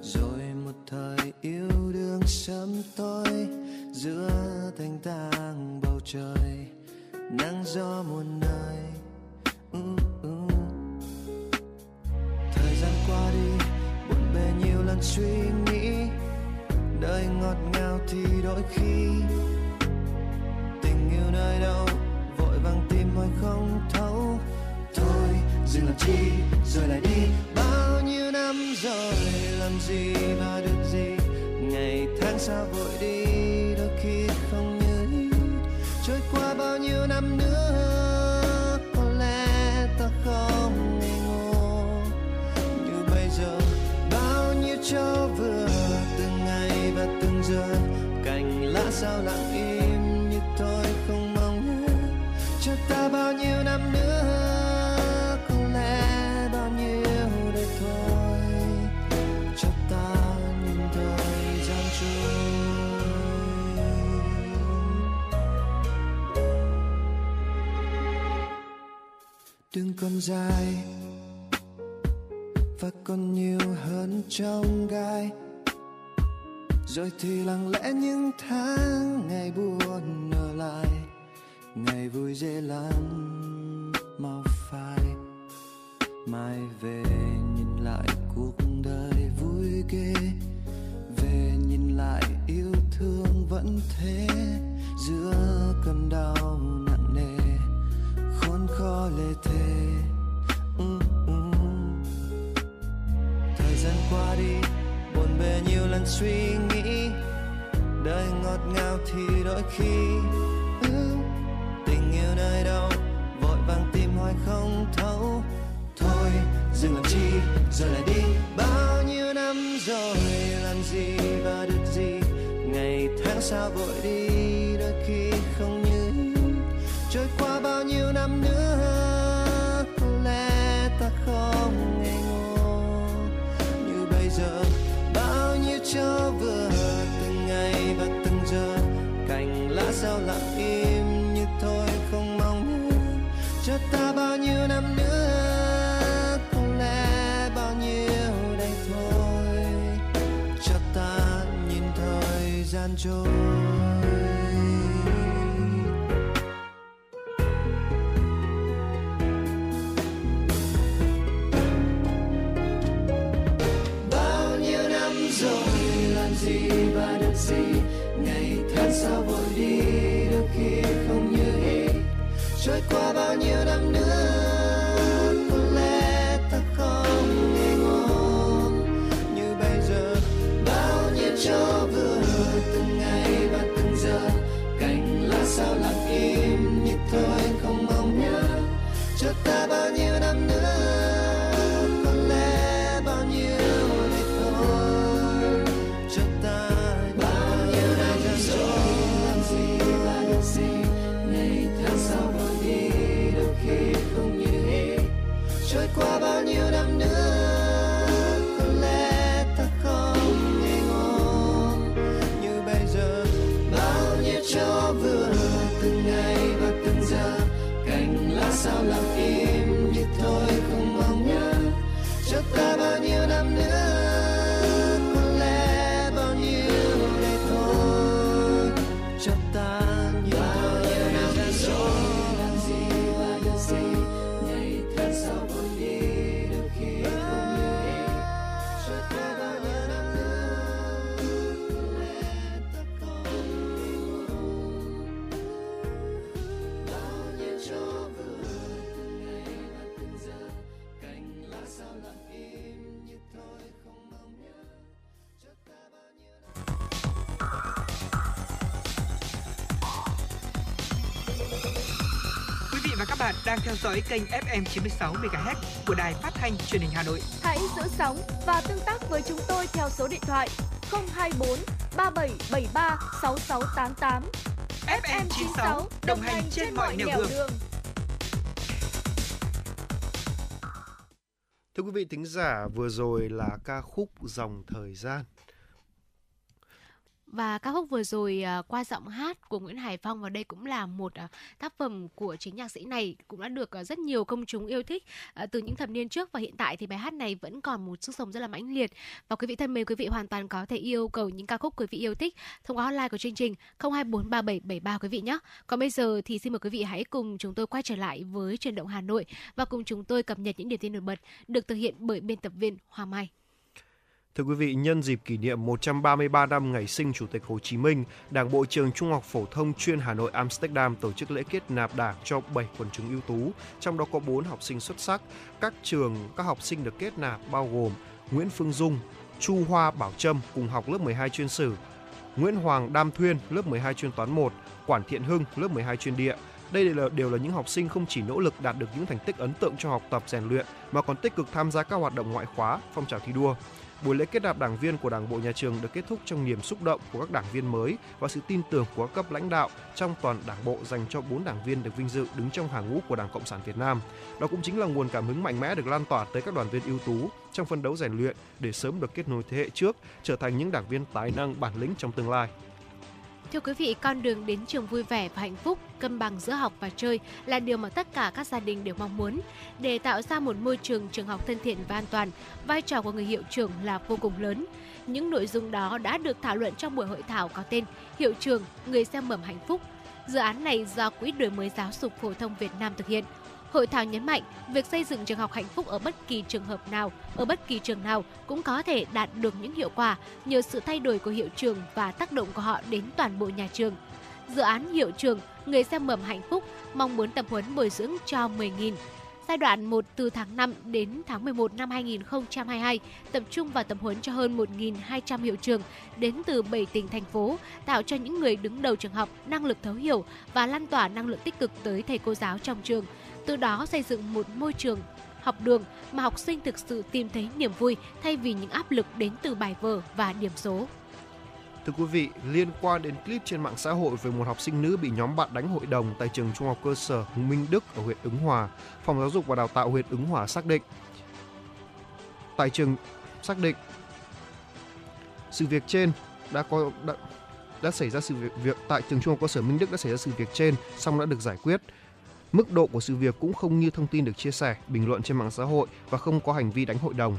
rồi một thời yêu đương sớm tối. Giữa thanh tang bầu trời, nắng gió muôn nơi. Qua đi, buồn bề nhiều lần suy nghĩ đời ngọt ngào thì đôi khi tình yêu nơi đâu, vội vàng tìm hoài không thấu. Thôi, dừng làm chi, rồi lại đi. Bao nhiêu năm rồi, làm gì và được gì? Ngày tháng sao vội đi, đôi khi không như ý trôi qua bao nhiêu năm nữa cho vừa từng ngày và từng giờ. Cành lá sao lặng im như tôi không mong nhớ. Cho ta bao nhiêu năm nữa có lẽ bao nhiêu đây thôi. Cho ta nhìn thời gian trôi. Đừng còn dài còn nhiều hơn trong gai. Rồi thì lặng lẽ những tháng ngày buồn ở lại, ngày vui dễ lắm mau phai. Mai về nhìn lại cuộc đời vui ghê, về nhìn lại yêu thương vẫn thế. Giữa cơn đau nặng nề, khốn khó lê thề gian qua đi buồn bề nhiều lần suy nghĩ. Đời ngọt ngào thì đôi khi ừ, tình yêu nơi đâu vội vàng tìm hoài không thấu. Thôi dừng làm chi rồi lại đi. Bao nhiêu năm rồi làm gì và được gì? Ngày tháng sao vội đi đôi khi không như trôi qua bao nhiêu năm nữa cho vừa từng ngày và từng giờ. Cành lá sao lặng im như thôi không mong nhớ cho ta bao nhiêu năm nữa có lẽ bao nhiêu đây thôi? Cho ta nhìn thời gian trôi. Theo dõi kênh FM 96 MHz của đài phát thanh truyền hình Hà Nội. Hãy giữ sóng và tương tác với chúng tôi theo số điện thoại 024 3773 6688. FM 96 đồng hành trên mọi nẻo đường. Thưa quý vị thính giả, vừa rồi là ca khúc Dòng Thời Gian. Và ca khúc vừa rồi uh, qua giọng hát của Nguyễn Hải Phong và đây cũng là một uh, tác phẩm của chính nhạc sĩ này cũng đã được uh, rất nhiều công chúng yêu thích uh, từ những thập niên trước và hiện tại thì bài hát này vẫn còn một sức sống rất là mãnh liệt. Và quý vị thân mến, quý vị hoàn toàn có thể yêu cầu những ca khúc quý vị yêu thích thông qua hotline của chương trình 0243773 quý vị nhé. Còn bây giờ thì xin mời quý vị hãy cùng chúng tôi quay trở lại với truyền động Hà Nội và cùng chúng tôi cập nhật những điểm tin nổi bật được thực hiện bởi biên tập viên Hoa Mai. Thưa quý vị, nhân dịp kỷ niệm 133 năm ngày sinh Chủ tịch Hồ Chí Minh, Đảng bộ trường Trung học phổ thông chuyên Hà Nội Amsterdam tổ chức lễ kết nạp đảng cho 7 quần chúng ưu tú, trong đó có 4 học sinh xuất sắc. Các trường, các học sinh được kết nạp bao gồm Nguyễn Phương Dung, Chu Hoa Bảo Trâm cùng học lớp 12 chuyên sử, Nguyễn Hoàng Đam Thuyên lớp 12 chuyên toán 1, Quản Thiện Hưng lớp 12 chuyên địa. Đây đều là, đều là những học sinh không chỉ nỗ lực đạt được những thành tích ấn tượng trong học tập rèn luyện mà còn tích cực tham gia các hoạt động ngoại khóa, phong trào thi đua. Buổi lễ kết nạp đảng viên của Đảng bộ nhà trường được kết thúc trong niềm xúc động của các đảng viên mới và sự tin tưởng của các cấp lãnh đạo trong toàn Đảng bộ dành cho 4 đảng viên được vinh dự đứng trong hàng ngũ của Đảng Cộng sản Việt Nam. Đó cũng chính là nguồn cảm hứng mạnh mẽ được lan tỏa tới các đoàn viên ưu tú trong phân đấu rèn luyện để sớm được kết nối thế hệ trước, trở thành những đảng viên tài năng bản lĩnh trong tương lai. Thưa quý vị, con đường đến trường vui vẻ và hạnh phúc, cân bằng giữa học và chơi là điều mà tất cả các gia đình đều mong muốn. Để tạo ra một môi trường trường học thân thiện và an toàn, vai trò của người hiệu trưởng là vô cùng lớn. Những nội dung đó đã được thảo luận trong buổi hội thảo có tên Hiệu trường, người xem mầm hạnh phúc. Dự án này do Quỹ đổi mới giáo dục phổ thông Việt Nam thực hiện. Hội thảo nhấn mạnh, việc xây dựng trường học hạnh phúc ở bất kỳ trường hợp nào, ở bất kỳ trường nào cũng có thể đạt được những hiệu quả nhờ sự thay đổi của hiệu trường và tác động của họ đến toàn bộ nhà trường. Dự án hiệu trường Người xem mầm hạnh phúc mong muốn tập huấn bồi dưỡng cho 10.000 Giai đoạn 1 từ tháng 5 đến tháng 11 năm 2022 tập trung vào tập huấn cho hơn 1.200 hiệu trường đến từ 7 tỉnh thành phố, tạo cho những người đứng đầu trường học năng lực thấu hiểu và lan tỏa năng lượng tích cực tới thầy cô giáo trong trường, từ đó xây dựng một môi trường học đường mà học sinh thực sự tìm thấy niềm vui thay vì những áp lực đến từ bài vở và điểm số. Thưa quý vị, liên quan đến clip trên mạng xã hội về một học sinh nữ bị nhóm bạn đánh hội đồng tại trường trung học cơ sở Minh Đức ở huyện Ứng Hòa, Phòng Giáo dục và Đào tạo huyện Ứng Hòa xác định tại trường xác định sự việc trên đã có đã, đã xảy ra sự việc, việc tại trường trung học cơ sở Minh Đức đã xảy ra sự việc trên, song đã được giải quyết. Mức độ của sự việc cũng không như thông tin được chia sẻ, bình luận trên mạng xã hội và không có hành vi đánh hội đồng.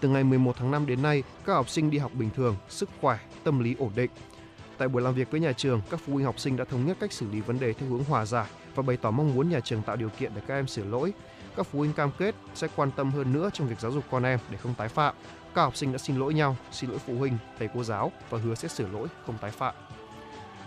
Từ ngày 11 tháng 5 đến nay, các học sinh đi học bình thường, sức khỏe, tâm lý ổn định. Tại buổi làm việc với nhà trường, các phụ huynh học sinh đã thống nhất cách xử lý vấn đề theo hướng hòa giải và bày tỏ mong muốn nhà trường tạo điều kiện để các em sửa lỗi. Các phụ huynh cam kết sẽ quan tâm hơn nữa trong việc giáo dục con em để không tái phạm. Các học sinh đã xin lỗi nhau, xin lỗi phụ huynh, thầy cô giáo và hứa sẽ sửa lỗi, không tái phạm.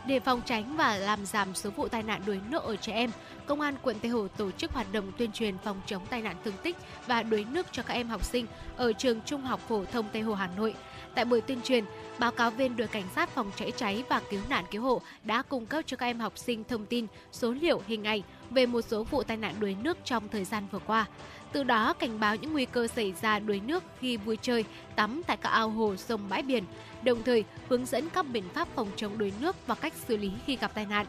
Để phòng tránh và làm giảm số vụ tai nạn đuối nước ở trẻ em, Công an quận Tây Hồ tổ chức hoạt động tuyên truyền phòng chống tai nạn thương tích và đuối nước cho các em học sinh ở trường Trung học phổ thông Tây Hồ Hà Nội. Tại buổi tuyên truyền, báo cáo viên đội cảnh sát phòng cháy cháy và cứu nạn cứu hộ đã cung cấp cho các em học sinh thông tin, số liệu, hình ảnh về một số vụ tai nạn đuối nước trong thời gian vừa qua. Từ đó cảnh báo những nguy cơ xảy ra đuối nước khi vui chơi, tắm tại các ao hồ, sông bãi biển, đồng thời hướng dẫn các biện pháp phòng chống đuối nước và cách xử lý khi gặp tai nạn.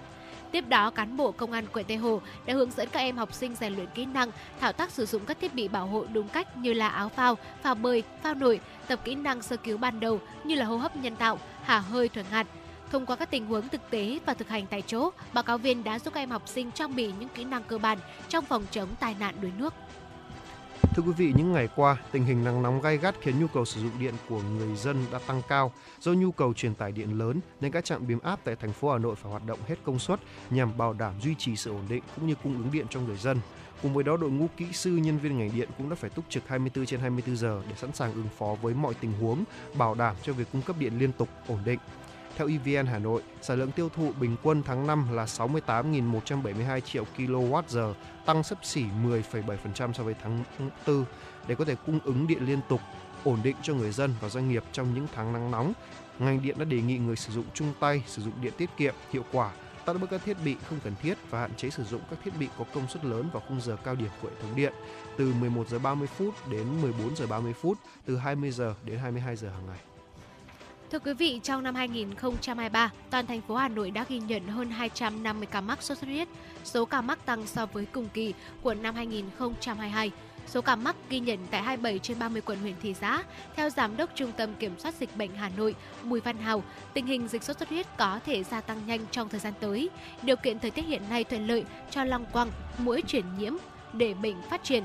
Tiếp đó, cán bộ công an quận Tây Hồ đã hướng dẫn các em học sinh rèn luyện kỹ năng, thao tác sử dụng các thiết bị bảo hộ đúng cách như là áo phao, phao bơi, phao nổi, tập kỹ năng sơ cứu ban đầu như là hô hấp nhân tạo, hả hơi thuần ngạt. Thông qua các tình huống thực tế và thực hành tại chỗ, báo cáo viên đã giúp các em học sinh trang bị những kỹ năng cơ bản trong phòng chống tai nạn đuối nước. Thưa quý vị, những ngày qua, tình hình nắng nóng gay gắt khiến nhu cầu sử dụng điện của người dân đã tăng cao. Do nhu cầu truyền tải điện lớn nên các trạm biến áp tại thành phố Hà Nội phải hoạt động hết công suất nhằm bảo đảm duy trì sự ổn định cũng như cung ứng điện cho người dân. Cùng với đó, đội ngũ kỹ sư nhân viên ngành điện cũng đã phải túc trực 24 trên 24 giờ để sẵn sàng ứng phó với mọi tình huống, bảo đảm cho việc cung cấp điện liên tục ổn định. Theo EVN Hà Nội, sản lượng tiêu thụ bình quân tháng 5 là 68.172 triệu kWh, tăng sấp xỉ 10,7% so với tháng 4 để có thể cung ứng điện liên tục, ổn định cho người dân và doanh nghiệp trong những tháng nắng nóng. Ngành điện đã đề nghị người sử dụng chung tay sử dụng điện tiết kiệm, hiệu quả, tắt bớt các thiết bị không cần thiết và hạn chế sử dụng các thiết bị có công suất lớn vào khung giờ cao điểm của hệ thống điện từ 11 giờ 30 phút đến 14 giờ 30 phút, từ 20 giờ đến 22 giờ hàng ngày. Thưa quý vị, trong năm 2023, toàn thành phố Hà Nội đã ghi nhận hơn 250 ca mắc sốt xuất huyết, số ca mắc tăng so với cùng kỳ của năm 2022. Số ca mắc ghi nhận tại 27 trên 30 quận huyện thị xã. Theo Giám đốc Trung tâm Kiểm soát Dịch bệnh Hà Nội Bùi Văn Hào, tình hình dịch sốt xuất huyết có thể gia tăng nhanh trong thời gian tới. Điều kiện thời tiết hiện nay thuận lợi cho long quăng, mũi chuyển nhiễm để bệnh phát triển.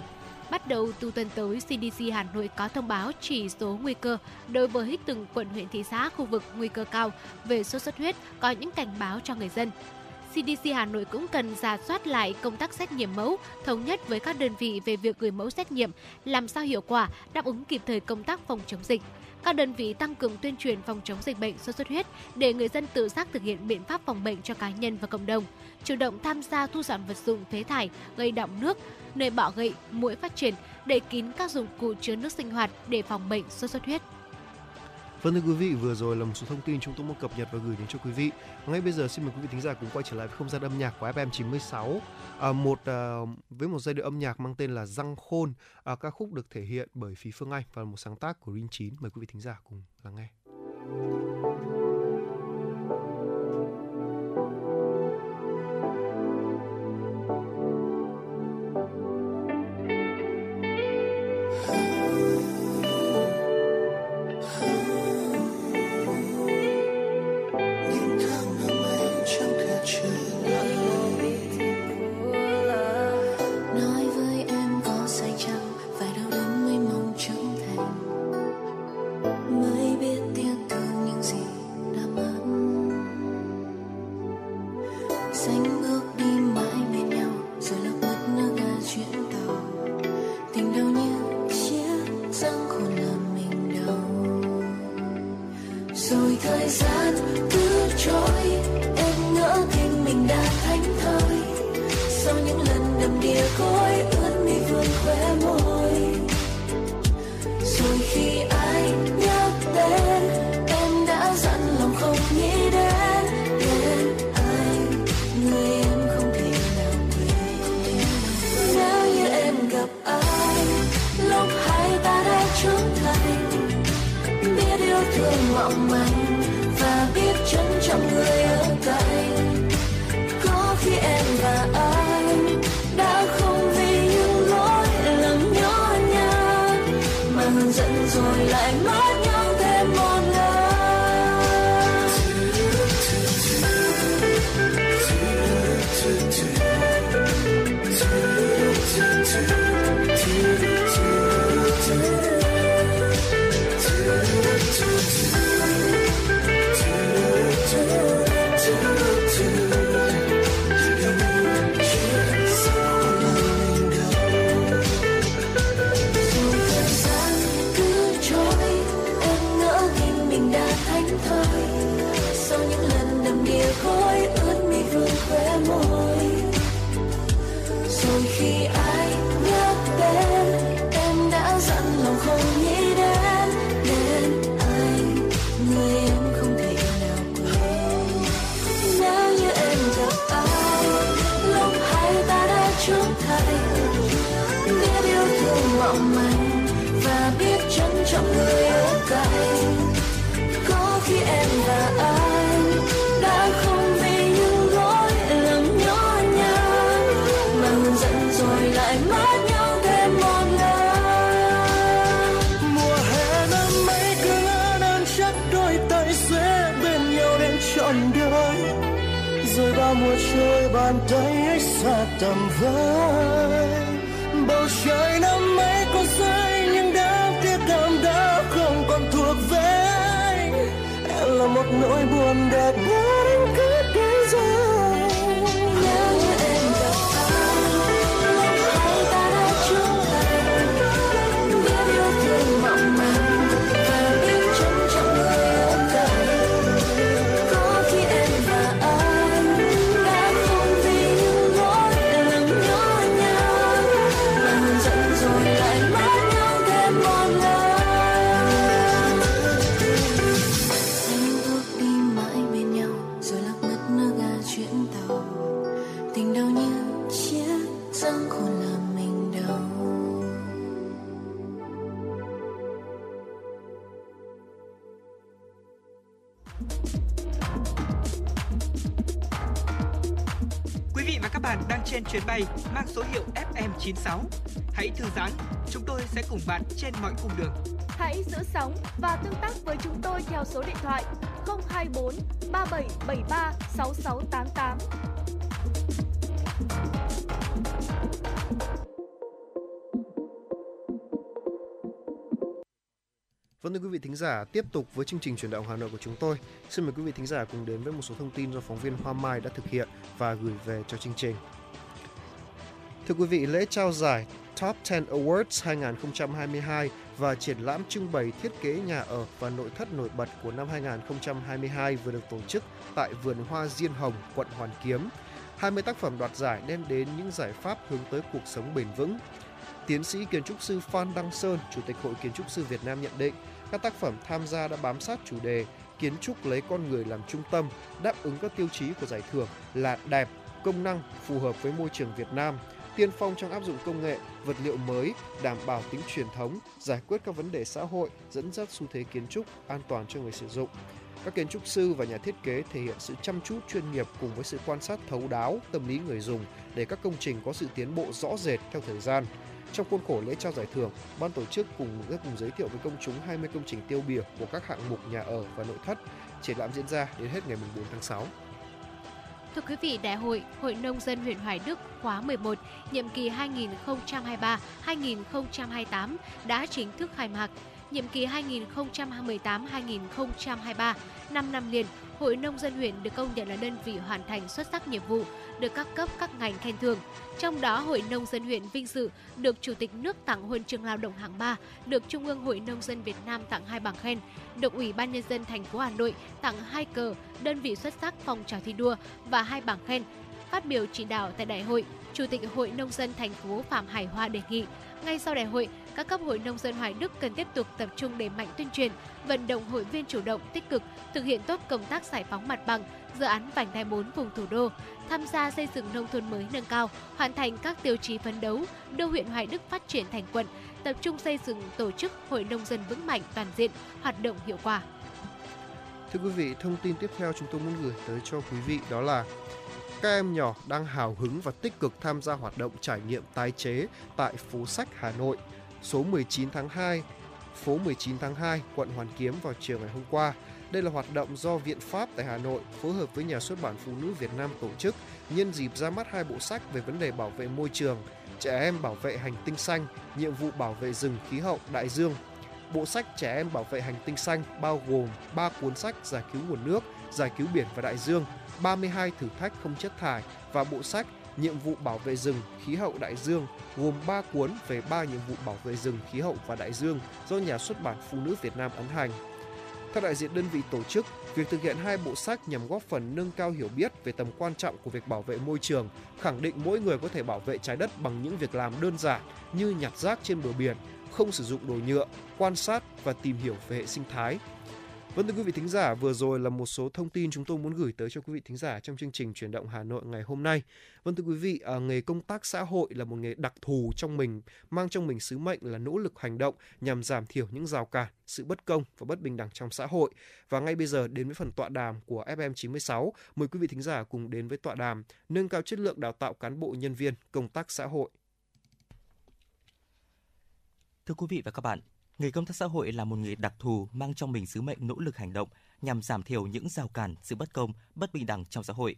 Bắt đầu từ tuần tới, CDC Hà Nội có thông báo chỉ số nguy cơ đối với từng quận huyện thị xã khu vực nguy cơ cao về sốt xuất huyết có những cảnh báo cho người dân. CDC Hà Nội cũng cần giả soát lại công tác xét nghiệm mẫu, thống nhất với các đơn vị về việc gửi mẫu xét nghiệm, làm sao hiệu quả, đáp ứng kịp thời công tác phòng chống dịch. Các đơn vị tăng cường tuyên truyền phòng chống dịch bệnh sốt xuất huyết để người dân tự giác thực hiện biện pháp phòng bệnh cho cá nhân và cộng đồng, chủ động tham gia thu dọn vật dụng phế thải gây đọng nước, nơi bọ gậy, muỗi phát triển, để kín các dụng cụ chứa nước sinh hoạt để phòng bệnh sốt xuất huyết. Vâng thưa quý vị, vừa rồi là một số thông tin chúng tôi muốn cập nhật và gửi đến cho quý vị. Ngay bây giờ xin mời quý vị thính giả cùng quay trở lại với không gian âm nhạc của FM 96. À, một à, với một giai điệu âm nhạc mang tên là Răng Khôn. À, ca khúc được thể hiện bởi Phí Phương Anh và một sáng tác của Rin 9. Mời quý vị thính giả cùng lắng nghe. Thương mong manh xa tầm FM96. Hãy thư giãn, chúng tôi sẽ cùng bạn trên mọi cung đường. Hãy giữ sóng và tương tác với chúng tôi theo số điện thoại 024 3773 6688. Vâng thưa quý vị thính giả, tiếp tục với chương trình chuyển động Hà Nội của chúng tôi. Xin mời quý vị thính giả cùng đến với một số thông tin do phóng viên Hoa Mai đã thực hiện và gửi về cho chương trình. Thưa quý vị, lễ trao giải Top 10 Awards 2022 và triển lãm trưng bày thiết kế nhà ở và nội thất nổi bật của năm 2022 vừa được tổ chức tại vườn hoa Diên Hồng, quận Hoàn Kiếm. 20 tác phẩm đoạt giải đem đến những giải pháp hướng tới cuộc sống bền vững. Tiến sĩ kiến trúc sư Phan Đăng Sơn, Chủ tịch Hội Kiến trúc sư Việt Nam nhận định, các tác phẩm tham gia đã bám sát chủ đề kiến trúc lấy con người làm trung tâm, đáp ứng các tiêu chí của giải thưởng là đẹp, công năng, phù hợp với môi trường Việt Nam, tiên phong trong áp dụng công nghệ, vật liệu mới, đảm bảo tính truyền thống, giải quyết các vấn đề xã hội, dẫn dắt xu thế kiến trúc an toàn cho người sử dụng. Các kiến trúc sư và nhà thiết kế thể hiện sự chăm chút chuyên nghiệp cùng với sự quan sát thấu đáo tâm lý người dùng để các công trình có sự tiến bộ rõ rệt theo thời gian. Trong khuôn khổ lễ trao giải thưởng, ban tổ chức cùng đã cùng giới thiệu với công chúng 20 công trình tiêu biểu của các hạng mục nhà ở và nội thất. Triển lãm diễn ra đến hết ngày 4 tháng 6. Thưa quý vị, Đại hội Hội Nông dân huyện Hoài Đức khóa 11, nhiệm kỳ 2023-2028 đã chính thức khai mạc. Nhiệm kỳ 2018-2023, 5 năm liền, Hội Nông dân huyện được công nhận là đơn vị hoàn thành xuất sắc nhiệm vụ, được các cấp các ngành khen thưởng. Trong đó, Hội Nông dân huyện vinh dự được Chủ tịch nước tặng huân chương lao động hạng 3, được Trung ương Hội Nông dân Việt Nam tặng hai bằng khen, được Ủy ban nhân dân thành phố Hà Nội tặng hai cờ, đơn vị xuất sắc phong trào thi đua và hai bằng khen. Phát biểu chỉ đạo tại đại hội, Chủ tịch Hội Nông dân thành phố Phạm Hải Hoa đề nghị, ngay sau đại hội, các cấp hội nông dân Hoài Đức cần tiếp tục tập trung đẩy mạnh tuyên truyền, vận động hội viên chủ động, tích cực thực hiện tốt công tác giải phóng mặt bằng, dự án vành đai 4 vùng thủ đô, tham gia xây dựng nông thôn mới nâng cao, hoàn thành các tiêu chí phấn đấu, đưa huyện Hoài Đức phát triển thành quận, tập trung xây dựng tổ chức hội nông dân vững mạnh toàn diện, hoạt động hiệu quả. Thưa quý vị, thông tin tiếp theo chúng tôi muốn gửi tới cho quý vị đó là các em nhỏ đang hào hứng và tích cực tham gia hoạt động trải nghiệm tái chế tại phố sách Hà Nội số 19 tháng 2, phố 19 tháng 2, quận Hoàn Kiếm vào chiều ngày hôm qua. Đây là hoạt động do Viện Pháp tại Hà Nội phối hợp với Nhà xuất bản Phụ nữ Việt Nam tổ chức nhân dịp ra mắt hai bộ sách về vấn đề bảo vệ môi trường, trẻ em bảo vệ hành tinh xanh, nhiệm vụ bảo vệ rừng khí hậu đại dương. Bộ sách Trẻ em bảo vệ hành tinh xanh bao gồm 3 cuốn sách giải cứu nguồn nước, giải cứu biển và đại dương, 32 thử thách không chất thải và bộ sách nhiệm vụ bảo vệ rừng, khí hậu đại dương gồm 3 cuốn về 3 nhiệm vụ bảo vệ rừng, khí hậu và đại dương do nhà xuất bản Phụ nữ Việt Nam ấn hành. Theo đại diện đơn vị tổ chức, việc thực hiện hai bộ sách nhằm góp phần nâng cao hiểu biết về tầm quan trọng của việc bảo vệ môi trường, khẳng định mỗi người có thể bảo vệ trái đất bằng những việc làm đơn giản như nhặt rác trên bờ biển, không sử dụng đồ nhựa, quan sát và tìm hiểu về hệ sinh thái, Vâng thưa quý vị thính giả, vừa rồi là một số thông tin chúng tôi muốn gửi tới cho quý vị thính giả trong chương trình chuyển động Hà Nội ngày hôm nay. Vâng thưa quý vị, à, nghề công tác xã hội là một nghề đặc thù trong mình, mang trong mình sứ mệnh là nỗ lực hành động nhằm giảm thiểu những rào cản, sự bất công và bất bình đẳng trong xã hội. Và ngay bây giờ đến với phần tọa đàm của FM96, mời quý vị thính giả cùng đến với tọa đàm nâng cao chất lượng đào tạo cán bộ nhân viên công tác xã hội. Thưa quý vị và các bạn, Người công tác xã hội là một nghề đặc thù mang trong mình sứ mệnh nỗ lực hành động nhằm giảm thiểu những rào cản, sự bất công, bất bình đẳng trong xã hội.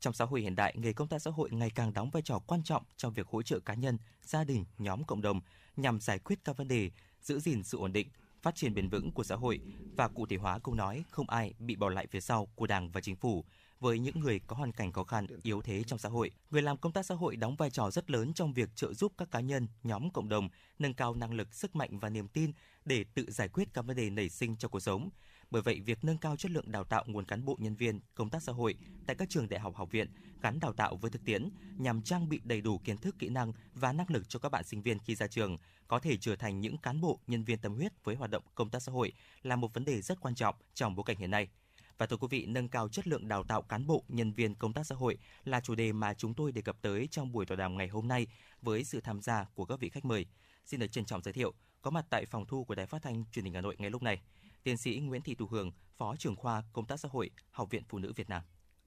Trong xã hội hiện đại, nghề công tác xã hội ngày càng đóng vai trò quan trọng trong việc hỗ trợ cá nhân, gia đình, nhóm cộng đồng nhằm giải quyết các vấn đề, giữ gìn sự ổn định, phát triển bền vững của xã hội và cụ thể hóa câu nói không ai bị bỏ lại phía sau của Đảng và Chính phủ với những người có hoàn cảnh khó khăn, yếu thế trong xã hội. Người làm công tác xã hội đóng vai trò rất lớn trong việc trợ giúp các cá nhân, nhóm cộng đồng nâng cao năng lực, sức mạnh và niềm tin để tự giải quyết các vấn đề nảy sinh trong cuộc sống. Bởi vậy, việc nâng cao chất lượng đào tạo nguồn cán bộ nhân viên công tác xã hội tại các trường đại học học viện gắn đào tạo với thực tiễn nhằm trang bị đầy đủ kiến thức, kỹ năng và năng lực cho các bạn sinh viên khi ra trường có thể trở thành những cán bộ nhân viên tâm huyết với hoạt động công tác xã hội là một vấn đề rất quan trọng trong bối cảnh hiện nay. Và thưa quý vị, nâng cao chất lượng đào tạo cán bộ, nhân viên công tác xã hội là chủ đề mà chúng tôi đề cập tới trong buổi tọa đàm ngày hôm nay với sự tham gia của các vị khách mời. Xin được trân trọng giới thiệu, có mặt tại phòng thu của Đài Phát thanh Truyền hình Hà Nội ngay lúc này, tiến sĩ Nguyễn Thị Thu Hường, Phó trưởng khoa Công tác xã hội, Học viện Phụ nữ Việt Nam.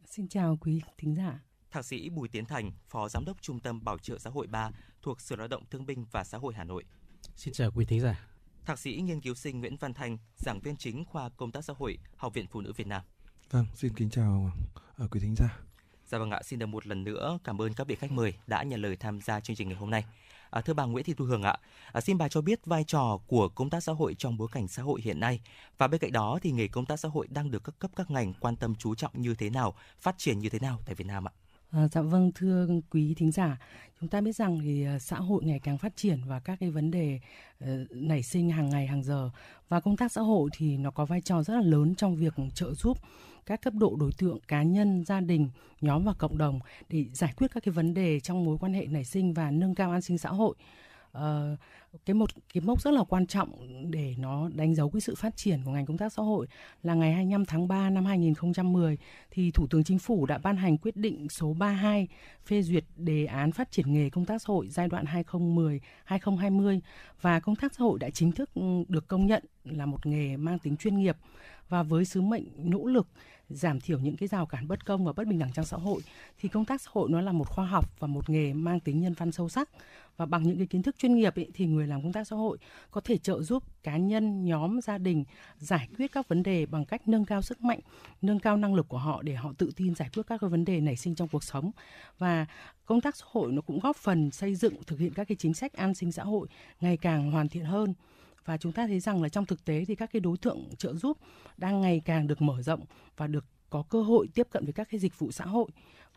Xin chào quý thính giả. Thạc sĩ Bùi Tiến Thành, Phó Giám đốc Trung tâm Bảo trợ xã hội 3 thuộc Sở Lao động Thương binh và Xã hội Hà Nội. Xin chào quý thính giả. Thạc sĩ nghiên cứu sinh Nguyễn Văn Thanh, giảng viên chính khoa Công tác xã hội, Học viện Phụ nữ Việt Nam. Vâng, xin kính chào uh, quý thính giả. Dạ vâng ạ, xin được một lần nữa cảm ơn các vị khách mời đã nhận lời tham gia chương trình ngày hôm nay. À, thưa bà Nguyễn Thị Thu Hường ạ, à, xin bà cho biết vai trò của công tác xã hội trong bối cảnh xã hội hiện nay và bên cạnh đó thì nghề công tác xã hội đang được các cấp các ngành quan tâm chú trọng như thế nào, phát triển như thế nào tại Việt Nam ạ? À, dạ vâng thưa quý thính giả, chúng ta biết rằng thì à, xã hội ngày càng phát triển và các cái vấn đề uh, nảy sinh hàng ngày hàng giờ và công tác xã hội thì nó có vai trò rất là lớn trong việc trợ giúp các cấp độ đối tượng cá nhân, gia đình, nhóm và cộng đồng để giải quyết các cái vấn đề trong mối quan hệ nảy sinh và nâng cao an sinh xã hội. Uh, cái một cái mốc rất là quan trọng để nó đánh dấu cái sự phát triển của ngành công tác xã hội là ngày 25 tháng 3 năm 2010 thì Thủ tướng Chính phủ đã ban hành quyết định số 32 phê duyệt đề án phát triển nghề công tác xã hội giai đoạn 2010-2020 và công tác xã hội đã chính thức ừ, được công nhận là một nghề mang tính chuyên nghiệp và với sứ mệnh nỗ lực giảm thiểu những cái rào cản bất công và bất bình đẳng trong xã hội thì công tác xã hội nó là một khoa học và một nghề mang tính nhân văn sâu sắc. Và bằng những cái kiến thức chuyên nghiệp ấy, thì người làm công tác xã hội có thể trợ giúp cá nhân, nhóm, gia đình giải quyết các vấn đề bằng cách nâng cao sức mạnh, nâng cao năng lực của họ để họ tự tin giải quyết các cái vấn đề nảy sinh trong cuộc sống. Và công tác xã hội nó cũng góp phần xây dựng thực hiện các cái chính sách an sinh xã hội ngày càng hoàn thiện hơn và chúng ta thấy rằng là trong thực tế thì các cái đối tượng trợ giúp đang ngày càng được mở rộng và được có cơ hội tiếp cận với các cái dịch vụ xã hội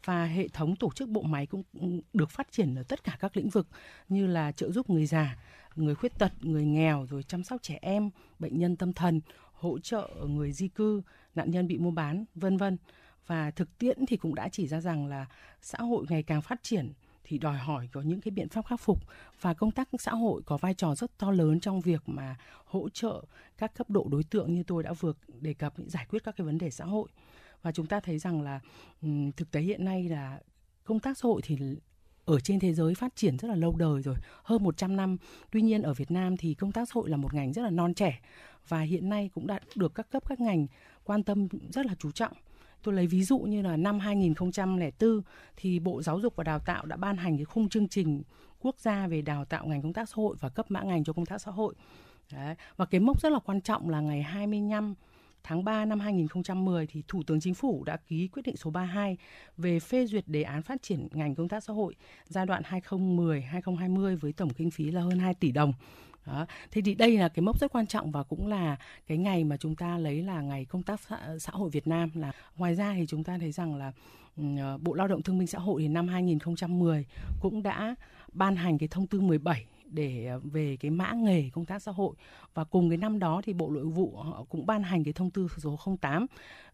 và hệ thống tổ chức bộ máy cũng ừ, được phát triển ở tất cả các lĩnh vực như là trợ giúp người già, người khuyết tật, người nghèo rồi chăm sóc trẻ em, bệnh nhân tâm thần, hỗ trợ người di cư, nạn nhân bị mua bán, vân vân. Và thực tiễn thì cũng đã chỉ ra rằng là xã hội ngày càng phát triển thì đòi hỏi có những cái biện pháp khắc phục và công tác xã hội có vai trò rất to lớn trong việc mà hỗ trợ các cấp độ đối tượng như tôi đã vừa đề cập giải quyết các cái vấn đề xã hội và chúng ta thấy rằng là thực tế hiện nay là công tác xã hội thì ở trên thế giới phát triển rất là lâu đời rồi, hơn 100 năm. Tuy nhiên ở Việt Nam thì công tác xã hội là một ngành rất là non trẻ và hiện nay cũng đã được các cấp các ngành quan tâm rất là chú trọng. Tôi lấy ví dụ như là năm 2004 thì Bộ Giáo dục và Đào tạo đã ban hành cái khung chương trình quốc gia về đào tạo ngành công tác xã hội và cấp mã ngành cho công tác xã hội. Đấy. Và cái mốc rất là quan trọng là ngày 25 tháng 3 năm 2010 thì Thủ tướng Chính phủ đã ký quyết định số 32 về phê duyệt đề án phát triển ngành công tác xã hội giai đoạn 2010-2020 với tổng kinh phí là hơn 2 tỷ đồng. Đó. Thế thì đây là cái mốc rất quan trọng và cũng là cái ngày mà chúng ta lấy là ngày công tác xã, xã hội Việt Nam là ngoài ra thì chúng ta thấy rằng là ờ, Bộ Lao động Thương binh Xã hội thì năm 2010 cũng đã ban hành cái thông tư 17 để ờ, về cái mã nghề công tác xã hội và cùng cái năm đó thì Bộ Nội vụ họ cũng ban hành cái thông tư số 08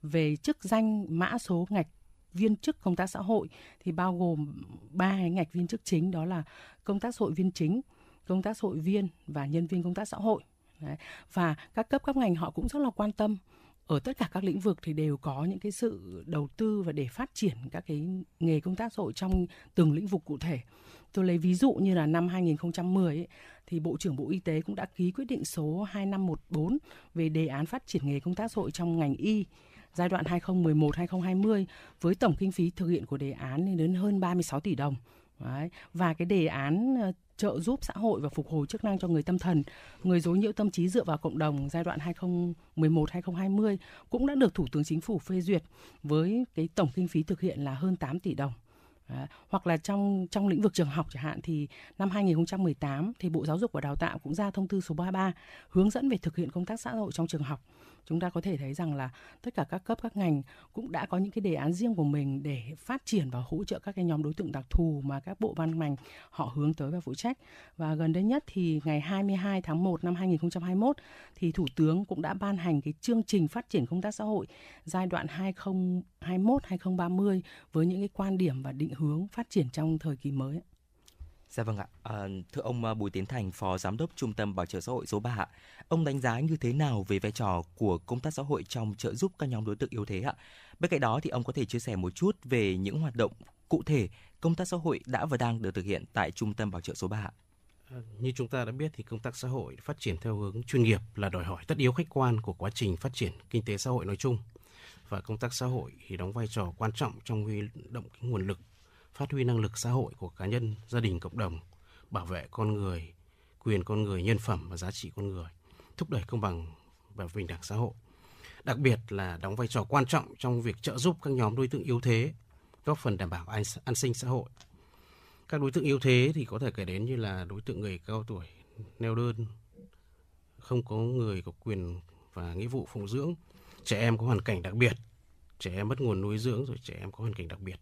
về chức danh mã số ngạch viên chức công tác xã hội thì bao gồm ba cái ngạch viên chức chính đó là công tác xã hội viên chính, công tác xã hội viên và nhân viên công tác xã hội. Đấy. Và các cấp các ngành họ cũng rất là quan tâm ở tất cả các lĩnh vực thì đều có những cái sự đầu tư và để phát triển các cái nghề công tác xã hội trong từng lĩnh vực cụ thể. Tôi lấy ví dụ như là năm 2010 ấy, thì Bộ trưởng Bộ Y tế cũng đã ký quyết định số 2514 về đề án phát triển nghề công tác xã hội trong ngành y giai đoạn 2011-2020 với tổng kinh phí thực hiện của đề án lên đến hơn 36 tỷ đồng. Đấy. Và cái đề án ờ, trợ giúp xã hội và phục hồi chức năng cho người tâm thần, người dối nhiễu tâm trí dựa vào cộng đồng giai đoạn 2011-2020 cũng đã được Thủ tướng Chính phủ phê duyệt với cái tổng kinh phí thực hiện là hơn 8 tỷ đồng. À, hoặc là trong trong lĩnh vực trường học chẳng hạn thì năm 2018 thì Bộ Giáo dục và Đào tạo cũng ra thông tư số 33 hướng dẫn về thực hiện công tác xã hội trong trường học chúng ta có thể thấy rằng là tất cả các cấp, các ngành cũng đã có những cái đề án riêng của mình để phát triển và hỗ trợ các cái nhóm đối tượng đặc thù mà các bộ ban ngành họ hướng tới và phụ trách và gần đây nhất thì ngày 22 tháng 1 năm 2021 thì thủ tướng cũng đã ban hành cái chương trình phát triển công tác xã hội giai đoạn 2021 2030 với những cái quan điểm và định hướng phát triển trong thời kỳ mới. Dạ vâng ạ. À, thưa ông à, Bùi Tiến Thành, Phó Giám đốc Trung tâm Bảo trợ xã hội số 3 ạ. Ông đánh giá như thế nào về vai trò của công tác xã hội trong trợ giúp các nhóm đối tượng yếu thế ạ? Bên cạnh đó thì ông có thể chia sẻ một chút về những hoạt động cụ thể công tác xã hội đã và đang được thực hiện tại Trung tâm Bảo trợ số 3 ạ. À, như chúng ta đã biết thì công tác xã hội phát triển theo hướng chuyên nghiệp là đòi hỏi tất yếu khách quan của quá trình phát triển kinh tế xã hội nói chung và công tác xã hội thì đóng vai trò quan trọng trong huy động cái nguồn lực phát huy năng lực xã hội của cá nhân, gia đình, cộng đồng, bảo vệ con người, quyền con người, nhân phẩm và giá trị con người, thúc đẩy công bằng và bình đẳng xã hội. Đặc biệt là đóng vai trò quan trọng trong việc trợ giúp các nhóm đối tượng yếu thế, góp phần đảm bảo an, an sinh xã hội. các đối tượng yếu thế thì có thể kể đến như là đối tượng người cao tuổi neo đơn không có người có quyền và nghĩa vụ phụng dưỡng trẻ em có hoàn cảnh đặc biệt trẻ em mất nguồn nuôi dưỡng rồi trẻ em có hoàn cảnh đặc biệt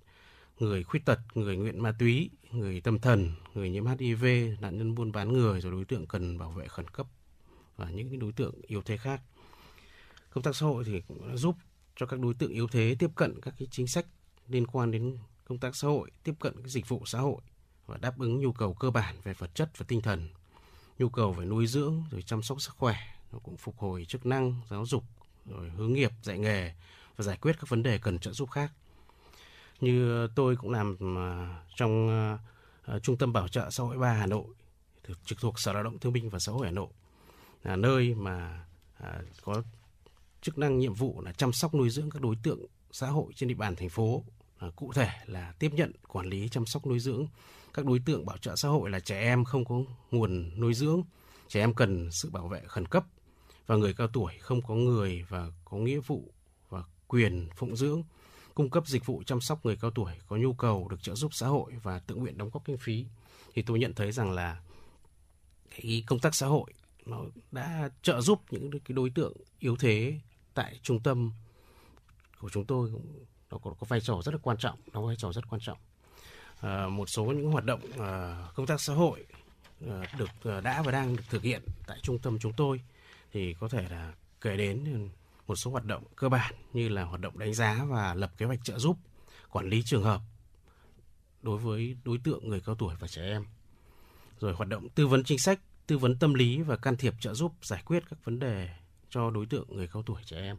người khuyết tật, người nghiện ma túy, người tâm thần, người nhiễm hiv nạn nhân buôn bán người rồi đối tượng cần bảo vệ khẩn cấp và những đối tượng yếu thế khác. Công tác xã hội thì cũng đã giúp cho các đối tượng yếu thế tiếp cận các cái chính sách liên quan đến công tác xã hội, tiếp cận các dịch vụ xã hội và đáp ứng nhu cầu cơ bản về vật chất và tinh thần, nhu cầu về nuôi dưỡng rồi chăm sóc sức khỏe, nó cũng phục hồi chức năng, giáo dục, rồi hướng nghiệp, dạy nghề và giải quyết các vấn đề cần trợ giúp khác như tôi cũng làm à, trong à, trung tâm bảo trợ xã hội 3 Hà Nội trực thuộc Sở Lao động Thương binh và Xã hội Hà Nội là nơi mà à, có chức năng nhiệm vụ là chăm sóc nuôi dưỡng các đối tượng xã hội trên địa bàn thành phố. À, cụ thể là tiếp nhận quản lý chăm sóc nuôi dưỡng các đối tượng bảo trợ xã hội là trẻ em không có nguồn nuôi dưỡng trẻ em cần sự bảo vệ khẩn cấp và người cao tuổi không có người và có nghĩa vụ và quyền phụng dưỡng cung cấp dịch vụ chăm sóc người cao tuổi có nhu cầu được trợ giúp xã hội và tự nguyện đóng góp kinh phí thì tôi nhận thấy rằng là cái công tác xã hội nó đã trợ giúp những cái đối tượng yếu thế tại trung tâm của chúng tôi nó có, có vai trò rất là quan trọng nó có vai trò rất quan trọng. À, một số những hoạt động à, công tác xã hội à, được à, đã và đang được thực hiện tại trung tâm chúng tôi thì có thể là kể đến một số hoạt động cơ bản như là hoạt động đánh giá và lập kế hoạch trợ giúp, quản lý trường hợp đối với đối tượng người cao tuổi và trẻ em. Rồi hoạt động tư vấn chính sách, tư vấn tâm lý và can thiệp trợ giúp giải quyết các vấn đề cho đối tượng người cao tuổi trẻ em.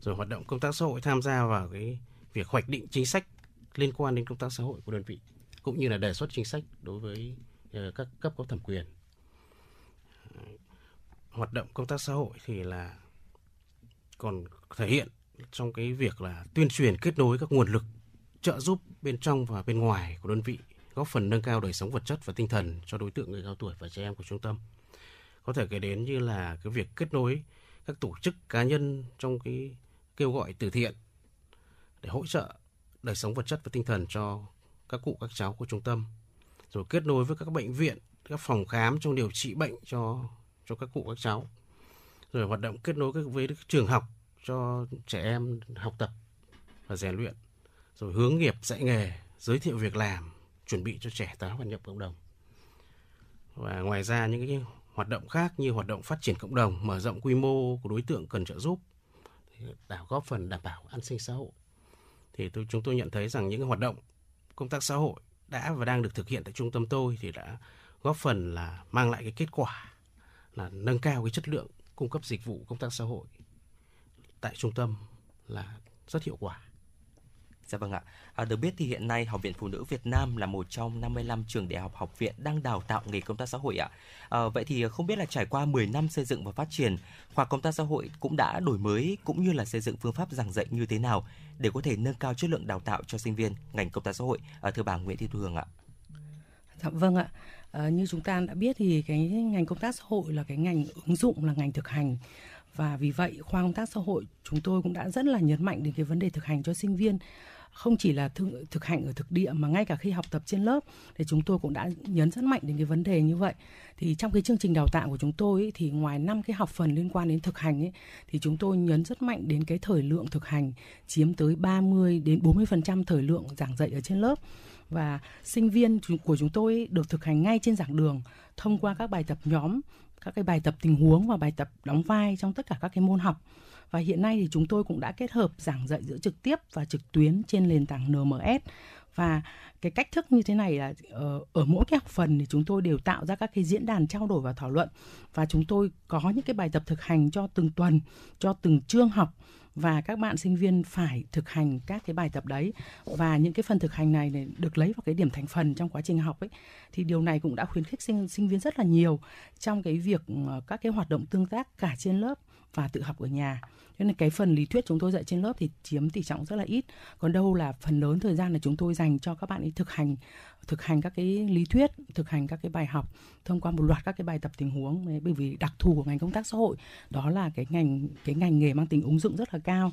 Rồi hoạt động công tác xã hội tham gia vào cái việc hoạch định chính sách liên quan đến công tác xã hội của đơn vị, cũng như là đề xuất chính sách đối với ờ, các cấp có thẩm quyền. Hoạt động công tác xã hội thì là còn thể hiện trong cái việc là tuyên truyền kết nối các nguồn lực, trợ giúp bên trong và bên ngoài của đơn vị, góp phần nâng cao đời sống vật chất và tinh thần cho đối tượng người cao tuổi và trẻ em của trung tâm. Có thể kể đến như là cái việc kết nối các tổ chức cá nhân trong cái kêu gọi từ thiện để hỗ trợ đời sống vật chất và tinh thần cho các cụ, các cháu của trung tâm. Rồi kết nối với các bệnh viện, các phòng khám trong điều trị bệnh cho cho các cụ, các cháu rồi hoạt động kết nối với các trường học cho trẻ em học tập và rèn luyện, rồi hướng nghiệp, dạy nghề, giới thiệu việc làm, chuẩn bị cho trẻ tái hòa nhập cộng đồng. Và ngoài ra, những cái hoạt động khác như hoạt động phát triển cộng đồng, mở rộng quy mô của đối tượng cần trợ giúp đảm góp phần đảm bảo an sinh xã hội. Thì tôi, chúng tôi nhận thấy rằng những hoạt động, công tác xã hội đã và đang được thực hiện tại trung tâm tôi thì đã góp phần là mang lại cái kết quả là nâng cao cái chất lượng cung cấp dịch vụ công tác xã hội tại trung tâm là rất hiệu quả. Dạ vâng ạ. À, được biết thì hiện nay Học viện Phụ nữ Việt Nam là một trong 55 trường đại học học viện đang đào tạo nghề công tác xã hội ạ. À, vậy thì không biết là trải qua 10 năm xây dựng và phát triển, khoa công tác xã hội cũng đã đổi mới cũng như là xây dựng phương pháp giảng dạy như thế nào để có thể nâng cao chất lượng đào tạo cho sinh viên ngành công tác xã hội. À, thưa bà Nguyễn Thị Thu Hương ạ. Dạ vâng ạ. À, như chúng ta đã biết thì cái ngành công tác xã hội là cái ngành ứng dụng là ngành thực hành. Và vì vậy khoa công tác xã hội chúng tôi cũng đã rất là nhấn mạnh đến cái vấn đề thực hành cho sinh viên. Không chỉ là thực, thực hành ở thực địa mà ngay cả khi học tập trên lớp thì chúng tôi cũng đã nhấn rất mạnh đến cái vấn đề như vậy. Thì trong cái chương trình đào tạo của chúng tôi ấy, thì ngoài năm cái học phần liên quan đến thực hành ấy, thì chúng tôi nhấn rất mạnh đến cái thời lượng thực hành chiếm tới 30 đến 40 phần trăm thời lượng giảng dạy ở trên lớp và sinh viên của chúng tôi được thực hành ngay trên giảng đường thông qua các bài tập nhóm các cái bài tập tình huống và bài tập đóng vai trong tất cả các cái môn học. Và hiện nay thì chúng tôi cũng đã kết hợp giảng dạy giữa trực tiếp và trực tuyến trên nền tảng NMS và cái cách thức như thế này là ờ, ở, mỗi cái học phần thì chúng tôi đều tạo ra các cái diễn đàn trao đổi và thảo luận. Và chúng tôi có những cái bài tập thực hành cho từng tuần cho từng chương học và các bạn sinh viên phải thực hành các cái bài tập đấy. Và những cái phần thực hành này này được lấy vào cái điểm thành phần trong quá trình học ấy, thì điều này cũng đã khuyến khích sinh sinh viên rất là nhiều trong cái việc ờ, các cái hoạt động tương tác cả trên lớp và tự học ở nhà. Cho nên cái phần lý thuyết chúng tôi dạy trên lớp thì chiếm tỷ trọng rất là ít. Còn đâu là phần lớn thời gian là chúng tôi dành cho các bạn ấy thực hành thực hành các cái lý thuyết thực hành các cái bài học thông qua một loạt các cái bài tập tình huống bởi vì đặc thù của ngành công tác xã hội đó là cái ngành cái ngành nghề mang tính ứng dụng rất là cao.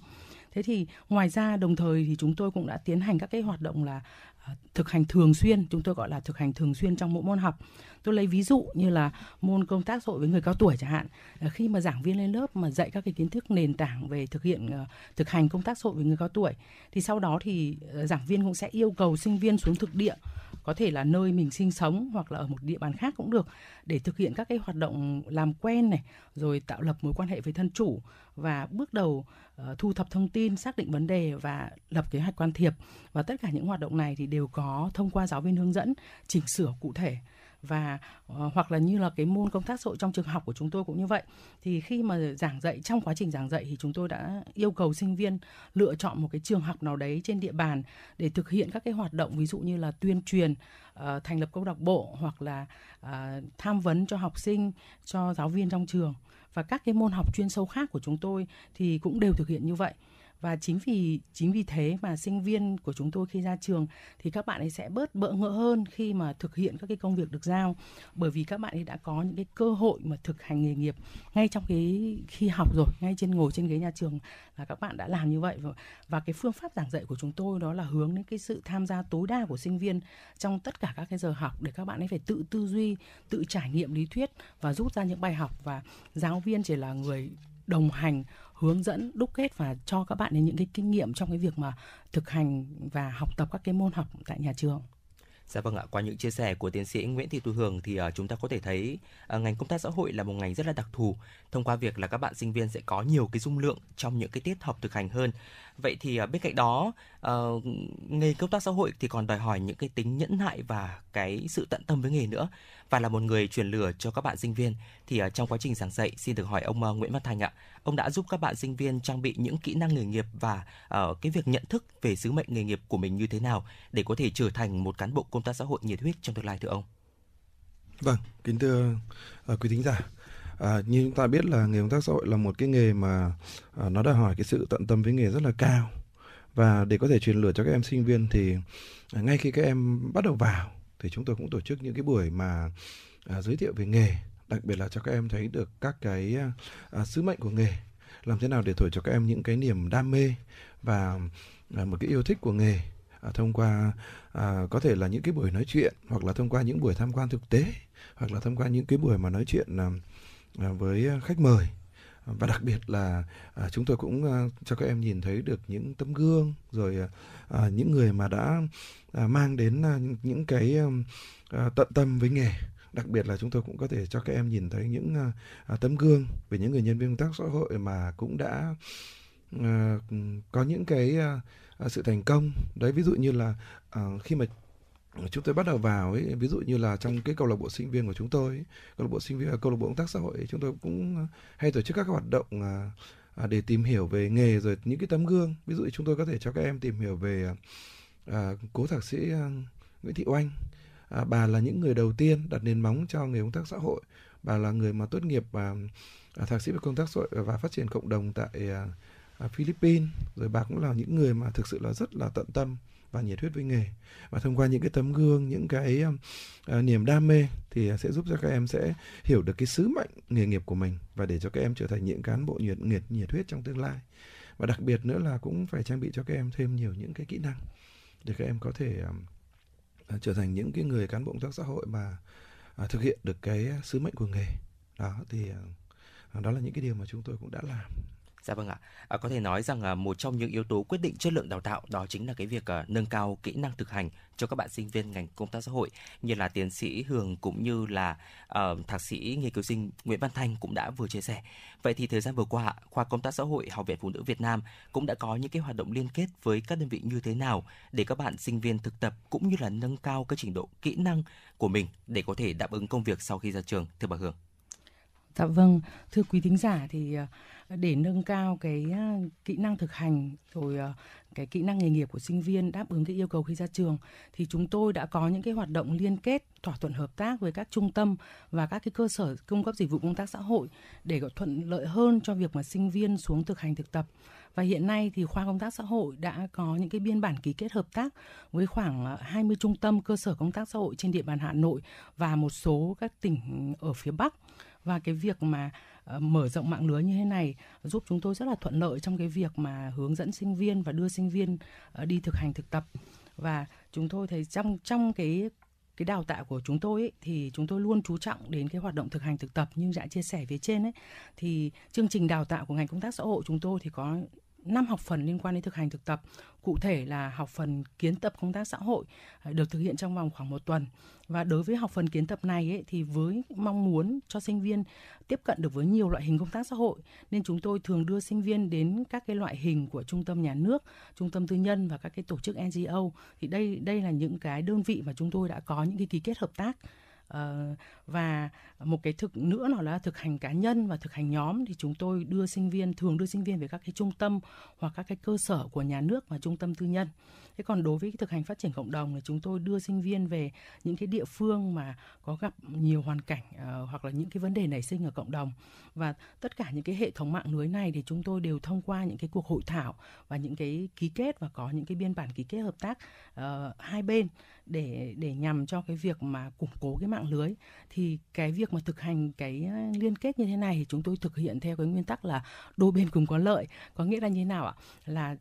Thế thì ngoài ra đồng thời thì chúng tôi cũng đã tiến hành các cái hoạt động là à, thực hành thường xuyên, chúng tôi gọi là thực hành thường xuyên trong mỗi môn học. Tôi lấy ví dụ như là môn công tác xã hội với người cao tuổi chẳng hạn. Ờ, khi mà giảng viên lên lớp mà dạy các cái kiến thức nền tảng về thực hiện ờ, thực hành công tác xã hội với người cao tuổi thì sau đó thì ờ, giảng viên cũng sẽ yêu cầu sinh viên xuống thực địa có thể là nơi mình sinh sống hoặc là ở một địa bàn khác cũng được để thực hiện các cái hoạt động làm quen này rồi tạo lập mối quan hệ với thân chủ và bước đầu uh, thu thập thông tin xác định vấn đề và lập kế hoạch can thiệp và tất cả những hoạt động này thì đều có thông qua giáo viên hướng dẫn chỉnh sửa cụ thể và uh, hoặc là như là cái môn công tác xã hội trong trường học của chúng tôi cũng như vậy. Thì khi mà giảng dạy trong quá trình giảng dạy thì chúng tôi đã yêu cầu sinh viên lựa chọn một cái trường học nào đấy trên địa bàn để thực hiện các cái hoạt động ví dụ như là tuyên truyền uh, thành lập câu lạc bộ hoặc là uh, tham vấn cho học sinh cho giáo viên trong trường. Và các cái môn học chuyên sâu khác của chúng tôi thì cũng đều thực hiện như vậy và chính vì chính vì thế mà sinh viên của chúng tôi khi ra trường thì các bạn ấy sẽ bớt bỡ ngỡ hơn khi mà thực hiện các cái công việc được giao. Bởi vì các bạn ấy đã có những cái cơ hội mà thực hành nghề nghiệp ngay trong cái khi học rồi ngay trên ngồi trên ghế nhà trường là các bạn đã làm như vậy. Và, và cái phương pháp giảng dạy của chúng tôi đó là hướng đến cái sự tham gia tối đa của sinh viên trong tất cả các cái giờ học để các bạn ấy phải tự tư duy tự trải nghiệm lý thuyết và rút ra những bài học. Và giáo viên chỉ là người đồng hành hướng dẫn đúc kết và cho các bạn những cái kinh nghiệm trong cái việc mà thực hành và học tập các cái môn học tại nhà trường. Dạ vâng ạ, qua những chia sẻ của tiến sĩ Nguyễn Thị Thu Hường thì uh, chúng ta có thể thấy uh, ngành công tác xã hội là một ngành rất là đặc thù thông qua việc là các bạn sinh viên sẽ có nhiều cái dung lượng trong những cái tiết học thực hành hơn. Vậy thì à, bên cạnh đó, uh, nghề công tác xã hội thì còn đòi hỏi những cái tính nhẫn nại và cái sự tận tâm với nghề nữa và là một người truyền lửa cho các bạn sinh viên thì uh, trong quá trình giảng dạy xin được hỏi ông uh, Nguyễn Văn Thành ạ, ông đã giúp các bạn sinh viên trang bị những kỹ năng nghề nghiệp và uh, cái việc nhận thức về sứ mệnh nghề nghiệp của mình như thế nào để có thể trở thành một cán bộ công tác xã hội nhiệt huyết trong tương lai thưa ông? Vâng, kính thưa uh, quý thính giả. À, như chúng ta biết là nghề công tác xã hội là một cái nghề mà à, nó đòi hỏi cái sự tận tâm với nghề rất là cao. Và để có thể truyền lửa cho các em sinh viên thì à, ngay khi các em bắt đầu vào thì chúng tôi cũng tổ chức những cái buổi mà à, giới thiệu về nghề. Đặc biệt là cho các em thấy được các cái à, sứ mệnh của nghề làm thế nào để thổi cho các em những cái niềm đam mê và à, một cái yêu thích của nghề à, thông qua à, có thể là những cái buổi nói chuyện hoặc là thông qua những buổi tham quan thực tế hoặc là thông qua những cái buổi mà nói chuyện à, À, với à, khách mời. À, và đặc biệt là à, chúng tôi cũng à, cho các em nhìn thấy được những tấm gương rồi à, những người mà đã à, mang đến à, những cái à, tận tâm với nghề. Đặc biệt là chúng tôi cũng có thể cho các em nhìn thấy những à, tấm gương về những người nhân viên công tác xã hội mà cũng đã à, có những cái à, sự thành công. Đấy ví dụ như là à, khi mà chúng tôi bắt đầu vào ấy ví dụ như là trong cái câu lạc bộ sinh viên của chúng tôi ấy, câu lạc bộ sinh viên à, câu lạc bộ công tác xã hội ấy, chúng tôi cũng à, hay tổ chức các hoạt động à, à, để tìm hiểu về nghề rồi những cái tấm gương. Ví dụ chúng tôi có thể cho các em tìm hiểu về à, à, cố thạc sĩ à, Nguyễn Thị Oanh. À, bà là những người đầu tiên đặt nền móng cho nghề công tác xã hội. Bà là người mà tốt nghiệp à, à, thạc sĩ về công tác xã hội và phát triển cộng đồng tại à, à, Philippines. Rồi bà cũng là những người mà thực sự là rất là tận tâm và nhiệt huyết với nghề. Và thông qua những cái tấm gương những cái uh, niềm đam mê thì à, sẽ giúp cho các em sẽ hiểu được cái sứ mệnh nghề nghiệp của mình và để cho các em trở thành những cán bộ nhiệt nhiệt nhiệt huyết trong tương lai. Và đặc biệt nữa là cũng phải trang bị cho các em thêm nhiều những cái kỹ năng để các em có thể uh, trở thành những cái người cán bộ công tác xã hội mà uh, thực hiện được cái sứ mệnh của nghề. Đó thì uh, đó là những cái điều mà chúng tôi cũng đã làm. Dạ vâng ạ. À, có thể nói rằng à, một trong những yếu tố quyết định chất lượng đào tạo đó chính là cái việc à, nâng cao kỹ năng thực hành cho các bạn sinh viên ngành công tác xã hội như là tiến sĩ Hường cũng như là à, thạc sĩ nghiên cứu sinh Nguyễn Văn Thanh cũng đã vừa chia sẻ. Vậy thì thời gian vừa qua, khoa công tác xã hội Học viện Phụ nữ Việt Nam cũng đã có những cái hoạt động liên kết với các đơn vị như thế nào để các bạn sinh viên thực tập cũng như là nâng cao cái trình độ kỹ năng của mình để có thể đáp ứng công việc sau khi ra trường thưa bà Hường. Dạ vâng, thưa quý thính giả thì ờ, để nâng cao cái ờ, kỹ năng thực hành rồi ờ, cái kỹ năng nghề nghiệp của sinh viên đáp ứng cái yêu cầu khi ra trường thì chúng tôi đã có những cái hoạt động liên kết thỏa thuận hợp tác với các trung tâm và các cái cơ sở cung cấp dịch vụ công tác xã hội để có thuận lợi hơn cho việc mà sinh viên xuống thực hành thực tập. Và hiện nay thì khoa công tác xã hội đã có những cái biên bản ký kết hợp tác với khoảng 20 trung tâm cơ sở công tác xã hội trên địa bàn Hà Nội và một số các tỉnh ở phía Bắc và cái việc mà uh, mở rộng mạng lưới như thế này giúp chúng tôi rất là thuận lợi trong cái việc mà hướng dẫn sinh viên và đưa sinh viên uh, đi thực hành thực tập. Và chúng tôi thấy trong trong cái cái đào tạo của chúng tôi ấy, thì chúng tôi luôn chú trọng đến cái hoạt động thực hành thực tập như đã chia sẻ phía trên ấy. Thì chương trình đào tạo của ngành công tác xã hội chúng tôi thì có năm học phần liên quan đến thực hành thực tập. Cụ thể là học phần kiến tập công tác xã hội à, được thực hiện trong vòng khoảng một tuần. Và đối với học phần kiến tập này ấy, thì với mong muốn cho sinh viên tiếp cận được với nhiều loại hình công tác xã hội nên chúng tôi thường đưa sinh viên đến các cái loại hình của trung tâm nhà nước, trung tâm tư nhân và các cái tổ chức NGO. Thì đây đây là những cái đơn vị mà chúng tôi đã có những cái ký kết hợp tác Uh, và một cái thực nữa nó là thực hành cá nhân và thực hành nhóm thì chúng tôi đưa sinh viên thường đưa sinh viên về các cái trung tâm hoặc các cái cơ sở của nhà nước và trung tâm tư nhân. Thế còn đối với cái thực hành phát triển cộng đồng thì chúng tôi đưa sinh viên về những cái địa phương mà có gặp nhiều hoàn cảnh uh, hoặc là những cái vấn đề nảy sinh ở cộng đồng. Và tất cả những cái hệ thống mạng lưới này thì chúng tôi đều thông qua những cái cuộc hội thảo và những cái ký kết và có những cái biên bản ký kết hợp tác uh, hai bên để để nhằm cho cái việc mà củng cố cái mạng lưới. Thì cái việc mà thực hành cái ờ, liên kết như thế này thì chúng tôi thực hiện theo cái nguyên tắc là đôi bên cùng có lợi. Có nghĩa là như thế nào ạ? Là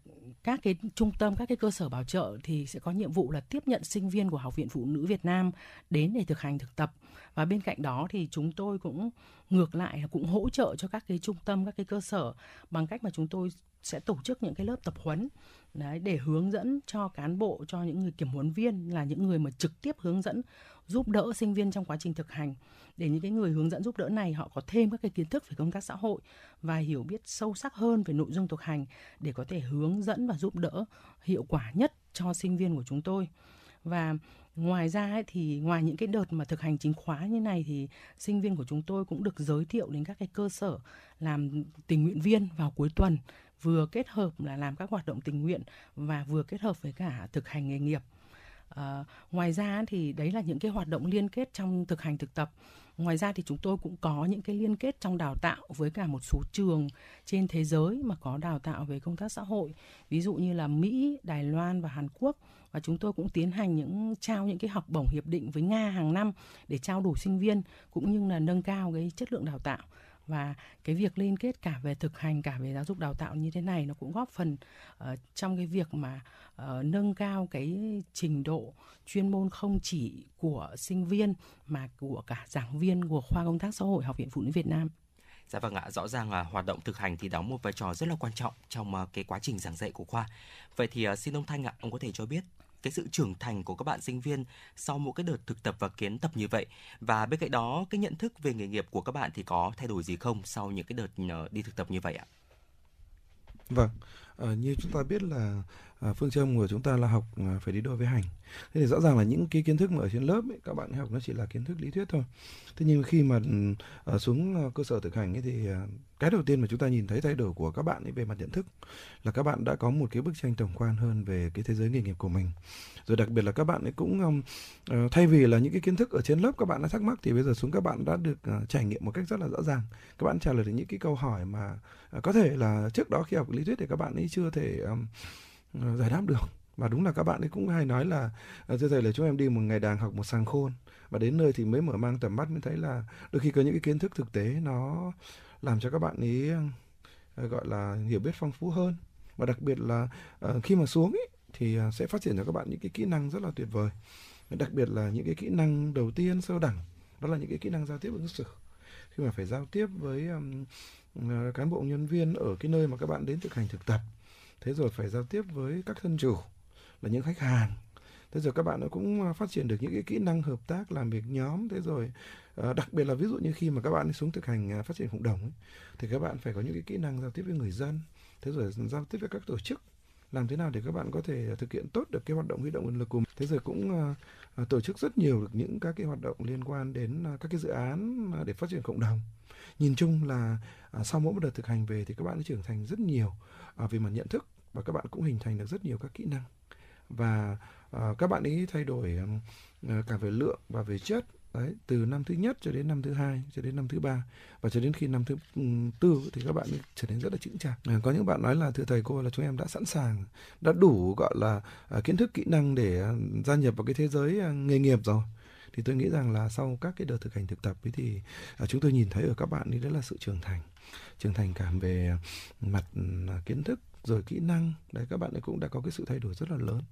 các cái trung tâm, các cái cơ sở bảo trợ thì sẽ có nhiệm vụ là tiếp nhận sinh viên của học viện phụ nữ Việt Nam đến để thực hành thực tập. Và bên cạnh đó thì chúng tôi cũng ngược lại cũng hỗ trợ cho các cái trung tâm, các cái cơ sở bằng cách mà chúng tôi sẽ tổ chức những cái lớp tập huấn đấy để hướng dẫn cho cán bộ cho những người kiểm huấn viên là những người mà trực tiếp hướng dẫn giúp đỡ sinh viên trong quá trình thực hành. Để những cái người hướng dẫn giúp đỡ này họ có thêm các cái kiến thức về công tác xã hội và hiểu biết sâu sắc hơn về nội dung thực hành để có thể hướng dẫn và giúp đỡ hiệu quả nhất cho sinh viên của chúng tôi. Và ngoài ra ấy, thì ngoài những cái đợt mà thực hành chính khóa như này thì sinh viên của chúng tôi cũng được giới thiệu đến các cái cơ sở làm tình nguyện viên vào cuối tuần vừa kết hợp là làm các hoạt động tình nguyện và vừa kết hợp với cả thực hành nghề nghiệp. À, ngoài ra thì đấy là những cái hoạt động liên kết trong thực hành thực tập. Ngoài ra thì chúng tôi cũng có những cái liên kết trong đào tạo với cả một số trường trên thế giới mà có đào tạo về công tác xã hội, ví dụ như là Mỹ, Đài Loan và Hàn Quốc. Và chúng tôi cũng tiến hành những trao những cái học bổng hiệp định với Nga hàng năm để trao đổi sinh viên cũng như là nâng cao cái chất lượng đào tạo và cái việc liên kết cả về thực hành cả về giáo dục đào tạo như thế này nó cũng góp phần uh, trong cái việc mà uh, nâng cao cái trình độ chuyên môn không chỉ của sinh viên mà của cả giảng viên của khoa công tác xã hội học viện phụ nữ Việt Nam. Dạ vâng ạ, rõ ràng là hoạt động thực hành thì đóng một vai trò rất là quan trọng trong uh, cái quá trình giảng dạy của khoa. Vậy thì uh, xin ông Thanh ạ, ông có thể cho biết cái sự trưởng thành của các bạn sinh viên sau mỗi cái đợt thực tập và kiến tập như vậy và bên cạnh đó cái nhận thức về nghề nghiệp của các bạn thì có thay đổi gì không sau những cái đợt ờ, đi thực tập như vậy ạ? Vâng, à, như chúng ta biết là à, phương châm của chúng ta là học à, phải đi đôi với hành. Thế thì rõ ràng là những cái kiến thức mà ở trên lớp ấy, các bạn học nó chỉ là kiến thức lý thuyết thôi. Thế nhưng khi mà à, xuống à, cơ sở thực hành ấy thì à, cái đầu tiên mà chúng ta nhìn thấy thay đổi của các bạn ấy về mặt nhận thức là các bạn đã có một cái bức tranh tổng quan hơn về cái thế giới nghề nghiệp của mình rồi đặc biệt là các bạn ấy cũng um, thay vì là những cái kiến thức ở trên lớp các bạn đã thắc mắc thì bây giờ xuống các bạn đã được uh, trải nghiệm một cách rất là rõ ràng các bạn trả lời được những cái câu hỏi mà uh, có thể là trước đó khi học lý thuyết thì các bạn ấy chưa thể um, giải đáp được. Và đúng là các bạn ấy cũng hay nói là ờ, thưa thầy là chúng em đi một ngày đàng học một sàng khôn và đến nơi thì mới mở mang tầm mắt mới thấy là đôi khi có những cái kiến thức thực tế nó làm cho các bạn ấy ờ, gọi là hiểu biết phong phú hơn. Và đặc biệt là uh, khi mà xuống ấy, thì sẽ phát triển cho các bạn những cái kỹ năng rất là tuyệt vời. Đặc biệt là những cái kỹ năng đầu tiên sơ đẳng đó là những cái kỹ năng giao tiếp ứng xử. Khi mà phải giao tiếp với um, cán bộ nhân viên ở cái nơi mà các bạn đến thực hành thực tập thế rồi phải giao tiếp với các thân chủ là những khách hàng. Thế rồi các bạn nó cũng à, phát triển được những cái kỹ năng hợp tác làm việc nhóm. Thế rồi à, đặc biệt là ví dụ như khi mà các bạn xuống thực hành à, phát triển cộng đồng ấy, thì các bạn phải có những cái kỹ năng giao tiếp với người dân. Thế rồi giao tiếp với các tổ chức làm thế nào để các bạn có thể thực hiện tốt được cái hoạt động huy động nguồn lực của mình. Thế rồi cũng uh, tổ chức rất nhiều được những các cái hoạt động liên quan đến uh, các cái dự án uh, để phát triển cộng đồng. Nhìn chung là uh, sau mỗi một đợt thực hành về thì các bạn đã trưởng thành rất nhiều uh, về mặt nhận thức và các bạn cũng hình thành được rất nhiều các kỹ năng và uh, các bạn ấy thay đổi uh, cả về lượng và về chất Đấy, từ năm thứ nhất cho đến năm thứ hai cho đến năm thứ ba. Và cho đến khi năm thứ ừ, tư thì các bạn trở nên rất là chững chạc. À, có những bạn nói là thưa thầy cô là chúng em đã sẵn sàng đã đủ gọi là uh, kiến thức kỹ năng để uh, gia nhập vào cái thế giới uh, nghề nghiệp rồi. Thì tôi nghĩ rằng là sau các cái đợt thực hành thực tập ấy thì à, chúng tôi nhìn thấy ở các bạn ấy đó là sự trưởng thành. Trưởng thành cả về mặt ừ, kiến thức rồi kỹ năng. Đấy các bạn ấy cũng đã có cái sự thay đổi rất là lớn.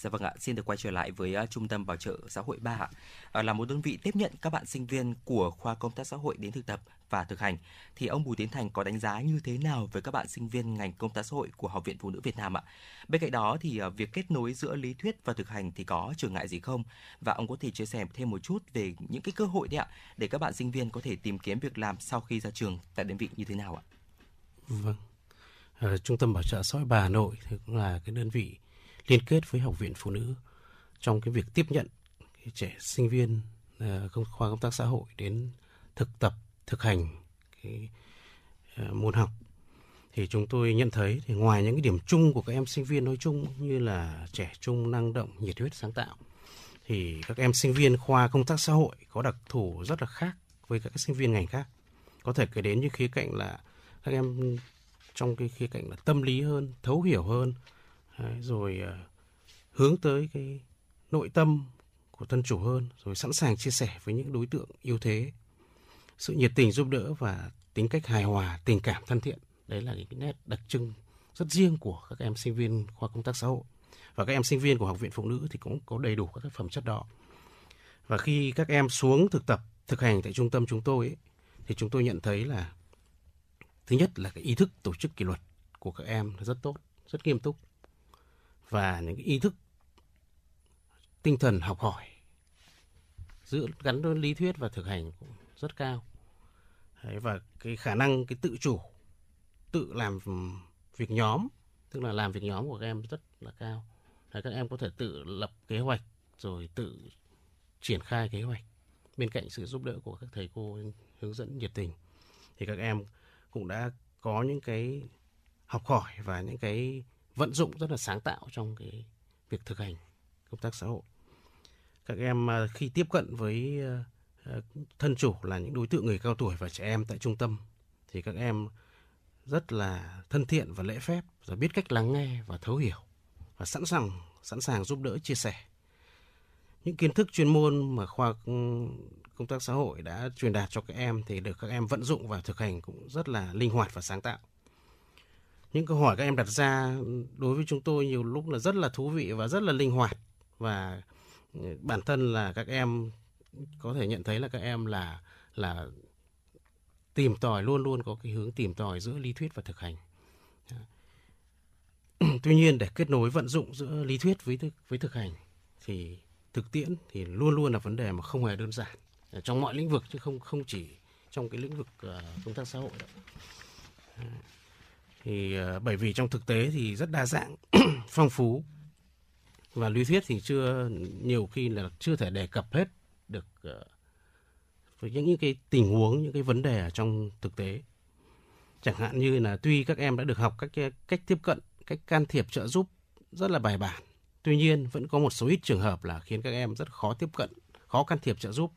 Dạ vâng ạ, xin được quay trở lại với uh, Trung tâm Bảo trợ Xã hội 3 ạ. À, là một đơn vị tiếp nhận các bạn sinh viên của khoa công tác xã hội đến thực tập và thực hành thì ông Bùi Tiến Thành có đánh giá như thế nào với các bạn sinh viên ngành công tác xã hội của Học viện Phụ nữ Việt Nam ạ? Bên cạnh đó thì uh, việc kết nối giữa lý thuyết và thực hành thì có trở ngại gì không? Và ông có thể chia sẻ thêm một chút về những cái cơ hội đấy ạ để các bạn sinh viên có thể tìm kiếm việc làm sau khi ra trường tại đơn vị như thế nào ạ? Vâng. À, Trung tâm Bảo trợ xã hội Bà Hà Nội thì cũng là cái đơn vị liên kết với Học viện Phụ nữ trong cái việc tiếp nhận cái trẻ sinh viên ờ, công, khoa công tác xã hội đến thực tập, thực hành cái ờ, môn học. Thì chúng tôi nhận thấy thì ngoài những cái điểm chung của các em sinh viên nói chung như là trẻ trung, năng động, nhiệt huyết, sáng tạo, thì các em sinh viên khoa công tác xã hội có đặc thù rất là khác với các sinh viên ngành khác. Có thể kể đến như khía cạnh là các em trong cái khía cạnh là tâm lý hơn, thấu hiểu hơn rồi uh, hướng tới cái nội tâm của thân chủ hơn rồi sẵn sàng chia sẻ với những đối tượng yếu thế. Sự nhiệt tình giúp đỡ và tính cách hài hòa tình cảm thân thiện đấy là những nét đặc trưng rất riêng của các em sinh viên khoa công tác xã hội. Và các em sinh viên của học viện phụ nữ thì cũng có đầy đủ các phẩm chất đó. Và khi các em xuống thực tập thực hành tại trung tâm chúng tôi ấy, thì chúng tôi nhận thấy là thứ nhất là cái ý thức tổ chức kỷ luật của các em rất tốt rất nghiêm túc và những cái ý thức tinh thần học hỏi giữa gắn với lý thuyết và thực hành cũng rất cao. Đấy, và cái khả năng cái tự chủ tự làm việc nhóm tức là làm việc nhóm của các em rất là cao. Đấy, các em có thể tự lập kế hoạch rồi tự triển khai kế hoạch bên cạnh sự giúp đỡ của các thầy cô hướng dẫn nhiệt tình. Thì các em cũng đã có những cái học hỏi và những cái vận dụng rất là sáng tạo trong cái việc thực hành công tác xã hội. Các em à, khi tiếp cận với à, à, thân chủ là những đối tượng người cao tuổi và trẻ em tại trung tâm thì các em rất là thân thiện và lễ phép rồi biết cách lắng nghe và thấu hiểu và sẵn sàng sẵn sàng giúp đỡ, chia sẻ. Những kiến thức chuyên môn mà khoa ừ, công tác xã hội đã truyền đạt cho các em thì được các em vận dụng và thực hành cũng rất là linh hoạt và sáng tạo những câu hỏi các em đặt ra đối với chúng tôi nhiều lúc là rất là thú vị và rất là linh hoạt. Và ừ, bản thân là các em có thể nhận thấy là các em là là tìm tòi luôn luôn có cái hướng tìm tòi giữa lý thuyết và thực hành. Dạ. *clears throat* Tuy nhiên để kết nối vận dụng giữa lý thuyết với thực, với thực hành thì thực tiễn thì luôn luôn là vấn đề mà không hề đơn giản. Trong mọi lĩnh vực chứ không không chỉ trong cái lĩnh vực uh, công tác xã hội đâu. Dạ thì uh, bởi vì trong thực tế thì rất đa dạng *clears throat* phong phú. Và lý thuyết thì chưa nhiều khi là chưa thể đề cập hết được uh, với những, những cái tình huống những cái vấn đề ở trong thực tế. Chẳng hạn như là tuy các em đã được học cách ờ, cách tiếp cận cách can thiệp trợ giúp rất là bài bản. Tuy nhiên vẫn có một số ít trường hợp là khiến các em rất khó tiếp cận khó can thiệp trợ giúp.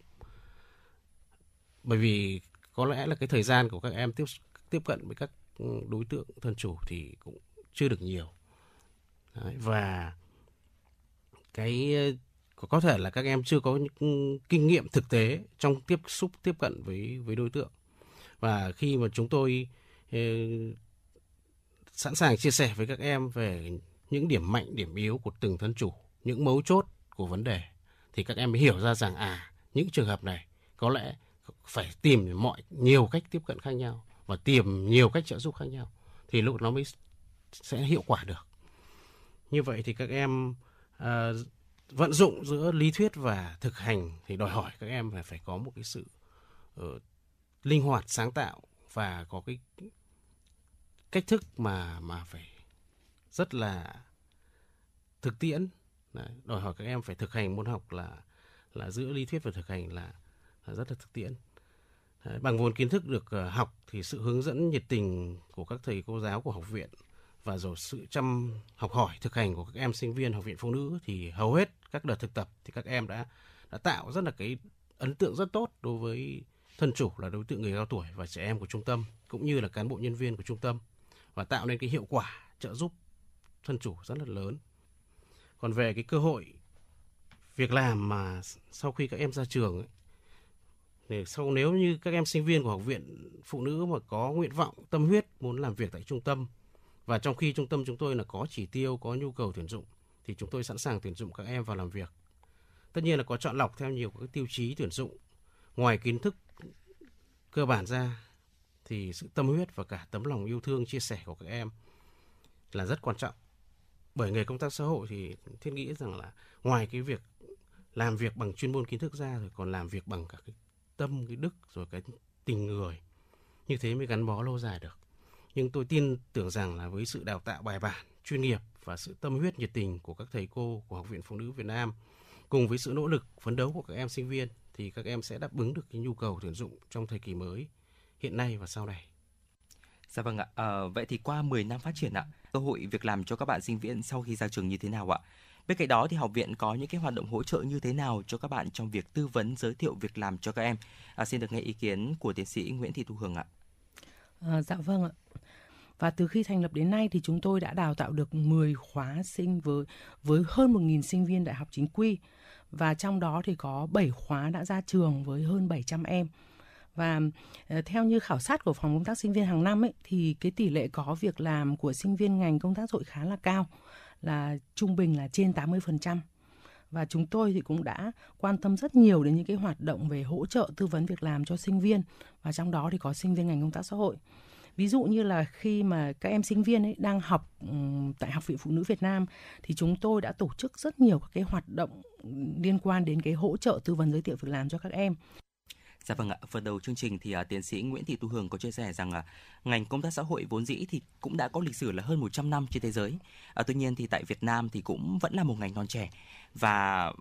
Bởi vì có lẽ là cái thời gian của các em tiếp tiếp cận với các đối tượng thân chủ thì cũng chưa được nhiều. Đấy, và cái có thể là các em chưa có những kinh nghiệm thực tế trong tiếp xúc tiếp cận với với đối tượng. Và khi mà chúng tôi ờ, sẵn sàng chia sẻ với các em về những điểm mạnh điểm yếu của từng thân chủ những mấu chốt của vấn đề thì các em mới hiểu ra rằng à những trường hợp này có lẽ phải tìm mọi nhiều cách tiếp cận khác nhau và tìm nhiều cách trợ giúp khác nhau thì lúc nó mới sẽ hiệu quả được. Như vậy thì các em uh, vận dụng giữa lý thuyết và thực hành thì đòi hỏi các em phải phải có một cái sự uh, linh hoạt sáng tạo và có cái cách thức mà mà phải rất là thực tiễn. Đấy, đòi hỏi các em phải thực hành môn học là là giữa lý thuyết và thực hành là, là rất là thực tiễn. Ờ, bằng nguồn kiến thức được ờ, học thì sự hướng dẫn nhiệt tình của các thầy cô giáo của học viện và rồi sự chăm học hỏi thực hành của các em sinh viên học viện phụ nữ thì hầu hết các đợt thực tập thì các em đã đã tạo rất là cái ấn tượng rất tốt đối với thân chủ là đối tượng người cao tuổi và trẻ em của trung tâm cũng như là cán bộ nhân viên của trung tâm và tạo nên cái hiệu quả trợ giúp thân chủ rất là lớn. Còn về cái cơ hội việc làm mà sau khi các em ra trường ấy, để sau nếu như các em sinh viên của học viện phụ nữ mà có nguyện vọng, tâm huyết muốn làm việc tại trung tâm, và trong khi trung tâm chúng tôi là có chỉ tiêu, có nhu cầu tuyển dụng, thì chúng tôi sẵn sàng tuyển dụng các em vào làm việc. Tất nhiên là có chọn lọc theo nhiều các tiêu chí tuyển dụng. Ngoài kiến thức cơ bản ra, thì sự tâm huyết và cả tấm lòng yêu thương, chia sẻ của các em là rất quan trọng. Bởi nghề công tác xã hội thì thiết nghĩ rằng là ngoài cái việc làm việc bằng chuyên môn kiến thức ra rồi còn làm việc bằng cả cái tâm cái đức rồi cái tình người như thế mới gắn bó lâu dài được nhưng tôi tin tưởng rằng là với sự đào tạo bài bản chuyên nghiệp và sự tâm huyết nhiệt tình của các thầy cô của học viện phụ nữ Việt Nam cùng với sự nỗ lực phấn đấu của các em sinh viên thì các em sẽ đáp ứng được cái nhu cầu tuyển dụng trong thời kỳ mới hiện nay và sau này. Dạ vâng ạ. À, vậy thì qua 10 năm phát triển ạ, cơ hội việc làm cho các bạn sinh viên sau khi ra trường như thế nào ạ? Bên cạnh đó thì học viện có những cái hoạt động hỗ trợ như thế nào cho các bạn trong việc tư vấn giới thiệu việc làm cho các em? À, xin được nghe ý kiến của tiến sĩ Nguyễn Thị Thu Hường ạ. À, dạ vâng ạ. Và từ khi thành lập đến nay thì chúng tôi đã đào tạo được 10 khóa sinh với với hơn 1.000 sinh viên đại học chính quy và trong đó thì có 7 khóa đã ra trường với hơn 700 em. Và ờ, theo như khảo sát của phòng công tác sinh viên hàng năm ấy thì cái tỷ lệ có việc làm của sinh viên ngành công tác hội khá là cao là trung bình là trên 80% và chúng tôi thì cũng đã quan tâm rất nhiều đến những cái hoạt động về hỗ trợ tư vấn việc làm cho sinh viên, và trong đó thì có sinh viên ngành công tác xã hội. Ví dụ như là khi mà các em sinh viên ấy đang học tại học viện phụ nữ Việt Nam, thì chúng tôi đã tổ chức rất nhiều các cái hoạt động liên quan đến cái hỗ trợ tư vấn giới thiệu việc làm cho các em. Dạ vâng ạ, phần đầu chương trình thì uh, tiến sĩ Nguyễn Thị Tu Hường có chia sẻ rằng uh, ngành công tác xã hội vốn dĩ thì cũng đã có lịch sử là hơn 100 năm trên thế giới. Uh, tuy nhiên thì tại Việt Nam thì cũng vẫn là một ngành non trẻ và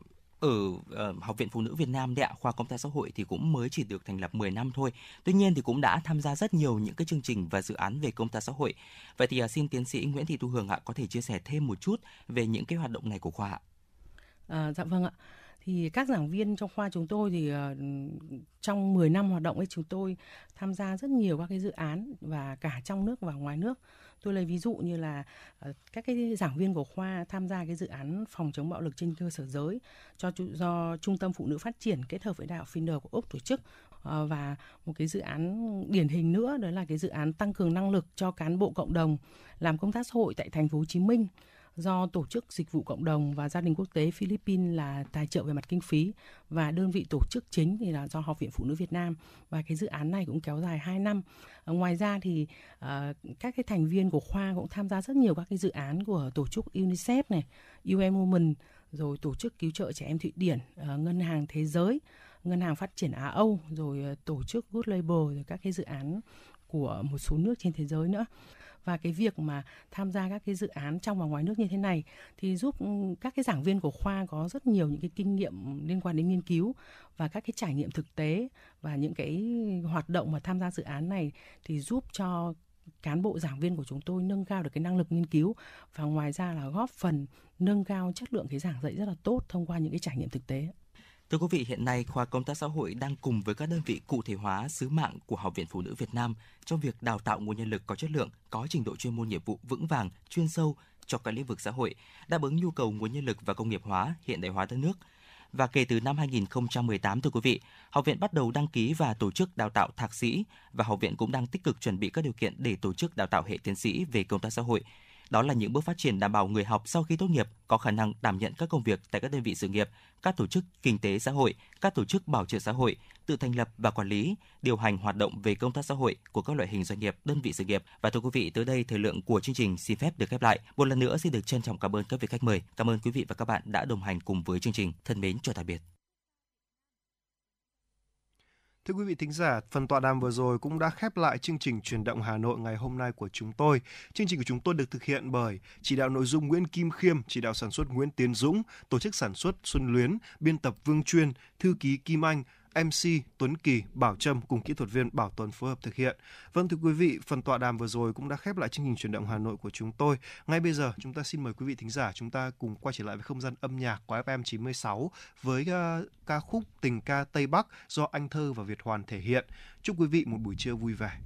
ở uh, Học viện Phụ nữ Việt Nam đấy ạ, khoa công tác xã hội thì cũng mới chỉ được thành lập 10 năm thôi. Tuy nhiên thì cũng đã tham gia rất nhiều những cái chương trình và dự án về công tác xã hội. Vậy thì uh, xin tiến sĩ Nguyễn Thị Tu Hường ạ có thể chia sẻ thêm một chút về những cái hoạt động này của khoa ạ. À, dạ vâng ạ thì các giảng viên trong khoa chúng tôi thì uh, trong 10 năm hoạt động ấy chúng tôi tham gia rất nhiều các cái dự án và cả trong nước và ngoài nước. Tôi lấy ví dụ như là uh, các cái giảng viên của khoa tham gia cái dự án phòng chống bạo lực trên cơ sở giới cho do trung tâm phụ nữ phát triển kết hợp với đại học Finder của úc tổ chức. Uh, và một cái dự án điển hình nữa đó là cái dự án tăng cường năng lực cho cán bộ cộng đồng làm công tác xã hội tại thành phố Hồ Chí Minh do Tổ chức Dịch vụ Cộng đồng và Gia đình Quốc tế Philippines là tài trợ về mặt kinh phí và đơn vị tổ chức chính thì là do Học viện Phụ nữ Việt Nam và cái dự án này cũng kéo dài 2 năm. À, ngoài ra thì uh, các cái thành viên của khoa cũng tham gia rất nhiều các cái dự án của tổ chức UNICEF này, UN Women rồi tổ chức cứu trợ trẻ em Thụy Điển, uh, ngân hàng thế giới, ngân hàng phát triển Á Âu rồi uh, tổ chức Good Label rồi các cái dự án của một số nước trên thế giới nữa và cái việc mà tham gia các cái dự án trong và ngoài nước như thế này thì giúp ừ, các cái giảng viên của khoa có rất nhiều những cái kinh nghiệm liên quan đến nghiên cứu và các cái trải nghiệm thực tế và những cái hoạt động mà tham gia dự án này thì giúp cho cán bộ giảng viên của chúng tôi nâng cao được cái năng lực nghiên cứu và ngoài ra là góp phần nâng cao chất lượng cái giảng dạy rất là tốt thông qua những cái trải nghiệm thực tế. Thưa quý vị, hiện nay khoa công tác xã hội đang cùng với các đơn vị cụ thể hóa sứ mạng của Học viện Phụ nữ Việt Nam trong việc đào tạo nguồn nhân lực có chất lượng, có trình độ chuyên môn nghiệp vụ vững vàng, chuyên sâu cho các lĩnh vực xã hội, đáp ứng nhu cầu nguồn nhân lực và công nghiệp hóa, hiện đại hóa đất nước. Và kể từ năm 2018 thưa quý vị, học viện bắt đầu đăng ký và tổ chức đào tạo thạc sĩ và học viện cũng đang tích cực chuẩn bị các điều kiện để tổ chức đào tạo hệ tiến sĩ về công tác xã hội đó là những bước phát triển đảm bảo người học sau khi tốt nghiệp có khả năng đảm nhận các công việc tại các đơn vị sự nghiệp, các tổ chức kinh tế xã hội, các tổ chức bảo trợ xã hội, tự thành lập và quản lý, điều hành hoạt động về công tác xã hội của các loại hình doanh nghiệp, đơn vị sự nghiệp. Và thưa quý vị, tới đây thời lượng của chương trình xin phép được khép lại. Một lần nữa xin được trân trọng cảm ơn các vị khách mời. Cảm ơn quý vị và các bạn đã đồng hành cùng với chương trình. Thân mến chào tạm biệt. Thưa quý vị thính giả, phần tọa đàm vừa rồi cũng đã khép lại chương trình truyền động Hà Nội ngày hôm nay của chúng tôi. Chương trình của chúng tôi được thực hiện bởi chỉ đạo nội dung Nguyễn Kim Khiêm, chỉ đạo sản xuất Nguyễn Tiến Dũng, tổ chức sản xuất Xuân Luyến, biên tập Vương Chuyên, thư ký Kim Anh, MC Tuấn Kỳ, Bảo Trâm cùng kỹ thuật viên Bảo Tuấn phối hợp thực hiện. Vâng thưa quý vị, phần tọa đàm vừa rồi cũng đã khép lại chương trình chuyển động Hà Nội của chúng tôi. Ngay bây giờ chúng ta xin mời quý vị thính giả chúng ta cùng quay trở lại với không gian âm nhạc của FM 96 với uh, ca khúc Tình ca Tây Bắc do Anh Thơ và Việt Hoàn thể hiện. Chúc quý vị một buổi trưa vui vẻ.